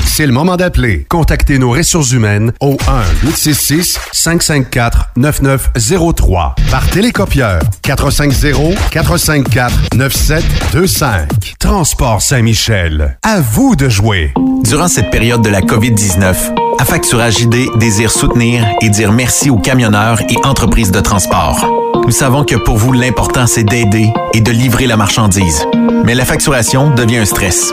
E: C'est le moment d'appeler. Contactez nos ressources humaines au 1-866-554-9903 par télécopieur 450-454-9725. Transport Saint-Michel. À vous de jouer.
A: Durant cette période de la COVID-19, Affacturage ID désire soutenir et dire merci aux camionneurs et entreprises de transport. Nous savons que pour vous, l'important, c'est d'aider et de livrer la marchandise. Mais la facturation devient un stress.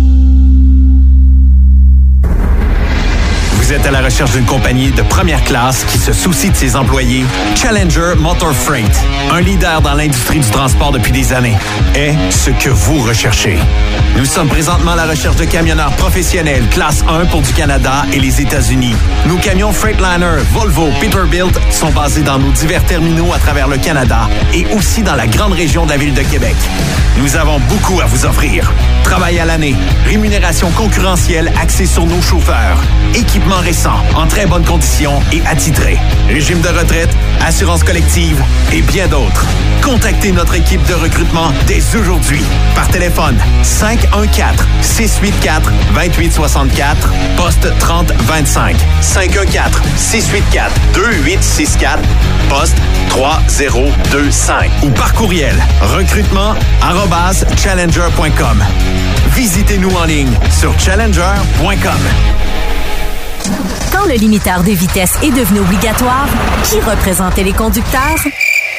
A: Êtes à la recherche d'une compagnie de première classe qui se soucie de ses employés? Challenger Motor Freight, un leader dans l'industrie du transport depuis des années, est ce que vous recherchez. Nous sommes présentement à la recherche de camionneurs professionnels classe 1 pour du Canada et les États-Unis. Nos camions Freightliner, Volvo, Peterbilt sont basés dans nos divers terminaux à travers le Canada et aussi dans la grande région de la ville de Québec. Nous avons beaucoup à vous offrir. Travail à l'année, rémunération concurrentielle axée sur nos chauffeurs, équipement récent, en très bonne condition et attitré. Régime de retraite, assurance collective et bien d'autres. Contactez notre équipe de recrutement dès aujourd'hui par téléphone 514 684 2864 poste 3025 514 684 2864 poste 3025 ou par courriel recrutement challenger.com. Visitez-nous en ligne sur challenger.com.
J: Quand le limiteur de vitesse est devenu obligatoire, qui représentait les conducteurs?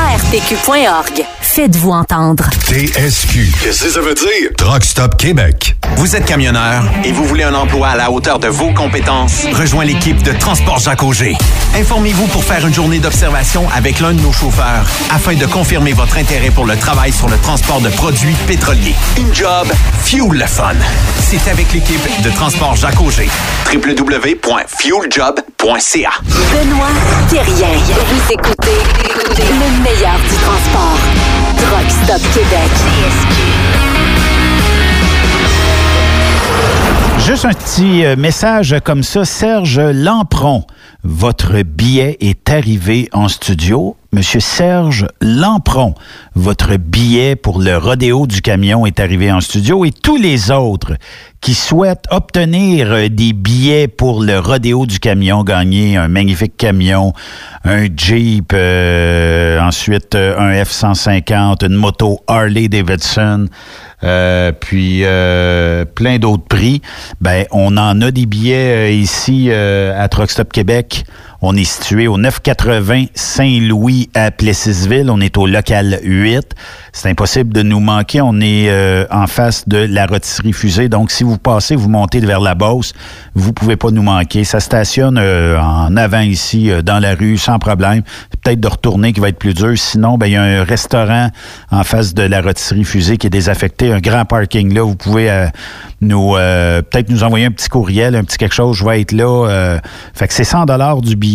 J: ARPQ.org. Faites-vous entendre.
E: TSQ. Qu'est-ce que ça veut dire? Truck Stop Québec.
A: Vous êtes camionneur et vous voulez un emploi à la hauteur de vos compétences? Rejoins l'équipe de Transport Jacques Auger. Informez-vous pour faire une journée d'observation avec l'un de nos chauffeurs afin de confirmer votre intérêt pour le travail sur le transport de produits pétroliers. Une job, fuel le fun. C'est avec l'équipe de Transport Jacques Auger. www.fueljob.ca
J: Benoît Thérien. Vous écoutez le meilleur du.
F: Juste un petit euh, message comme ça. Serge Lampron, votre billet est arrivé en studio. Monsieur Serge Lampron, votre billet pour le rodéo du camion est arrivé en studio et tous les autres qui souhaitent obtenir euh, des billets pour le rodéo du camion, gagner un magnifique camion, un Jeep, euh, ensuite euh, un F-150, une moto Harley Davidson, puis plein d'autres prix. Ben, on en a des billets ici à Truck Stop Québec. On est situé au 980 Saint-Louis à Plessisville. On est au local 8. C'est impossible de nous manquer. On est euh, en face de la rôtisserie fusée. Donc, si vous passez, vous montez vers la Beauce, vous pouvez pas nous manquer. Ça stationne euh, en avant ici, euh, dans la rue, sans problème. Peut-être de retourner qui va être plus dur. Sinon, ben, il y a un restaurant en face de la rôtisserie fusée qui est désaffecté. Un grand parking là. Vous pouvez euh, nous euh, peut-être nous envoyer un petit courriel, un petit quelque chose. Je vais être là. euh, fait que c'est 100 dollars du billet.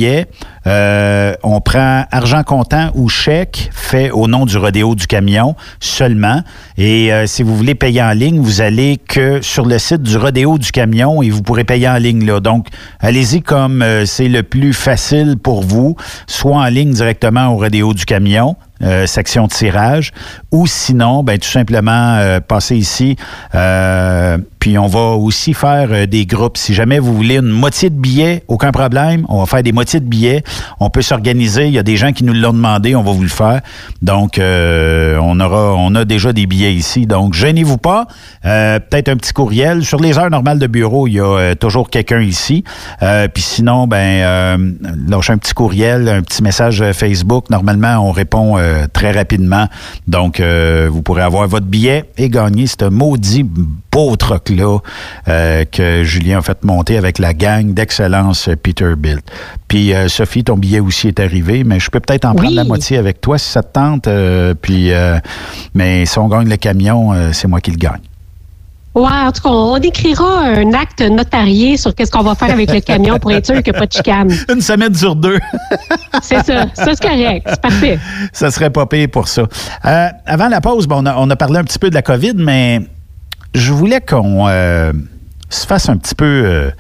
F: Euh, on prend argent comptant ou chèque fait au nom du rodéo du camion seulement. Et euh, si vous voulez payer en ligne, vous allez que sur le site du rodéo du camion et vous pourrez payer en ligne là. Donc, allez-y comme euh, c'est le plus facile pour vous, soit en ligne directement au rodéo du camion. Euh, section tirage, ou sinon, ben tout simplement euh, passer ici. euh, puis on va aussi faire euh, des groupes. Si jamais vous voulez une moitié de billets, aucun problème. On va faire des moitiés de billets. On peut s'organiser. Il y a des gens qui nous l'ont demandé. On va vous le faire. Donc, euh, on aura, on a déjà des billets ici. Donc, gênez-vous pas. Peut-être un petit courriel. Sur les heures normales de bureau, il y a toujours quelqu'un ici. Puis sinon, ben, lâchez un petit courriel, un petit message Facebook. Normalement, on répond très rapidement. Donc, euh, vous pourrez avoir votre billet et gagner ce maudit beau truck-là euh, que Julien a fait monter avec la gang d'excellence euh, Peterbilt. Puis, euh, Sophie, ton billet aussi est arrivé, mais je peux peut-être en prendre la moitié avec toi si ça te tente. euh, puis, euh, mais si on gagne le camion, euh, c'est moi qui le gagne.
G: Ouais, en tout cas, on écrira un acte notarié sur qu'est-ce qu'on va faire avec le camion pour être sûr qu'il n'y a pas de chicane.
F: Une semaine sur deux.
G: C'est ça. Ça, c'est correct. C'est parfait.
F: ça serait pas pire pour ça. Euh, avant la pause, bon, on, a, on a parlé un petit peu de la COVID, mais je voulais qu'on euh, se fasse un petit peu euh,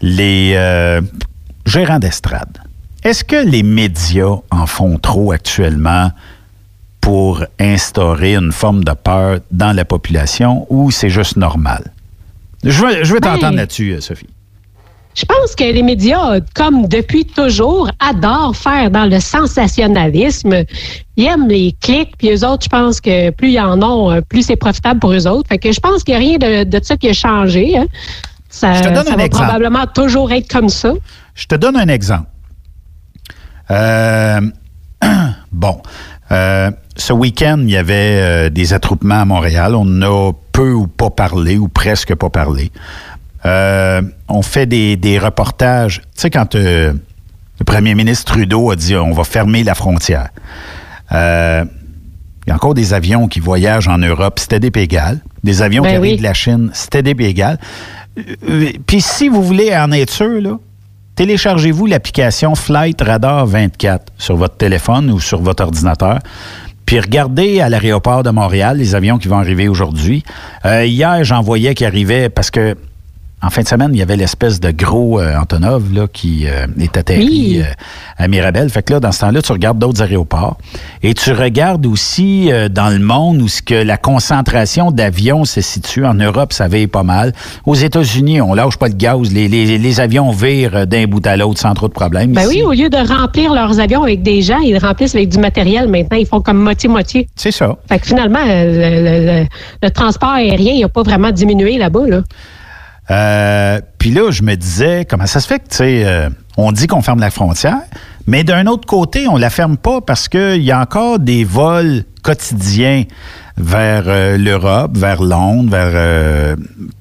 F: les gérants d'estrade. Est-ce que les médias en font trop actuellement? Pour instaurer une forme de peur dans la population ou c'est juste normal? Je veux, je veux
G: Ben,
F: t'entendre là-dessus, euh, Sophie.
G: Je pense que les médias, comme depuis toujours, adorent faire dans le sensationnalisme. Ils aiment les clics, puis eux autres, je pense que plus ils en ont, euh, plus c'est profitable pour eux autres. Fait que je pense qu'il n'y a rien de, de ça qui a changé. hein. Ça,
F: Je te donne
G: ça
F: un
G: va
F: exemple.
G: probablement toujours être comme ça.
F: Je te donne un exemple. Euh, bon, euh, ce week-end, il y avait euh, des attroupements à Montréal. On en a peu ou pas parlé, ou presque pas parlé. Euh, on fait des, des reportages. Tu sais, quand le premier ministre Trudeau a dit on va fermer la frontière. Il y a encore des avions qui voyagent en Europe, c'était des égal. Des avions
G: Ben
F: qui
G: oui.
F: arrivent de la Chine, c'était des égal. Euh, Puis si vous voulez en être sûr, là, téléchargez-vous l'application Flight Radar 24 sur votre téléphone ou sur votre ordinateur. Puis regardez à l'aéroport de Montréal les avions qui vont arriver aujourd'hui. Euh, hier, j'en voyais qui arrivaient parce que en fin de semaine, il y avait l'espèce de gros euh, Antonov là, qui euh, est atterri
G: Oui.
F: euh, à Mirabel. Fait que là, dans ce temps-là, tu regardes d'autres aéroports et tu regardes aussi euh, dans le monde où ce que la concentration d'avions se situe. En Europe, ça veille pas mal. Aux États-Unis, on lâche pas de gaz. Les, les- les avions virent d'un bout à l'autre sans trop de problèmes.
G: Ben
F: Ici,
G: oui, au lieu de remplir leurs avions avec des gens, ils remplissent avec du matériel maintenant. Ils font comme moitié-moitié.
F: C'est ça.
G: Fait que finalement, euh, le, le- le transport aérien, il n'a pas vraiment diminué là-bas. Là.
F: Euh, Puis là, je me disais, comment ça se fait que, tu sais, euh, on dit qu'on ferme la frontière, mais d'un autre côté, on la ferme pas parce qu'il y a encore des vols quotidiens vers euh, l'Europe, vers Londres, vers...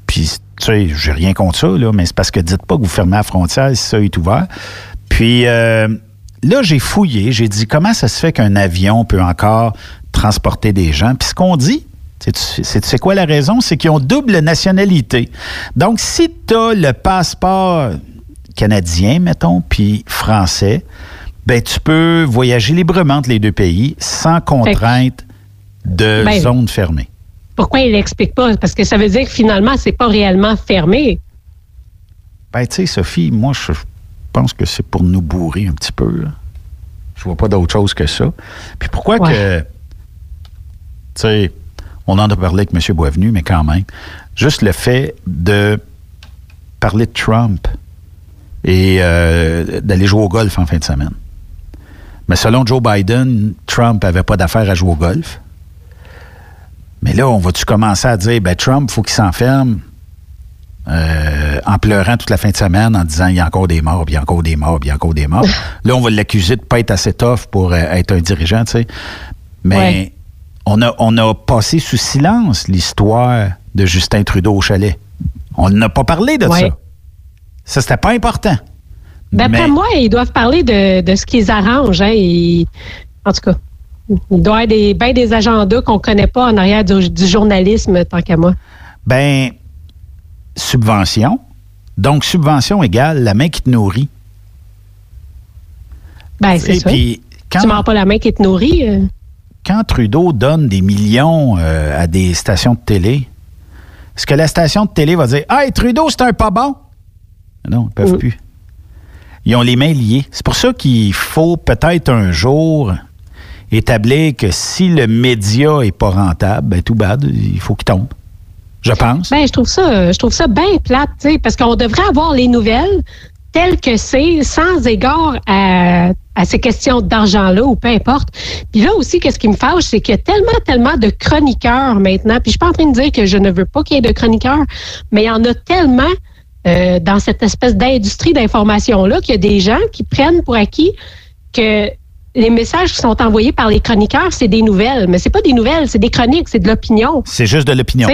F: Puis, tu sais, j'ai rien contre ça, là, mais c'est parce que dites pas que vous fermez la frontière si ça est ouvert. Puis là, j'ai fouillé, j'ai dit, comment ça se fait qu'un avion peut encore transporter des gens? Puis ce qu'on dit, c'est- quoi la raison? C'est qu'ils ont double nationalité. Donc, si tu as le passeport canadien, mettons, puis français, ben tu peux voyager librement entre les deux pays sans contrainte de
G: Ben-
F: zone fermée.
G: Pourquoi il l'explique pas? Parce que ça veut dire que finalement, c'est pas réellement fermé.
F: Ben, tu sais, Sophie, moi, je pense que c'est pour nous bourrer un petit peu. là. Je vois pas d'autre chose que ça. Puis pourquoi que. Tu sais, on en a parlé avec M. Boisvenu, mais quand même, juste le fait de parler de Trump et euh, d'aller jouer au golf en fin de semaine. Mais selon Joe Biden, Trump avait pas d'affaire à jouer au golf. Mais là, on va-tu commencer à dire, ben Trump, faut qu'il s'enferme euh, en pleurant toute la fin de semaine, en disant il y a encore des morts, puis il y a encore des morts, puis il y a encore des morts? là, on va l'accuser de pas être assez tough pour euh, être un dirigeant, tu sais. Mais
G: Ouais.
F: On, a, on a passé sous silence l'histoire de Justin Trudeau au chalet. On n'a pas parlé de
G: Ouais.
F: ça. Ça, c'était pas important.
G: D'après moi, ils doivent parler de, de ce qu'ils arrangent. Hein, et- en tout cas, il doit y avoir des, ben des agendas qu'on connaît pas en arrière du, du journalisme, tant qu'à moi.
F: Ben, subvention. Donc, subvention égale la main qui te nourrit.
G: Ben, c'est ça.
F: puis, quand-
G: Tu mords pas la main qui te nourrit. euh.
F: Quand Trudeau donne des millions euh, à des stations de télé, est-ce que la station de télé va dire Hey, Trudeau, c'est un pas bon? Non, ils peuvent plus. Ils ont les mains liées. C'est pour ça qu'il faut peut-être un jour établir que si le média est pas rentable, ben tout bad, il faut qu'il tombe. Je pense.
G: Ben, je trouve ça, je trouve ça bien plate, tu sais, parce qu'on devrait avoir les nouvelles telles que c'est, sans égard à, à ces questions d'argent-là ou peu importe. Puis là aussi, qu'est-ce qui me fâche, c'est qu'il y a tellement, tellement de chroniqueurs maintenant. Puis je suis pas en train de dire que je ne veux pas qu'il y ait de chroniqueurs, mais il y en a tellement euh, dans cette espèce d'industrie d'information-là qu'il y a des gens qui prennent pour acquis que les messages qui sont envoyés par les chroniqueurs, c'est des nouvelles. Mais c'est pas des nouvelles, c'est des chroniques, c'est de l'opinion.
F: C'est juste de l'opinion.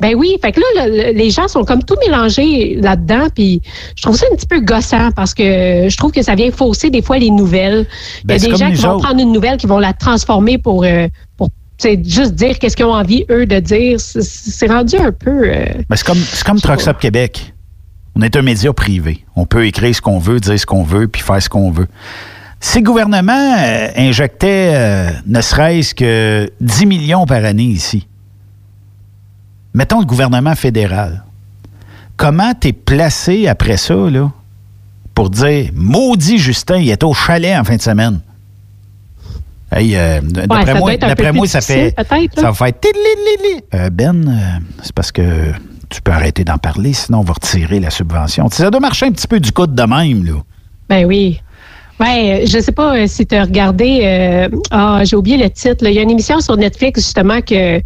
G: Ben oui, fait que là, le- le- les gens sont comme tout mélangés là-dedans, puis je trouve ça un petit peu gossant parce que je trouve que ça vient fausser des fois les nouvelles.
F: Ben,
G: Il y a des
F: comme
G: gens qui vont
F: autres.
G: prendre une nouvelle, qui vont la transformer pour, euh, pour juste dire qu'est-ce qu'ils ont envie, eux, de dire. C'est- rendu un peu... euh,
F: Ben, c'est comme, c'est comme Truck Stop Québec. On est un média privé. On peut écrire ce qu'on veut, dire ce qu'on veut, puis faire ce qu'on veut. Si le gouvernement euh, injectait euh, ne serait-ce que 10 millions par année ici, mettons le gouvernement fédéral, comment t'es placé après ça, là, pour dire maudit Justin, il est au chalet en fin de semaine? Hey, euh, d'après moi, d'après moi, ça fait, ça va faire. Euh, Ben, euh, c'est parce que tu peux arrêter d'en parler, sinon on va retirer la subvention. Ça doit marcher un petit peu du coude de même, là.
G: ben oui. Ben, je sais pas euh, si tu as regardé. euh, ah, j'ai oublié le titre. Il y a une émission sur Netflix justement que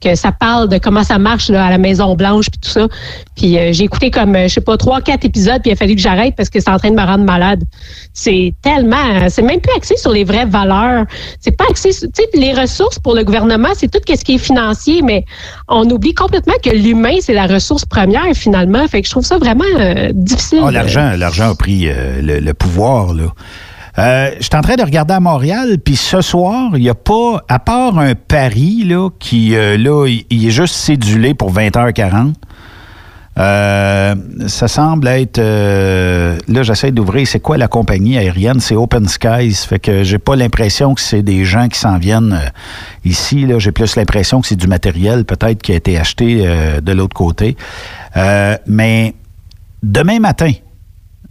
G: que ça parle de comment ça marche là, à la Maison Blanche puis tout ça. Puis euh, j'ai écouté comme euh, je sais pas trois quatre épisodes puis il a fallu que j'arrête parce que c'est en train de me rendre malade. C'est tellement, c'est même plus axé sur les vraies valeurs. C'est pas axé, tu sais, les ressources pour le gouvernement, c'est tout ce qui est financier, mais on oublie complètement que l'humain c'est la ressource première finalement. Fait que je trouve ça vraiment euh, difficile.
F: Ah, l'argent, l'argent a pris euh, le pouvoir, là. Euh, je suis en train de regarder à Montréal, puis ce soir, il n'y a pas, à part un pari, là, qui, euh, là, il, est juste cédulé pour 20h40. Euh, ça semble être. là, j'essaie d'ouvrir. C'est quoi la compagnie aérienne? C'est Open Skies. Fait que j'ai pas l'impression que c'est des gens qui s'en viennent ici. Là, j'ai plus l'impression que c'est du matériel peut-être qui a été acheté de l'autre côté. Mais demain matin,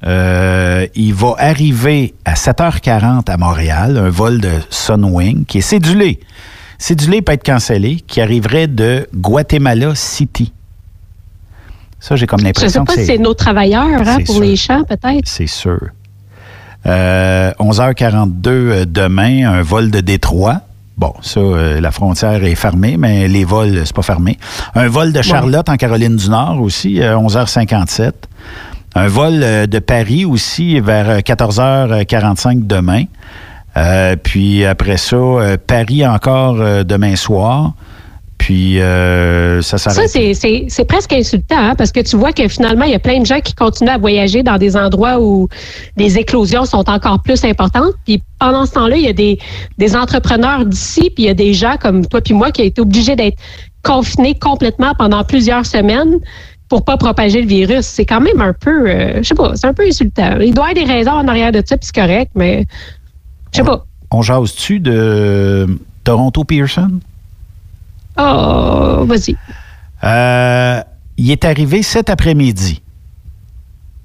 F: euh, il va arriver à 7h40 à Montréal, un vol de Sunwing qui est cédulé. Cédulé peut être cancellé, qui arriverait de Guatemala City. Ça, j'ai comme
G: Je sais
F: l'impression
G: pas si c'est nos travailleurs hein,
F: c'est
G: pour
F: sûr.
G: les champs peut-être.
F: c'est sûr. Euh, 11h42 euh, demain, un vol de Détroit. Bon, ça, euh, la frontière est fermée, mais les vols, c'est pas fermé. Un vol de Charlotte en Caroline du Nord aussi, euh, 11h57. Un vol euh, de Paris aussi vers euh, 14h45 demain. Euh, puis après ça, euh, Paris encore euh, demain soir. Puis euh, ça
G: Ça,
F: s'arrête.
G: c'est- c'est presque insultant, hein, parce que tu vois que finalement, il y a plein de gens qui continuent à voyager dans des endroits où les éclosions sont encore plus importantes. Puis pendant ce temps-là, il y a des, des entrepreneurs d'ici, puis il y a des gens comme toi puis moi qui ont été obligés d'être confinés complètement pendant plusieurs semaines pour pas propager le virus. C'est quand même un peu, euh, je sais pas, c'est un peu insultant. Il doit y avoir des raisons en arrière de ça, puis c'est correct, mais je sais pas.
F: On jase-tu de Toronto Pearson?
G: Oh, vas-y.
F: Euh, il est arrivé cet après-midi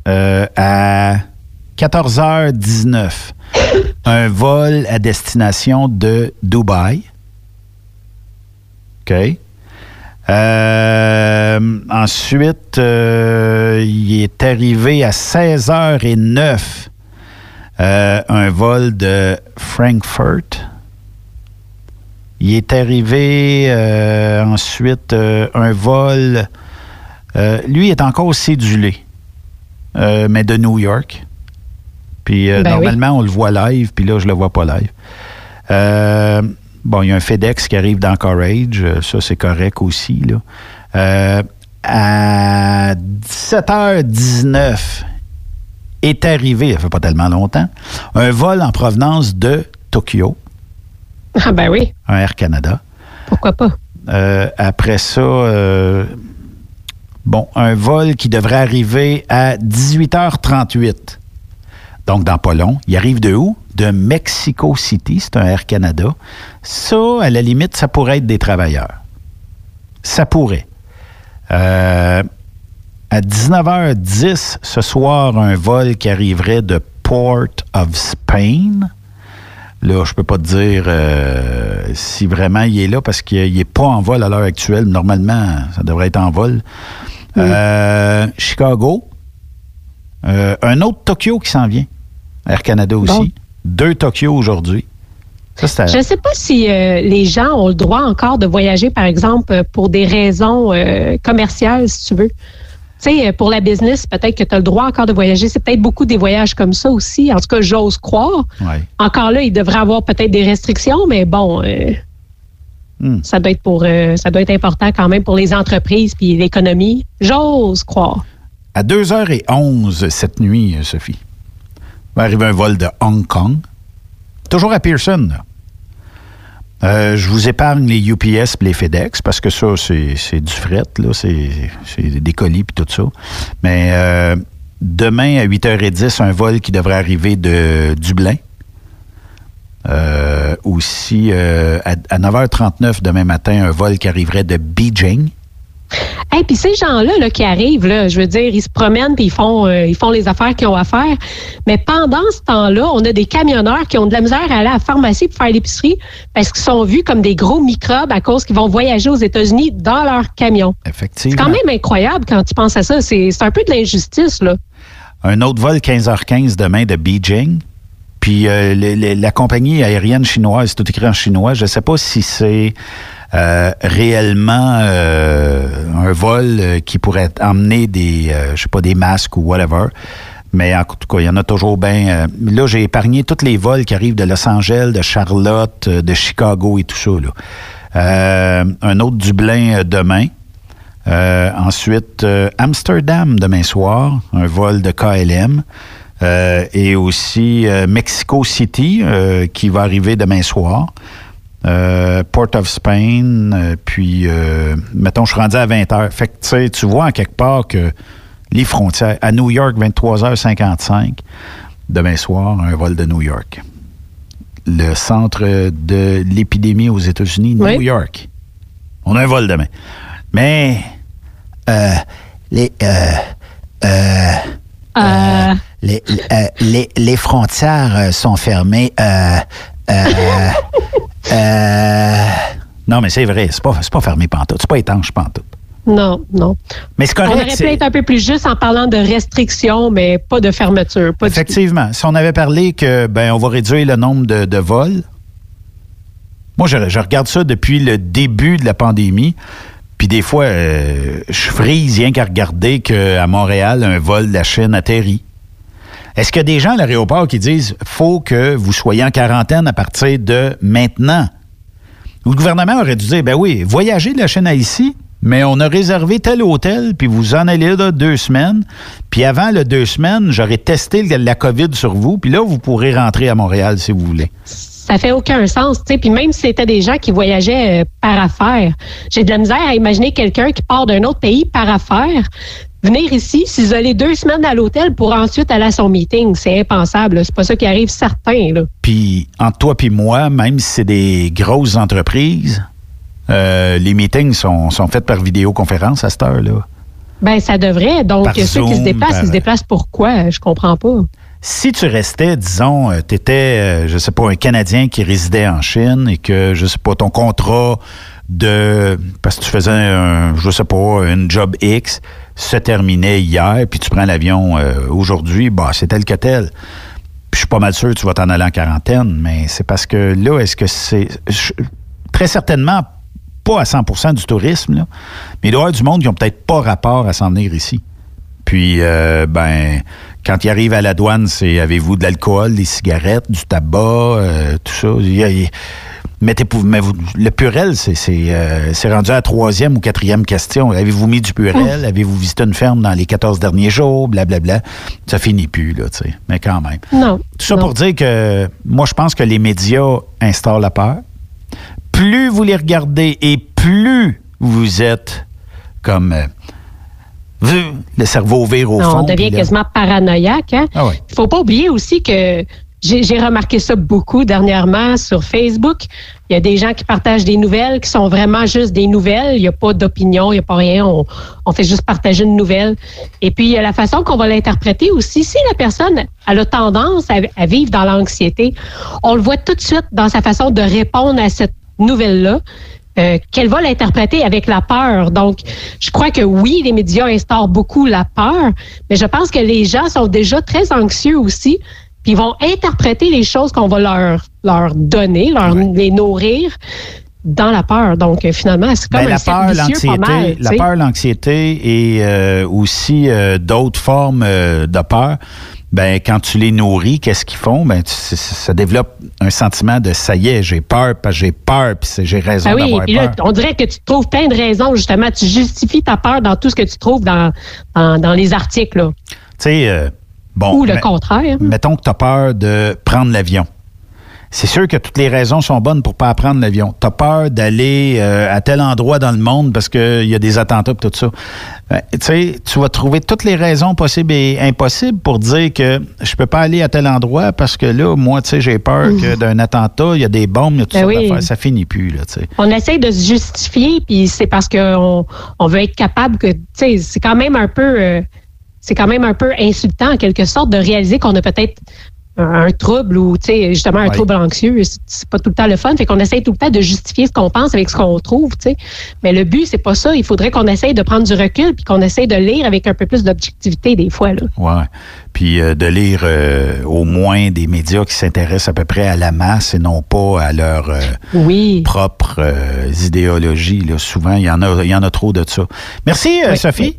F: euh, à 14h19. un vol à destination de Dubaï. OK. Euh, ensuite, euh, il est arrivé à 16h09 euh, un vol de Frankfurt. Il est arrivé ensuite un vol. lui est encore cédulé, mais de New York. Puis
M: Ben
F: normalement, on le voit live, puis là, je le vois pas live. Bon, il y a un FedEx qui arrive dans Courage. euh, Ça, c'est correct aussi. Là. Euh, à 17h19 est arrivé, ça fait pas tellement longtemps, un vol en provenance de Tokyo,
G: Ah ben oui,
F: un Air Canada.
G: pourquoi pas?
F: Euh, après ça, euh, bon, un vol qui devrait arriver à 18h38. Donc, dans pas long. Il arrive de où? De Mexico City. C'est un Air Canada. Ça, à la limite, ça pourrait être des travailleurs. Ça pourrait. Euh, à 19h10 ce soir, un vol qui arriverait de Port of Spain. Là, je peux pas te dire euh, si vraiment il est là parce qu'il n'est pas en vol à l'heure actuelle. Normalement, ça devrait être en vol. Euh, Chicago. Euh, un autre Tokyo qui s'en vient. Air Canada aussi. Deux Tokyo aujourd'hui. Ça,
G: Je ne sais pas si euh, les gens ont le droit encore de voyager, par exemple, euh, pour des raisons euh, commerciales, si tu veux. Tu sais, pour la business, peut-être que tu as le droit encore de voyager. C'est peut-être beaucoup des voyages comme ça aussi. En tout cas, j'ose croire.
F: Ouais.
G: Encore là, il devrait avoir peut-être des restrictions, mais bon, euh,
F: Hmm.
G: ça doit être pour, ça doit être important quand même pour les entreprises puis l'économie. J'ose croire.
F: À 2h11 cette nuit, Sophie, va arriver un vol de Hong Kong. Toujours à Pearson. Euh, je vous épargne les UPS et les FedEx parce que ça, c'est du fret. C'est des colis puis tout ça. Mais euh, demain, à 8h10, un vol qui devrait arriver de Dublin. Euh, aussi, à, à 9h39 demain matin, un vol qui arriverait de Beijing.
G: Et puis ces gens-là là, qui arrivent, là, je veux dire, ils se promènent puis ils font, euh, ils font les affaires qu'ils ont à faire. Mais pendant ce temps-là, on a des camionneurs qui ont de la misère à aller à la pharmacie pour faire l'épicerie parce qu'ils sont vus comme des gros microbes à cause qu'ils vont voyager aux États-Unis dans leur camion. C'est
F: Effectivement.
G: quand même incroyable quand tu penses à ça. C'est c'est un peu de l'injustice, là.
F: Un autre vol 15h15 demain de Beijing. Puis euh, les- les- la compagnie aérienne chinoise, c'est tout écrit en chinois. Je ne sais pas si c'est euh, réellement euh, un vol euh, qui pourrait emmener des, euh, je sais pas, des masques ou whatever. Mais en tout cas, il y en a toujours bien. là, j'ai épargné tous les vols qui arrivent de Los Angeles, de Charlotte, de Chicago et tout ça. Là. Un autre Dublin demain. Euh, ensuite, Amsterdam demain soir, un vol de KLM. Euh, et aussi Mexico City qui va arriver demain soir. Euh, Port of Spain, euh, puis euh, mettons, je suis rendu à 20 heures. Fait que tu sais, tu vois en quelque part que les frontières, à New York, 23h55, demain soir, un vol de New York. Le centre de l'épidémie aux États-Unis, New. York. On a un vol demain. Mais euh, les, les, les, les frontières sont fermées. Euh, euh, non, mais c'est vrai, c'est pas, pas fermé pantoute. C'est pas étanche pantoute.
G: non, non.
F: Mais c'est
G: On
F: correct.
G: aurait pu être un peu plus juste en parlant de restrictions, mais pas de fermeture. Pas.
F: Effectivement. Si on avait parlé que ben on va réduire le nombre de, de vols, moi je, je regarde ça depuis le début de la pandémie. Puis des fois, euh, je frise rien qu'à regarder qu'à Montréal, un vol de la Chine atterrit. Est-ce qu'il y a des gens à l'aéroport qui disent faut que vous soyez en quarantaine à partir de maintenant? Le gouvernement aurait dû dire ben oui, voyagez de la Chine à ici, mais on a réservé tel hôtel, puis vous en allez là deux semaines. Puis avant le deux semaines, j'aurais testé la COVID sur vous, puis là, vous pourrez rentrer à Montréal si vous voulez.
G: Ça fait aucun sens, tu sais. Puis même si c'était des gens qui voyageaient euh, par affaires, j'ai de la misère à imaginer quelqu'un qui part d'un autre pays par affaires, venir ici, s'isoler deux semaines à l'hôtel pour ensuite aller à son meeting. C'est impensable. C'est pas ça qui arrive certain, là.
F: Puis entre toi puis moi, même si c'est des grosses entreprises, euh, les meetings sont, sont faits par vidéoconférence à cette heure-là.
G: Ben, ça devrait. Donc,
F: Par
G: ceux qui se déplacent,
F: par-
G: ils se déplacent pourquoi? Je comprends pas.
F: Si tu restais, disons, tu étais, je sais pas, un Canadien qui résidait en Chine et que, je sais pas, ton contrat de. Parce que tu faisais, un, je sais pas, une job X se terminait hier, puis tu prends l'avion euh, aujourd'hui, bah, c'est tel que tel. Puis je suis pas mal sûr que tu vas t'en aller en quarantaine, mais c'est parce que là, est-ce que c'est. Très certainement pas à 100% du tourisme, là, mais il doit y avoir du monde qui n'ont peut-être pas rapport à s'en venir ici. Puis, euh, ben, quand il arrive à la douane, c'est avez-vous de l'alcool, des cigarettes, du tabac, euh, tout ça? Y a- il- mettez pour, mais vous- le purel, c'est c'est, euh, c'est rendu à la troisième ou quatrième question. Avez-vous mis du purel? Avez-vous visité une ferme dans les 14 derniers jours? Blablabla. Ça finit plus, là, tu sais. Mais quand même.
G: Non.
F: Tout ça
G: non.
F: pour dire que moi, je pense que les médias instaurent la peur. Plus vous les regardez et plus vous êtes comme euh, le cerveau vire au fond.
G: on devient quasiment paranoïaque. Hein?
F: Ah ouais.
G: Faut pas oublier aussi que j'ai j'ai remarqué ça beaucoup dernièrement sur Facebook. Il y a des gens qui partagent des nouvelles qui sont vraiment juste des nouvelles. Il n'y a pas d'opinion, il n'y a pas rien. On, on fait juste partager une nouvelle. Et puis, il y a la façon qu'on va l'interpréter aussi. Si la personne elle a tendance à, à vivre dans l'anxiété, on le voit tout de suite dans sa façon de répondre à cette nouvelle-là. Euh, qu'elle va l'interpréter avec la peur. Donc, je crois que oui, les médias instaurent beaucoup la peur, mais je pense que les gens sont déjà très anxieux aussi, puis ils vont interpréter les choses qu'on va leur, leur donner, leur, les nourrir dans la peur. Donc, euh, finalement, c'est comme
F: Ben,
G: un
F: la peur,
G: vicieux pas mal.
F: l'anxiété, la peur, l'anxiété et euh, aussi euh, d'autres formes euh, de peur. Ben quand tu les nourris, qu'est-ce qu'ils font? Ben tu- ça, développe un sentiment de ça y est, j'ai peur parce que j'ai peur puis j'ai raison
G: Ah oui,
F: d'avoir
G: puis là,
F: peur.
G: on dirait que tu trouves plein de raisons, justement. Tu justifies ta peur dans tout ce que tu trouves dans, dans, dans les articles, là.
F: Tu sais, euh, bon.
G: Ou le
F: mais-
G: contraire.
F: Mettons que tu as peur de prendre l'avion. C'est sûr que toutes les raisons sont bonnes pour pas prendre l'avion. Tu as peur d'aller euh, à tel endroit dans le monde parce qu'il y a des attentats et tout ça. Tu sais, tu vas trouver toutes les raisons possibles et impossibles pour dire que je peux pas aller à tel endroit parce que là, moi, tu sais, j'ai peur que d'un attentat, il y a des bombes, il y a tout
G: Ben
F: ça
G: oui.
F: d'affaires. Ça finit plus, là, tu sais.
G: on essaie de se justifier, puis c'est parce qu'on on veut être capable que, tu sais, c'est quand même un peu, euh, c'est quand même un peu insultant en quelque sorte de réaliser qu'on a peut-être un trouble ou tu sais justement un trouble anxieux c'est- pas tout le temps le fun fait qu'on essaye tout le temps de justifier ce qu'on pense avec ce qu'on trouve tu sais mais le but c'est pas ça il faudrait qu'on essaye de prendre du recul puis qu'on essaye de lire avec un peu plus d'objectivité des fois là
F: Ouais. Puis euh, de lire euh, au moins des médias qui s'intéressent à peu près à la masse et non pas à leur euh,
G: oui.
F: propre euh, idéologie. Là. Souvent, il y, en a, il y en a trop de ça. Merci, Sophie.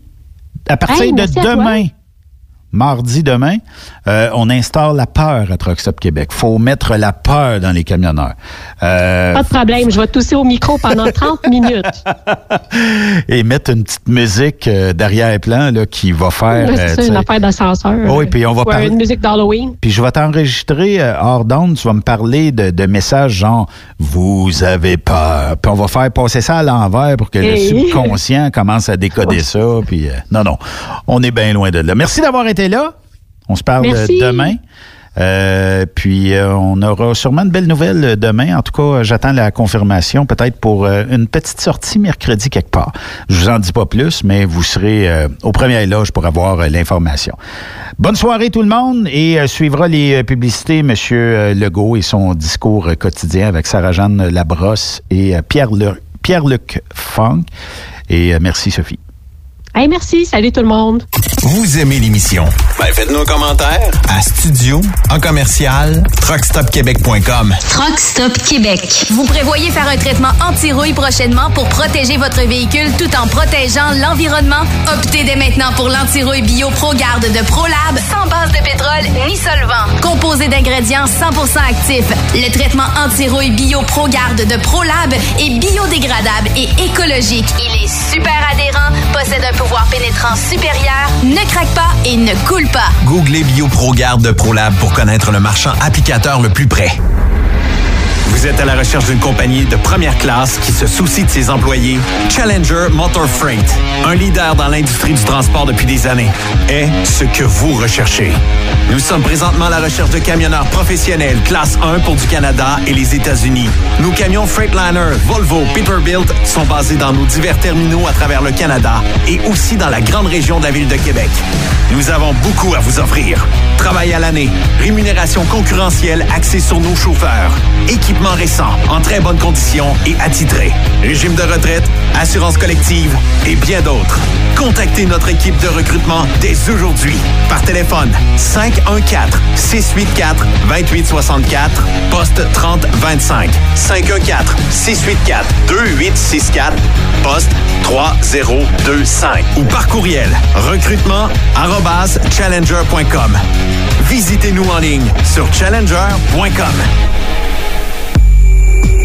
F: À partir
G: Hey,
F: de demain, mardi demain, euh, on installe la peur à Truck Stop Québec. faut mettre la peur dans les camionneurs. Euh,
G: pas de problème je vais tousser au micro pendant 30 minutes
F: et mettre une petite musique euh, derrière-plan là, qui va faire... Euh,
G: c'est
F: tu
G: une affaire d'ascenseur
F: Oui, puis on va parler-
G: une musique d'Halloween
F: Puis je vais t'enregistrer euh, hors d'onde, tu vas me parler de, de messages genre Vous avez peur. Puis on va faire passer ça à l'envers pour que le subconscient commence à décoder ça. Puis euh, non, non, on est bien loin de là. Merci d'avoir été là. On se parle euh,
G: Merci.
F: demain. Euh, puis euh, on aura sûrement de belles nouvelles euh, demain. En tout cas, j'attends la confirmation peut-être pour euh, une petite sortie mercredi quelque part. Je vous en dis pas plus, mais vous serez au premier loge pour avoir l'information. Bonne soirée tout le monde et suivra les publicités M. Legault et son discours quotidien avec Sarah-Jeanne Labrosse et Pierre-Luc Pierre-Luc Funk. Et merci Sophie.
G: Hey, merci salut tout le monde
A: Vous aimez l'émission? Ben, faites-nous un commentaire à studio en commercial truckstopquebec.com.
I: Truck Stop Québec. Vous prévoyez faire un traitement anti-rouille prochainement pour protéger votre véhicule tout en protégeant l'environnement? Optez dès maintenant pour l'anti-rouille bio ProGarde de ProLab sans base de pétrole ni solvant. Composé d'ingrédients 100% actifs, le traitement anti-rouille bio ProGarde de ProLab est biodégradable et écologique. Il est super adhérent, possède un pouvoir pénétrant supérieur, ne craque pas et ne coule pas.
A: Googlez BioProGarde de ProLab pour connaître le marchand applicateur le plus près. Vous êtes à la recherche d'une compagnie de première classe qui se soucie de ses employés? Challenger Motor Freight, un leader dans l'industrie du transport depuis des années, est ce que vous recherchez. Nous sommes présentement à la recherche de camionneurs professionnels classe 1 pour du Canada et les États-Unis. Nos camions Freightliner, Volvo, Peterbilt sont basés dans nos divers terminaux à travers le Canada et aussi dans la grande région de la ville de Québec. Nous avons beaucoup à vous offrir. Travail à l'année, rémunération concurrentielle axée sur nos chauffeurs, équipement récent, en très bonne condition et attitré, régime de retraite, assurance collective et bien d'autres. Contactez notre équipe de recrutement dès aujourd'hui par téléphone 514 684 2864 poste 3025 514 684 2864 poste 3025 ou par courriel recrutement challenger.com. Visitez-nous en ligne sur challenger.com.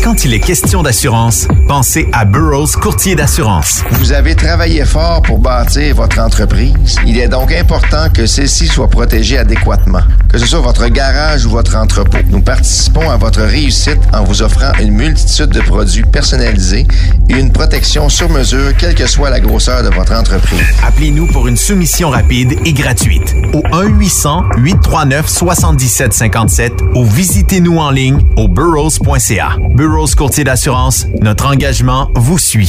A: Quand il est question d'assurance, pensez à Burroughs Courtier d'assurance.
K: Vous avez travaillé fort pour bâtir votre entreprise. Il est donc important que celle-ci soit protégée adéquatement, que ce soit votre garage ou votre entrepôt. Nous participons à votre réussite en vous offrant une multitude de produits personnalisés et une protection sur mesure, quelle que soit la grosseur de votre entreprise.
A: Appelez-nous pour une soumission rapide et gratuite au 1-800-839-7757 ou visitez-nous en ligne au burrows.ca. Burrows Courtier d'assurance, notre engagement vous suit.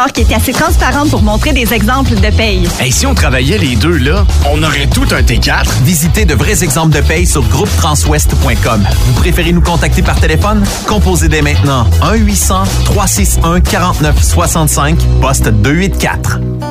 C: qui est assez transparente pour montrer des exemples de paye.
D: Hey, si on travaillait les deux, là, on aurait tout un T4.
A: Visitez de vrais exemples de paye sur groupetranswest.com. Vous préférez nous contacter par téléphone? Composez dès maintenant 1-800-361-4965, poste 284.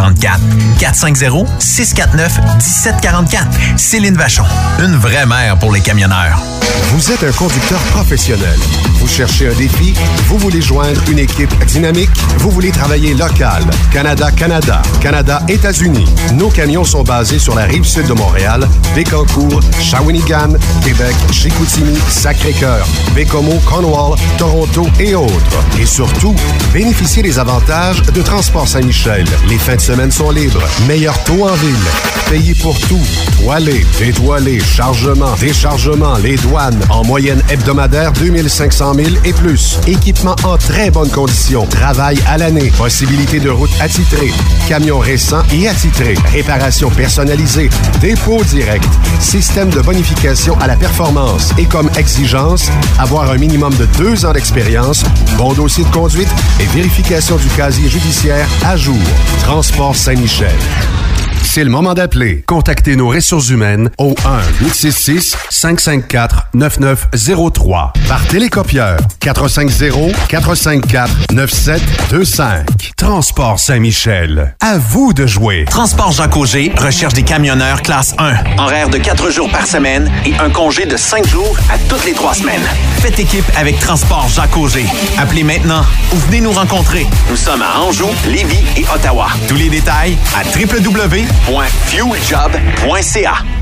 A: 1744. 450-649-1744. Céline Vachon, une vraie mère pour les camionneurs.
E: Vous êtes un conducteur professionnel. Vous cherchez un défi? Vous voulez joindre une équipe dynamique? Vous voulez travailler local? Canada-Canada, Canada-États-Unis. Nos camions sont basés sur la rive sud de Montréal, Bécancour, Shawinigan, Québec, Chicoutimi, Sacré-Cœur, Bécomo, Cornwall, Toronto et autres. Et surtout, bénéficiez des avantages de Transport Saint-Michel. Les fins de semaine sont libres. Meilleur taux en ville. Payez pour tout. Toilé, détoilé, chargement, déchargement, les douanes. En moyenne hebdomadaire, 2500 000 et plus. Équipement en très bonne condition. Travail à l'année. Possibilité de route attitrée. Camions récents et attitrés. Réparation personnalisée. Dépôt direct. Système de bonification à la performance. Et comme exigence, avoir un minimum de deux ans d'expérience, bon dossier de conduite et vérification du casier judiciaire à jour. Transport Saint-Michel. C'est le moment d'appeler. Contactez nos ressources humaines au 1-866-554-9903 par télécopieur 450-454-9725. Transport Saint-Michel. À vous de jouer.
A: Transport Jacques Auger recherche des camionneurs classe 1. Horaire de 4 jours par semaine et un congé de 5 jours à toutes les 3 semaines. Faites équipe avec Transport Jacques Auger. Appelez maintenant ou venez nous rencontrer. Nous sommes à Anjou, Lévis et Ottawa. Tous les détails à www.fueljob.ca.